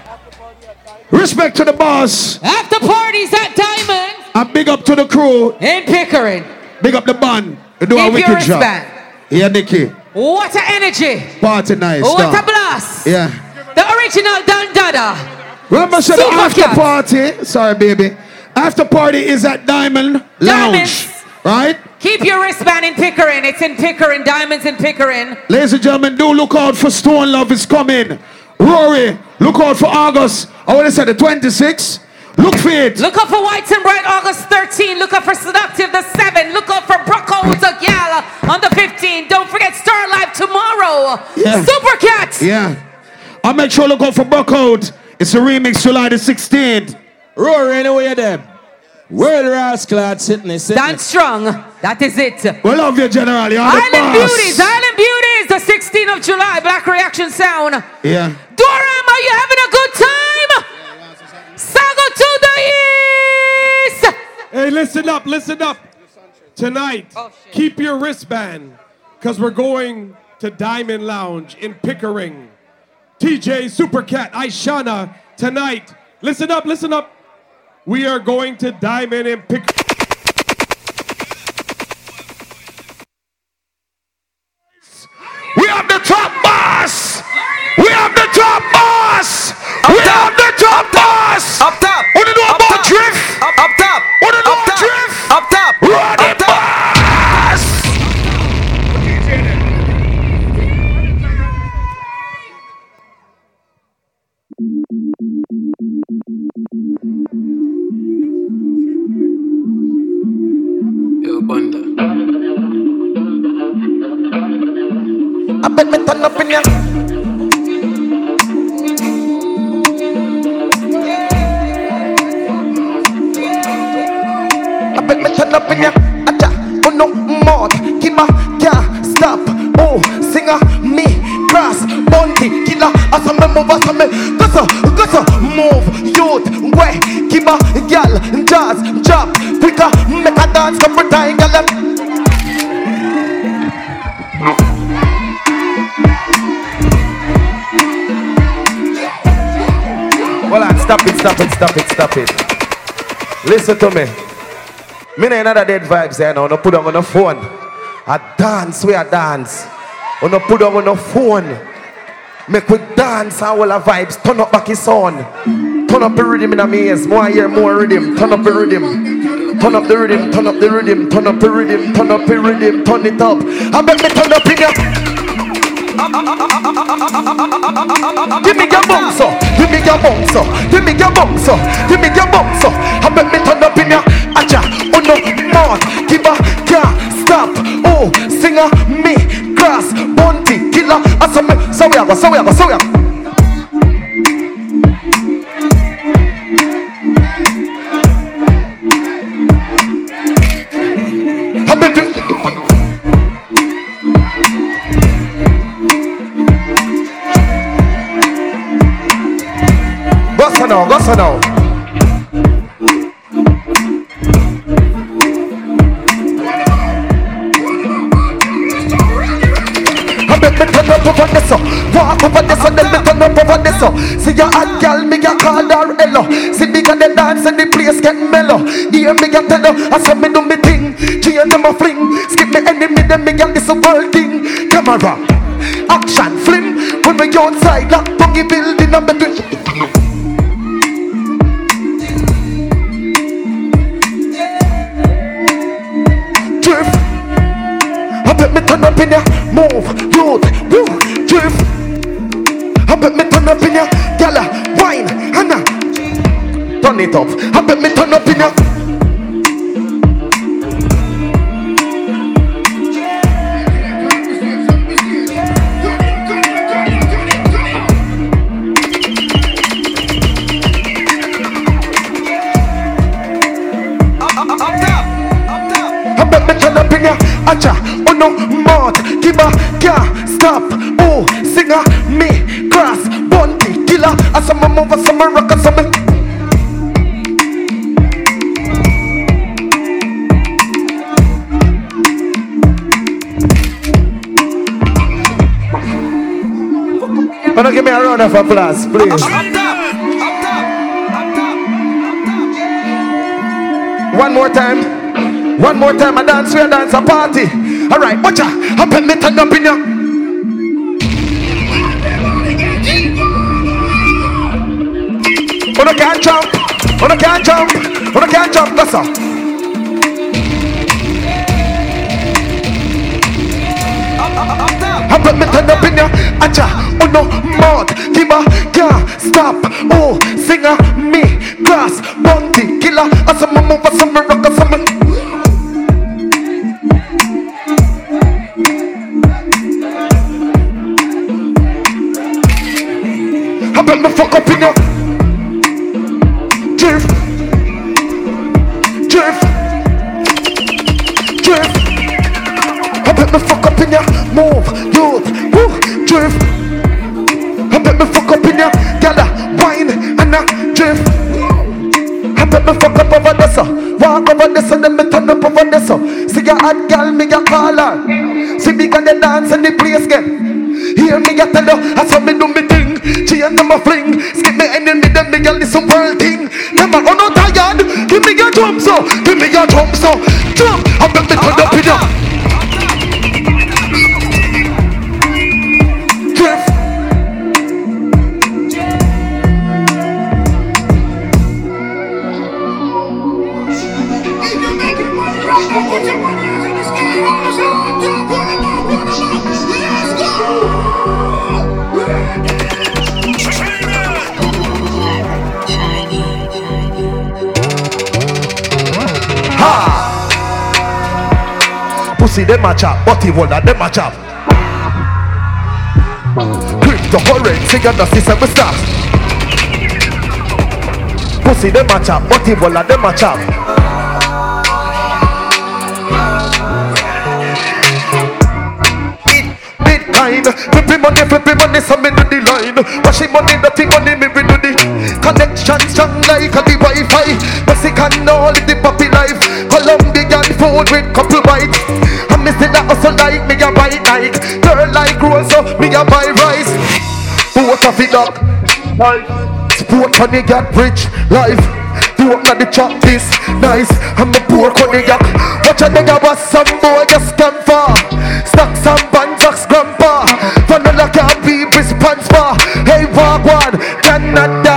Respect to the boss. After parties at Diamond And big up to the crew. in Pickering. Big up the band. You do a Keep your wicked job. wristband. Yeah, Nikki. What a energy. Party nice. What a blast. Yeah. The original Don Dada. Remember, said the after Cat. party. Sorry, baby. After party is at Diamond Lounge. Diamonds. Right? Keep your wristband in Pickering. It's in Pickering. Diamonds in Pickering. Ladies and gentlemen, do look out for Stone Love is coming. Rory, look out for August. Oh, I want to say the 26th. Look for it. Look out for White and Bright August 13. Look out for Seductive the 7. Look out for Brockos a gal on the 15th. Don't forget Star Live tomorrow. Yeah. Super Cat. Yeah. I'll make sure look out for Buckout. It's a remix July the 16th. Rory, anyway, them. World Rascal sitting there. sitting Stand strong. That is it. We love you, General. You're the Island boss. Beauties. Island Beauties. The 16th of July. Black Reaction Sound. Yeah. Durham, are you having a good time? Reggae to the east. Hey, listen up, listen up. Tonight, oh, keep your wristband because we're going to Diamond Lounge in Pickering. Teejay Supercat Ishawna tonight. Listen up, listen up. We are going to Diamond and pick. We have the top boss. We have the top boss. we have the top Turn up in ya. I bet me turn up in ya. Acha, oh no more. Kima can't stop. Oh, singer me grass, Bounty Killer. Asa me move, asa me gosa, gosa move. Youth, way, kima gal, jazz, chop, quicker, make a dance, come for time, gal. Stop it, stop it, stop it. Listen to me. Me nah another dead vibes here now. No put on on the phone. I dance, we a dance. On no put on on the phone. Make we dance and all the vibes. Turn up back his on. Turn up the rhythm in a maze. More hear more rhythm. Turn up the rhythm. Turn up the rhythm. Turn up the rhythm. Turn up the rhythm. Turn up the rhythm. Turn it up. I make me turn up in ya. Give me your bounce up, give me your bounce up, give me your bounce up, give me your bounce up. I make me turn up in ya, aja, oh no, not, give a can't stop. Oh, singer, me, grass, bunty, killer, asa me, so we are go, so we are go, so we are over this up. Walk over this and then me turn up over this up. See your hot girl, me a call her hello. See me got the dance and the place get mellow. Hear me a tell her, I saw me do me thing. Change them a fling. Skip me enemy, then me got this world thing. Camera, action, film. When we outside, lock buggy building and between. drift. I bet me turn up in ya, move, Turn it. I bet me turn up in ya, acha, oh no, mouth, giba, can't stop, oh, singer, me, grass, bunty, killer, as a move, as a rock, Wanna give me a round of applause, please. One more time. One more time. I dance, we dance, a party. All right, watch out. I bet me turn up in ya. Uno can't jump. Uno can't jump. Uno can't jump. That's all. I bet me turn up in ya. Acha, oh uno, mod, giba, can't stop. Oh, singer, me, grass, bunty, killer. Asama move, asama rock, asama. I Pussy them a chop, body holder them a chop. Grip the horror, figure the system we start. Pussy them a chop, body holder them a chop. Bitcoin, flipping money, flipping money, so me do the line. Washing money, dirty money, me we do the connection strong like a the Wi-Fi. Mexican all the puppy life. Colombian food with couple bites. Me still a hustle like me a buy Nike. Girl like rose, so me a buy rice. Both of it up. Sport money get rich life. Do up na the chop this nice. I'm a poor cognac. Watch a nigga was some boy just scam for. Stack some banjaks grandpa. Vanilla can't be responsible. Hey Wagwan, Canada.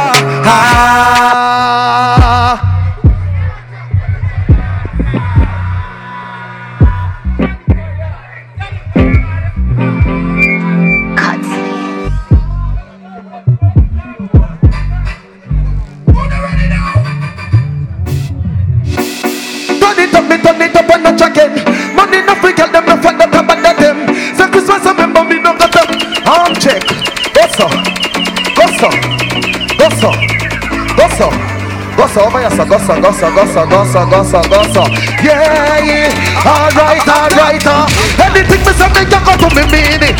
Go so over here, so go so, go so, go so, go so, go so, go so. Yeah, yeah. Alright, alright. Uh. Anything me say, me you go to me mean it.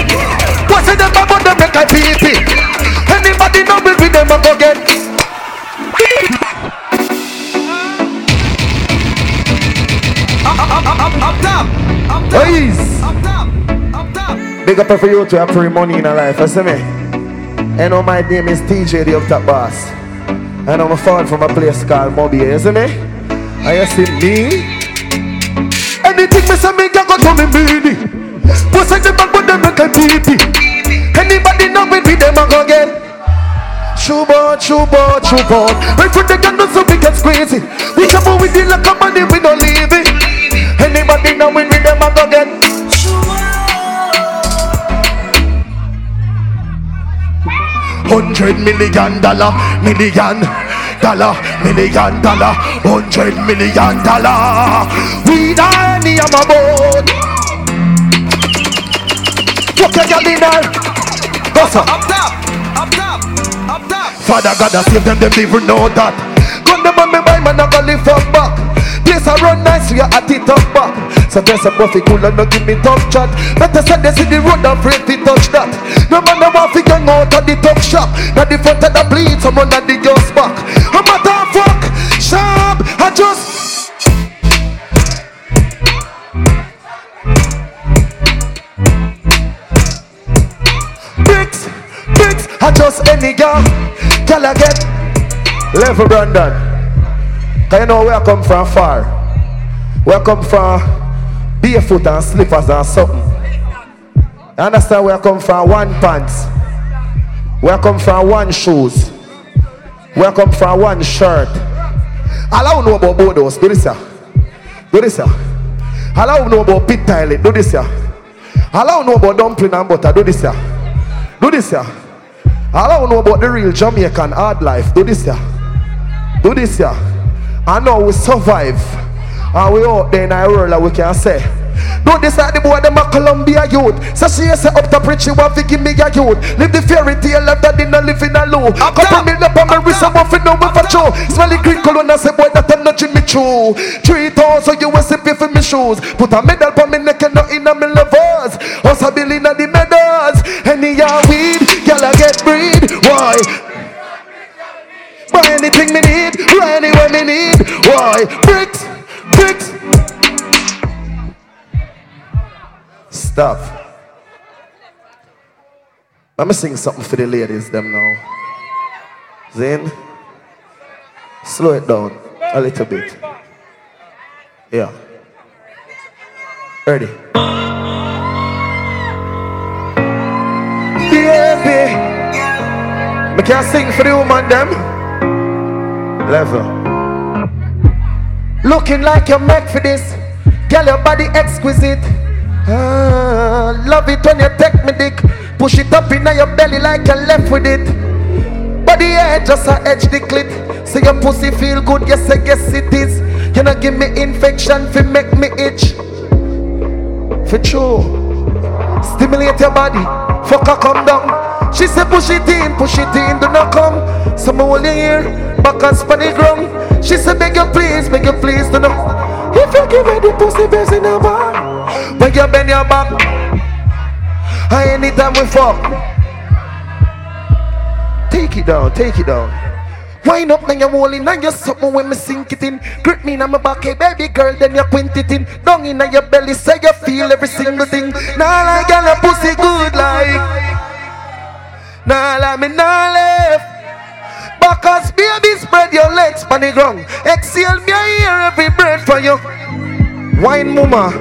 What's in them about them make I pee. Anybody know me with them I go get. Please. Big up for you to have free money in a life, you see me? I know my name is Teejay the up top boss. And I'm a fan from a place called you see me? And you see me? Anything me say me can go to me baby. Like the back but them make a pee Anybody know me with them I go get. Chubo, chubo, chubo. Right from the gun, so we get crazy. We on with the luck of money, we don't leave it. Anybody know with them, I go get. Hundred million dollar, million dollar, million dollar, hundred million dollar. We done the am about. Fuck a girl in her. Go so. Up top, up top, up top. Father God, I save them, them even know that. Gun them on me, my man, I go lift up back. Place I run nice, so you at it up back. So there's a buffy cool and no give me tough chat. Better say they see the road and afraid to touch that. No man no want to gang out of the top shop. Now the front of the bleed, someone at the just back. I'm a damn fuck, sharp, I just. I just any girl. Can I get level Brandon? Can you know where I come from far? Where I come from barefoot and slippers and something. You understand where I come from? One pants. Where I come from? One shoes. Where I come from? One shirt. All I know about those. Do this here. Do this here. All I know about pit toilet. Do this here. All I know about dumpling and butter. Do this here. Do this here. All I know about the real Jamaican hard life. Do this here. Do this here. I know we survive. And we out there in our world that we can say. Do this like the boy them a Columbia youth. So she say up to preach you want to give me a youth. Live the fairy tale life that didn't live in a low. Couple million up on my wrist I'm off now with a show. Smelly green color and I say boy that I'm not me true. Three thousand US pay for me shoes. Put a medal on me neck and not in a me lovers. Also bill in the medals. Any yard weed, I get breed. Why? Buy anything me need, buy anywhere me need. Why? Bricks, Stop. Let me sing something for the ladies, them now. Zin, slow it down. A little bit. Yeah. Ready. Baby. Me can't sing for the woman them. Level. Looking like you're made for this. Girl, your body exquisite. Ah, love it when you take me dick. Push it up in your belly like you're left with it. Body hair just a edge the clit. So your pussy feel good, yes I guess it is. You know give me infection fi make me itch. For true. Stimulate your body. Fuck her come down. She said, push it in, push it in, do not come. Some hold your ear, back and span ground. She said, beg you please, beg you please, do not. If you give me the pussy, best in the bar. When you bend your back, and anytime we fuck, take it down, take it down. Wind up, then you're rolling, and you're something when me sink it in. Grip me in my back, hey baby girl, then you're quint it in. Down in your belly, say you feel every single thing. Nah, like girl, your pussy good like. Nah, let me nah left. Because baby, spread your legs on the ground. Exhale, me I hear every breath for you. Wine, mama.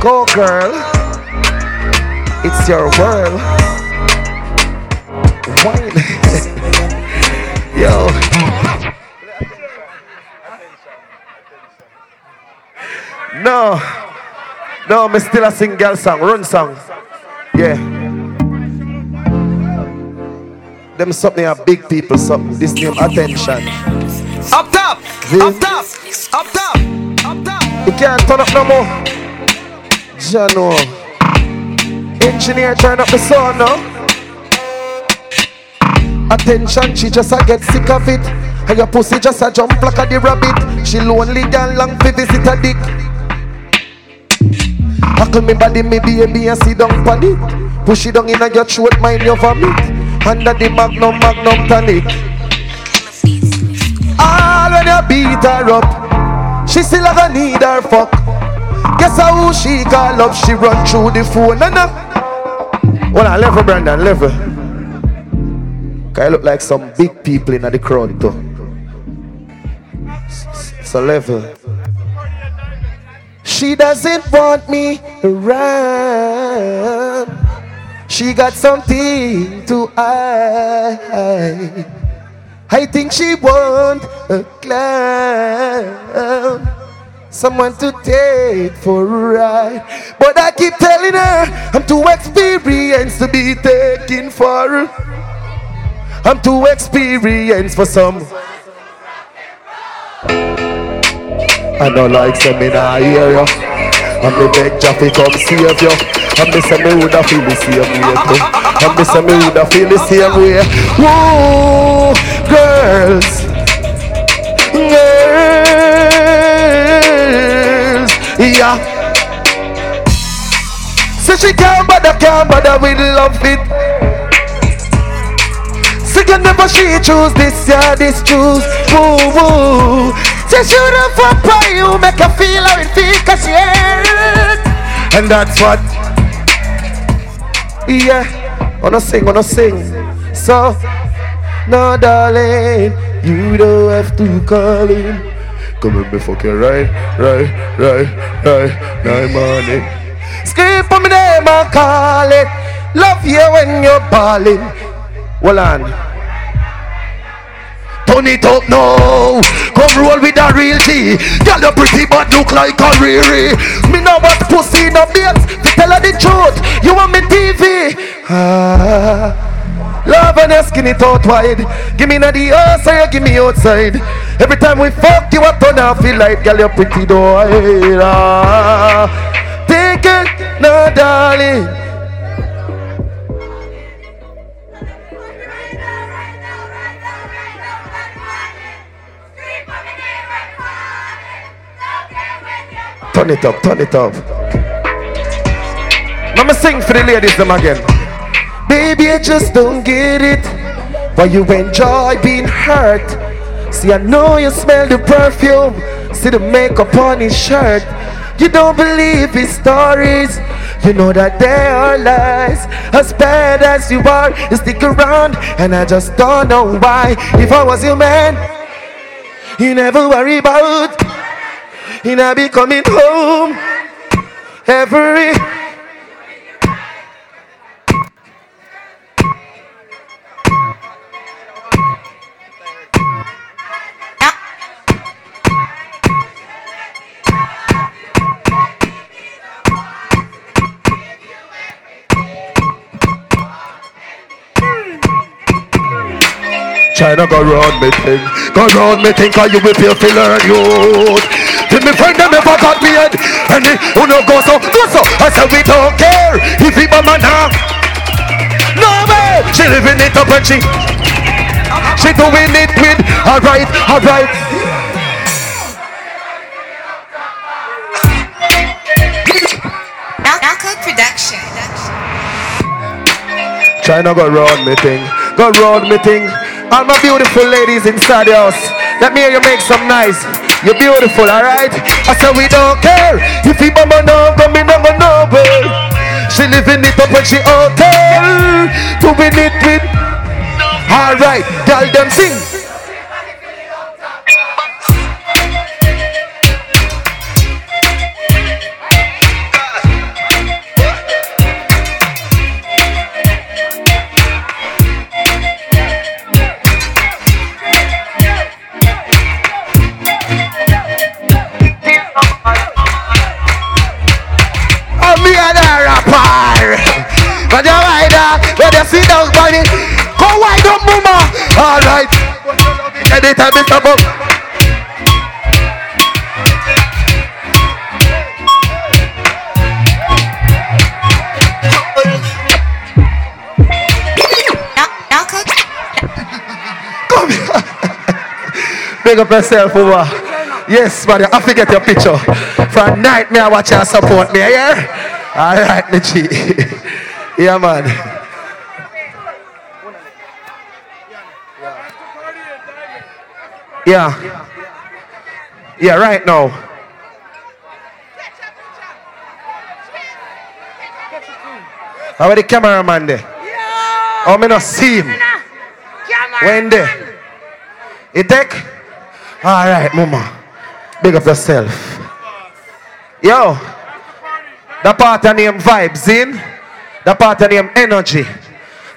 Go, girl. It's your world. Wine. Yo. No. No, me still a sing girl song, run song. Yeah. Them something are big people something. This name attention. Up top, See? up top, up top, up top. You can't turn up no more. Jano. Engineer turn up the sound now. Attention, she just a get sick of it. And your pussy just a jump like a the rabbit. She lonely girl long fi visit a dick. Huckle me body, me baby, and sit down pan it. Push it down in a your throat, mind your vomit. Under the magnum, magnum tonic. All when you beat her up, she still have a need her fuck. Guess how she call up, she run through the phone and uh. Well, I level, Brandon, level. Cause I look like some big people in the crowd too. So level. She doesn't want me around. She got something to hide. I think she want a clown. Someone to take for a ride. But I keep telling her I'm too experienced to be taken for. I'm too experienced for some. I don't like seminar hear you. I'm the beg Jaffe come save you. I'm the same me woulda feel the same way too. I'm the same me woulda feel the same way. Whoa, girls, girls, yeah. Say she can't bother, can't bother with love it. Say you never she choose this, yeah, this choose. Woo, woo. Say she would for pie you make her feel how it feel, cause hurt. And that's what, yeah. Wanna sing, wanna sing. So, no, darling, you don't have to call him Come and me fuck you right, right, right, right, now morning. Scream for me name and call it. Love you when you're balling. Hold on. Turn it up now. Come roll with a real G. Girl, you pretty but look like a Riri. Me know what pussy a base. To tell her the truth, you want me TV. Ah. Love and your skinny out wide. Give me na the or give me outside. Every time we fuck you up, turn out feel like girl you're pretty though. Ah. Take it, no darling. Turn it up, turn it up. Mama sing for the ladies them again. Baby, I just don't get it. Why you enjoy being hurt? See, I know you smell the perfume. See the makeup on his shirt. You don't believe his stories. You know that they are lies. As bad as you are, you stick around, and I just don't know why. If I was your man, you never worry about. He not be coming home every. China go round me thing, go round me thing, cause you will feel feel learn youth. Did me friend them never got me head, and they who no go so, go so. I said we don't care if he mama now. No way, she living it up and she, she doing it with, alright, alright. Narco Production. China go round me thing, go round me thing. All my beautiful ladies inside the house, let me hear you make some noise. You're beautiful, alright? I said we don't care if he mama no come in no nowhere. She living it up when she hotel, doing it with. Alright, tell them sing. Anytime you stop up. Come here. Big up yourself, over. Yes, buddy, I forget your picture. From night, me I watch you support me, yeah? All right, G. yeah, man. Yeah. Yeah, right now. How are the cameraman there? Oh, me not see him. When there? You take? All right, mama. Big up yourself. Yo, the part of name vibes in. The part of name energy.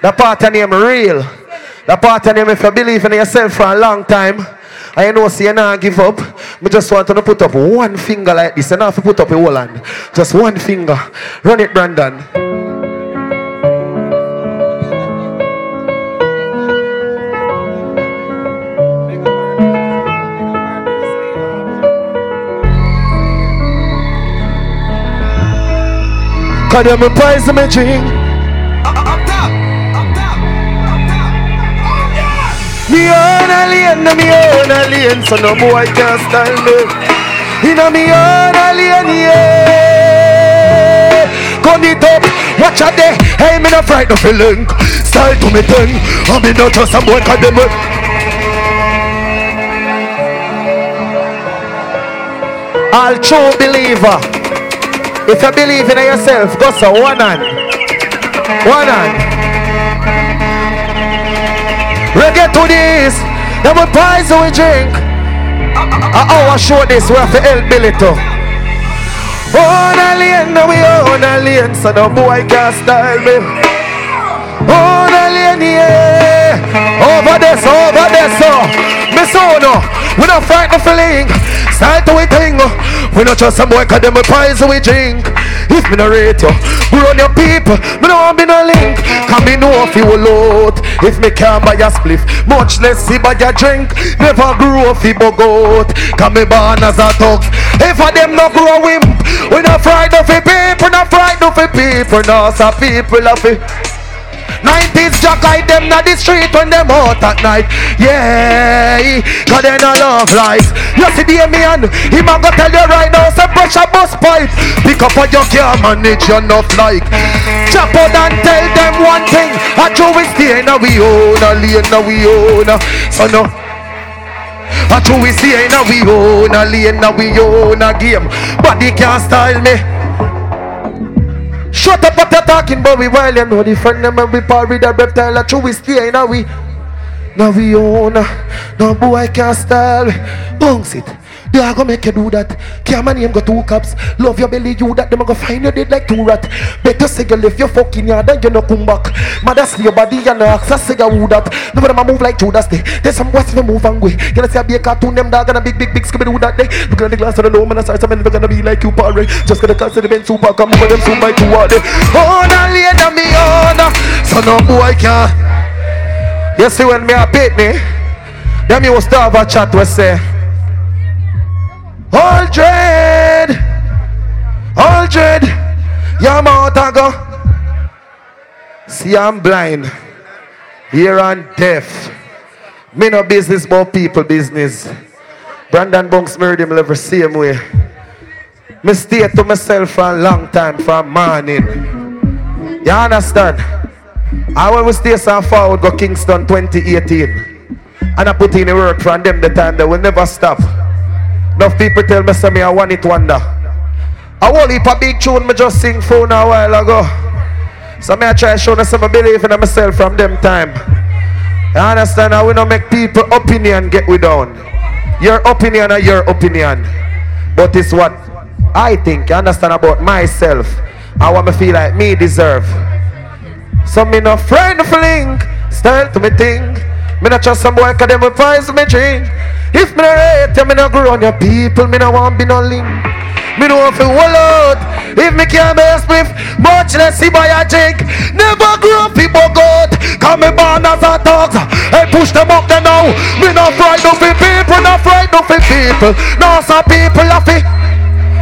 The part of name real. The part of name if you believe in yourself for a long time. I know see you not give up. I just want to put up one finger like this. And don't have to put up a whole hand. Just one finger. Run it, Brandon. Cause them a poison me drink. Me own a lane, no me own a lane, so no boy can style me. Inna me own a lane, yeah. Gun it up, watch out there. Hey, me no frightened of link. Style to me thing, I me not just a boy 'cause them. a- All true believer. If you believe in yourself, go so one hand. One hand. Reggae to this. Them we pies we drink. Uh, uh, oh, I hour show this, we have to help Billy too. Own a lane, now we own a lane, so no boy can style me. Own a lane, yeah. Over this, over this, so. Me so no. We not fight the feeling. Style to we thing. We not just some boy, cause them we pies we drink. If me no rate you, run your people. Me no want me no link. Come me know if you will load. If me can't buy a spliff, much less see buy a drink. Never grew up fi bogot. Come me born as a thug. If a them no grow wimp, we not frightened fi people, not frightened fi people. No, some people of it. 90s jack hide them na the street when them out at night. Yeah, cause they no love life. You see the man, he man go tell you right now, say pressure bus pipe. Pick up what you can't manage enough like. Chop out and tell them one thing. I true we stay now we own, a lane now we own. So no. I true we stay now we own, a lane now we own a game. They can't style me. Shut up what you're talking about we while you know the friend them and we par with a reptile a true we stay in we Now we own. No boy can't style. Bounce it. They are gonna make you do that. Camera name got two cups. Love your belly, you that them go find you dead like two rat. Better say you live your fucking yard and you no come back. Mother see your body and no access say you who that. Of them move like Judas day. There's some west we move. You know see a be a cartoon them dog and a big big big skibby do that day. Look at the glass of the low man, I start some never gonna be like you, parry. Just gonna cast the bend super come over them by two all day. Oh, now later me on. So no boy can. You see when me a beat me, them you start have a chat we say. All dread, your mouth a go. See, I'm blind, here and deaf. Me no business, but people business. Brandon Bunks married him the same way. Me stay to myself for a long time, from morning. You understand? I we stay so forward, go Kingston 2018. And I put in the work from them the time they will never stop. Enough people tell me, say me, I want it wonder. I whole heap a big tune me just sing for a while ago. So me I try show them some belief in myself from them time. You understand? I will not make people opinion get we down. Your opinion are your opinion. But it's what I think, you understand about myself. I want me feel like me deserve. So me no friend of link, style to me thing. Me not trust some boy cause them will me change. If me no rate you, me no grow on your people, me no want be no link. Me no want to hold out. If me can't be a spliff, much less see by a drink. Never grow people good. Come me born as a dog. Hey, push them up there now. Me no frightened of the people, no frightened of the people. No, some people have it.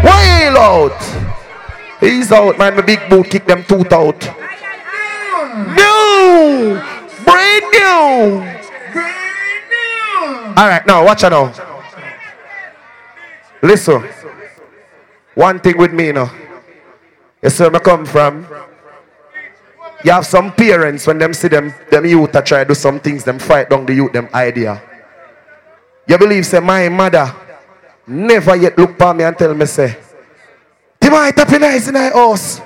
Wail out. He's out, man. My big boot kick them tooth out. New! Brand new! Alright, now watch out now. Listen. One thing with me now. You see where I come from? You have some parents when them see them, them youth a try to do some things, them fight down the youth, them idea. You believe say my mother never yet look for me and tell me say, Tim I tap in eyes in my house.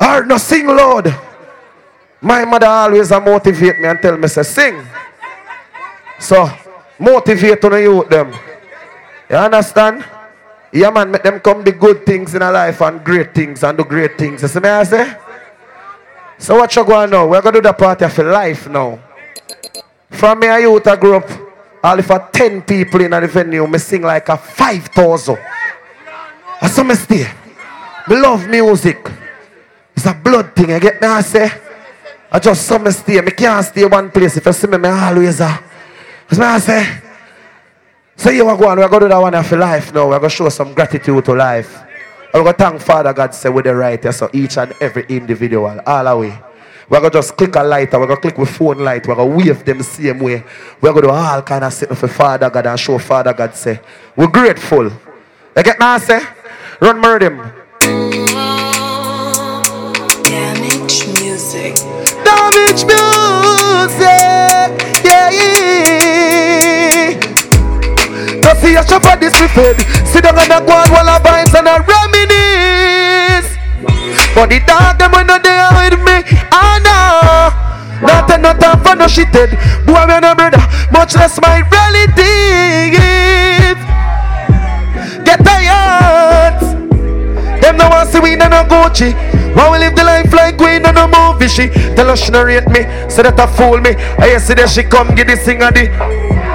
Or no sing Lord. My mother always motivate me and tell me say sing. So motivate to the youth them. You understand? Yeah man, make them come the good things in a life and great things and do great things. You see me I say? So what you going now? We're gonna do the party for life now. From me a youth I grew up, all if a 10 people in the venue, me sing like a 5,000. That's how me stay. Me love music. It's a blood thing, you get me I say? I just some me stay. Me can't stay one place. If you see me, me always uh, That's me I say. So you want to go on, we're going to do that one for life now. We're going to show some gratitude to life. And we're going to thank Father God say with the right here. So each and every individual, all the way. We're going to just click a light. We're going to click with phone light. We're going to wave them the same way. We're going to do all kind of sitting for Father God and show Father God say, we're grateful. You get I ah, say? Run murder him. Damage music. Damage music. Yeah. Cause see a shop this fed. Sit down and a go while I vibes and I reminisce. But the dog them when not there with me. I know. Not take no time for no shithead. Boy, me no brother. Much less my relative. Get tired. Them no want see we no no Gucci. Why we live the life like we no no movie? She tell us she no rate me, so that a fool me. I yesterday she come get this thing a the.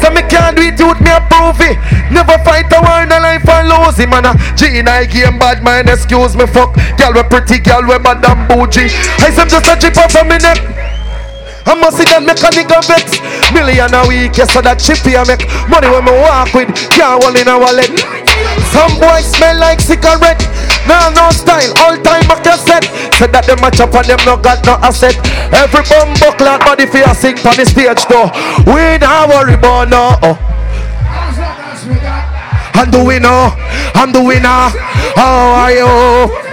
So me can't do it with me approve it. Never fight a war in a life and lose him man. a G in I game bad mind excuse me fuck. Girl we pretty girl we bad and bougie. I some just a chip off of me neck. I must see that a nigga vex Million a week, yes, so that chippy I make Money when me walk with, can't hold in a wallet Some boys smell like cigarette. Nah, no style, all time a cassette Said that them match up and them no got no asset. Every bum buckler body for a sing on the stage though We not worry about no. Oh. I'm the winner, I'm the winner How are you?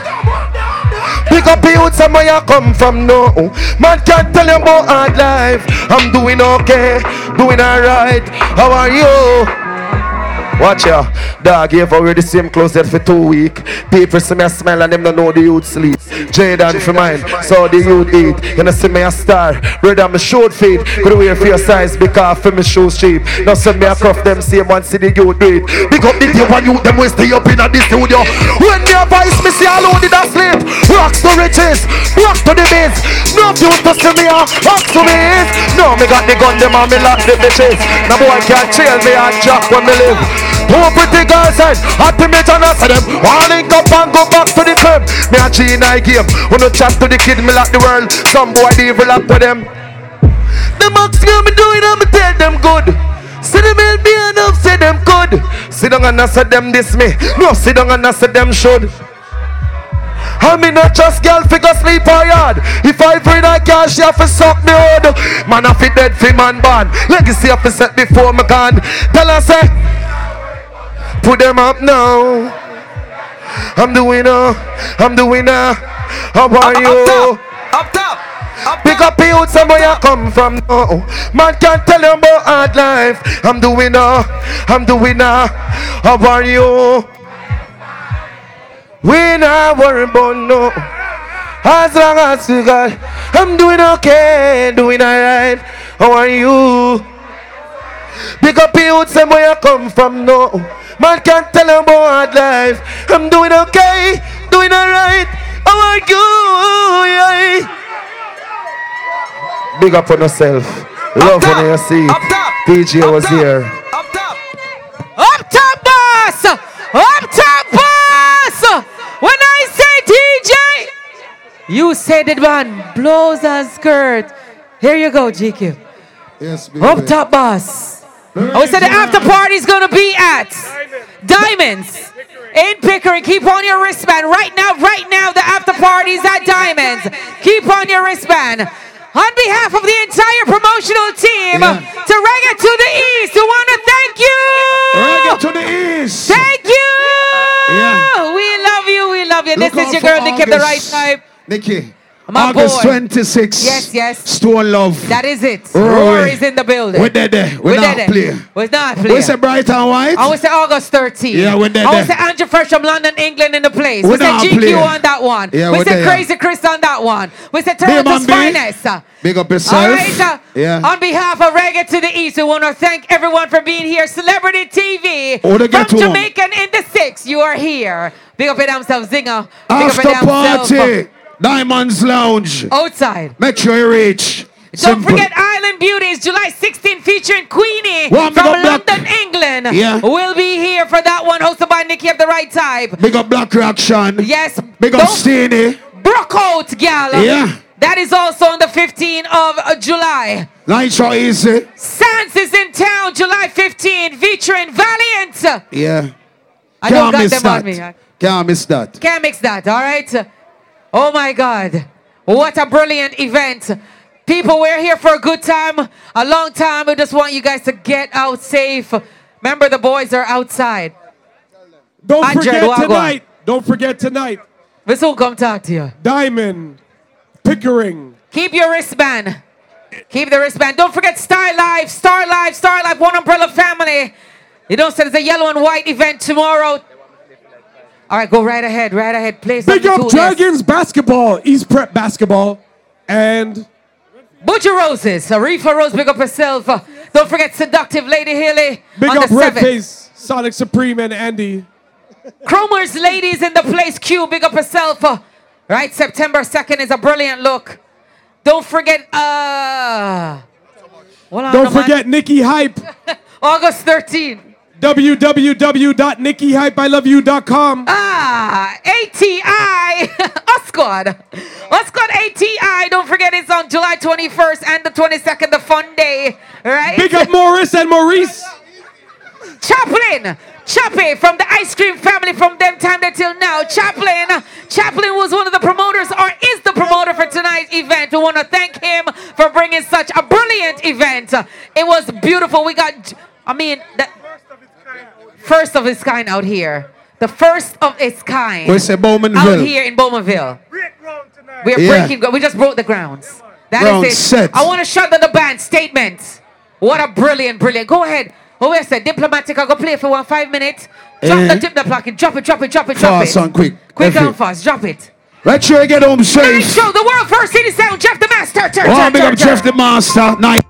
Pick up the youth somewhere you come from no Man can't tell you about hard life. I'm doing okay, doing alright. How are you? Watch ya, dog, you ever wear the same that for two week. People see me a smile and them don't know the youth sleep. Jaden for mine, so the youth eat. You know see me a star, rather me short feet. Could wear for your size because for me shoes cheap. Now send me a cuff them same one see the youth do. Pick up the day one youth them will stay up in the studio. When me a voice me see who did I sleep. Rocks to riches, rock to the biz. No youth to see me a rock to me is. No me got the gun them and me lock the bitches. No boy can't trail me and drop when me live. Two pretty girls said, happy me turn us them. One link up and go back to the club. Me a G I game. When no chat to the kid, me lock the world. Some boy devil up to them. The max me me doing, I'm tell them good. See them help me enough, say them good. Sit down and say them this me. No, sit down and say them should. I me not just girl figure sleep or yard. If I bring a cash, she have to suck me hood. Man, I fit dead fi man born. Legacy have to set before me gone. Tell her say, put them up now. I'm the winner. I'm the winner. How are you? Up top. up top. Pick up youth somewhere you come from now. Man can't tell you about hard life. I'm the winner. I'm the winner. How are you? We not worry about no. As long as you got, I'm doing okay, doing alright. How are you? Pick up the youth somewhere you come from now. Man can't tell you about hard life. I'm doing okay, doing alright. How are you? Yeah. Big up on yourself. Love when you see DJ was here. Up top Up top, boss! Up top boss! When I say DJ, you said it, man. Blows a skirt. Here you go, GQ. Yes, Up top boss. I said the after party's gonna be at Diamonds in Pickering. Keep on your wristband right now. Right now, the after party's at Diamonds. Keep on your wristband. On behalf of the entire promotional team to Reggae to the East, we want to thank you. Reggae to the East. Thank you. Yeah. We love you. We love you. Look this is your girl, Nikki, the right type. Nikki. My August boy. 26. Yes, yes. Stone Love. That is it. Rory is in the building. We're there, there. We're We're not there. play. We're not play. We say bright and white. I would say August 13. Yeah, we're there, I would say. Andrew Fresh from London, England in the place. We're we say GQ play. on that one. Yeah, we say. Crazy Chris on that one. We say Toronto's finest. Big up All yourself. right. uh, Yeah. On behalf of Reggae to the East, we want to thank everyone for being here. Celebrity TV Oh, from. Jamaican in the six. You are here. Big up damn self, Zinger. Big After up your damn self. Diamonds Lounge. Outside. Make sure you reach. Don't Simple. forget Island Beauties, July 16 featuring Queenie One from up black- London, England. Yeah. We'll be here for that one, hosted by Nikki of the Right Type. Big up Black Reaction. Yes. Big up Don't- Steenie. Brook out, gal. Yeah. That is also on the 15th of July. Nitro Easy. Sans is in town, July 15, featuring Valiant. Yeah. I don't Can't got miss them that. on me. Can't miss that. Can't mix that, all right? Oh my God. What a brilliant event. People, we're here for a good time, a long time. We just want you guys to get out safe. Remember, the boys are outside. Don't forget Wagwan. tonight. Don't forget tonight. This will come talk to you. Diamond, Pickering. Keep your wristband. Keep the wristband. Don't forget Star Life, Star Life, Star Life, One Umbrella Family. You know, so there's a yellow and white event tomorrow. All right, go right ahead, right ahead. Play Big up. Dragons basketball, East Prep basketball, and Butcher Roses, Arifa Rose, big up herself. Uh, don't forget Seductive Lady Haley big on up the Red 7th. Face, Sonic Supreme, and Andy. Cromer's Ladies in the place, Q, big up herself. Uh, right, September 2nd is a brilliant look. Don't forget, uh, Don't forget Nikki Hype. August 13th. www.nikkihipeiloveyou.com. Ah, ATI, Osquad. Osquad ATI. Don't forget it's on July 21st and the 22nd, the fun day, right? Big up Morris and Maurice. Chaplin, Chappie from the ice cream family from them time there till now. Chaplin, Chaplin was one of the promoters or is the promoter for tonight's event. We want to thank him for bringing such a brilliant event. It was beautiful. We got, I mean, the first of its kind out here. The first of its kind. We say Bowmanville. Out here in Bowmanville. We're Yeah. breaking, gro- we just broke the grounds. That is Ground it. set. I want to shout out the band statement. What a brilliant, brilliant. Go ahead. Oh, wait said. Diplomatic, I go play for one five minutes. Drop Eh? the tip the block it. Drop it, drop it, drop it, drop Fast it. and quick. Quick Every- and fast. Drop it. Right sure you get home Night safe. show, the world first city sound. Jeff the Master. Turn, Oh, turn, big turn, up turn. Jeff the Master. Night.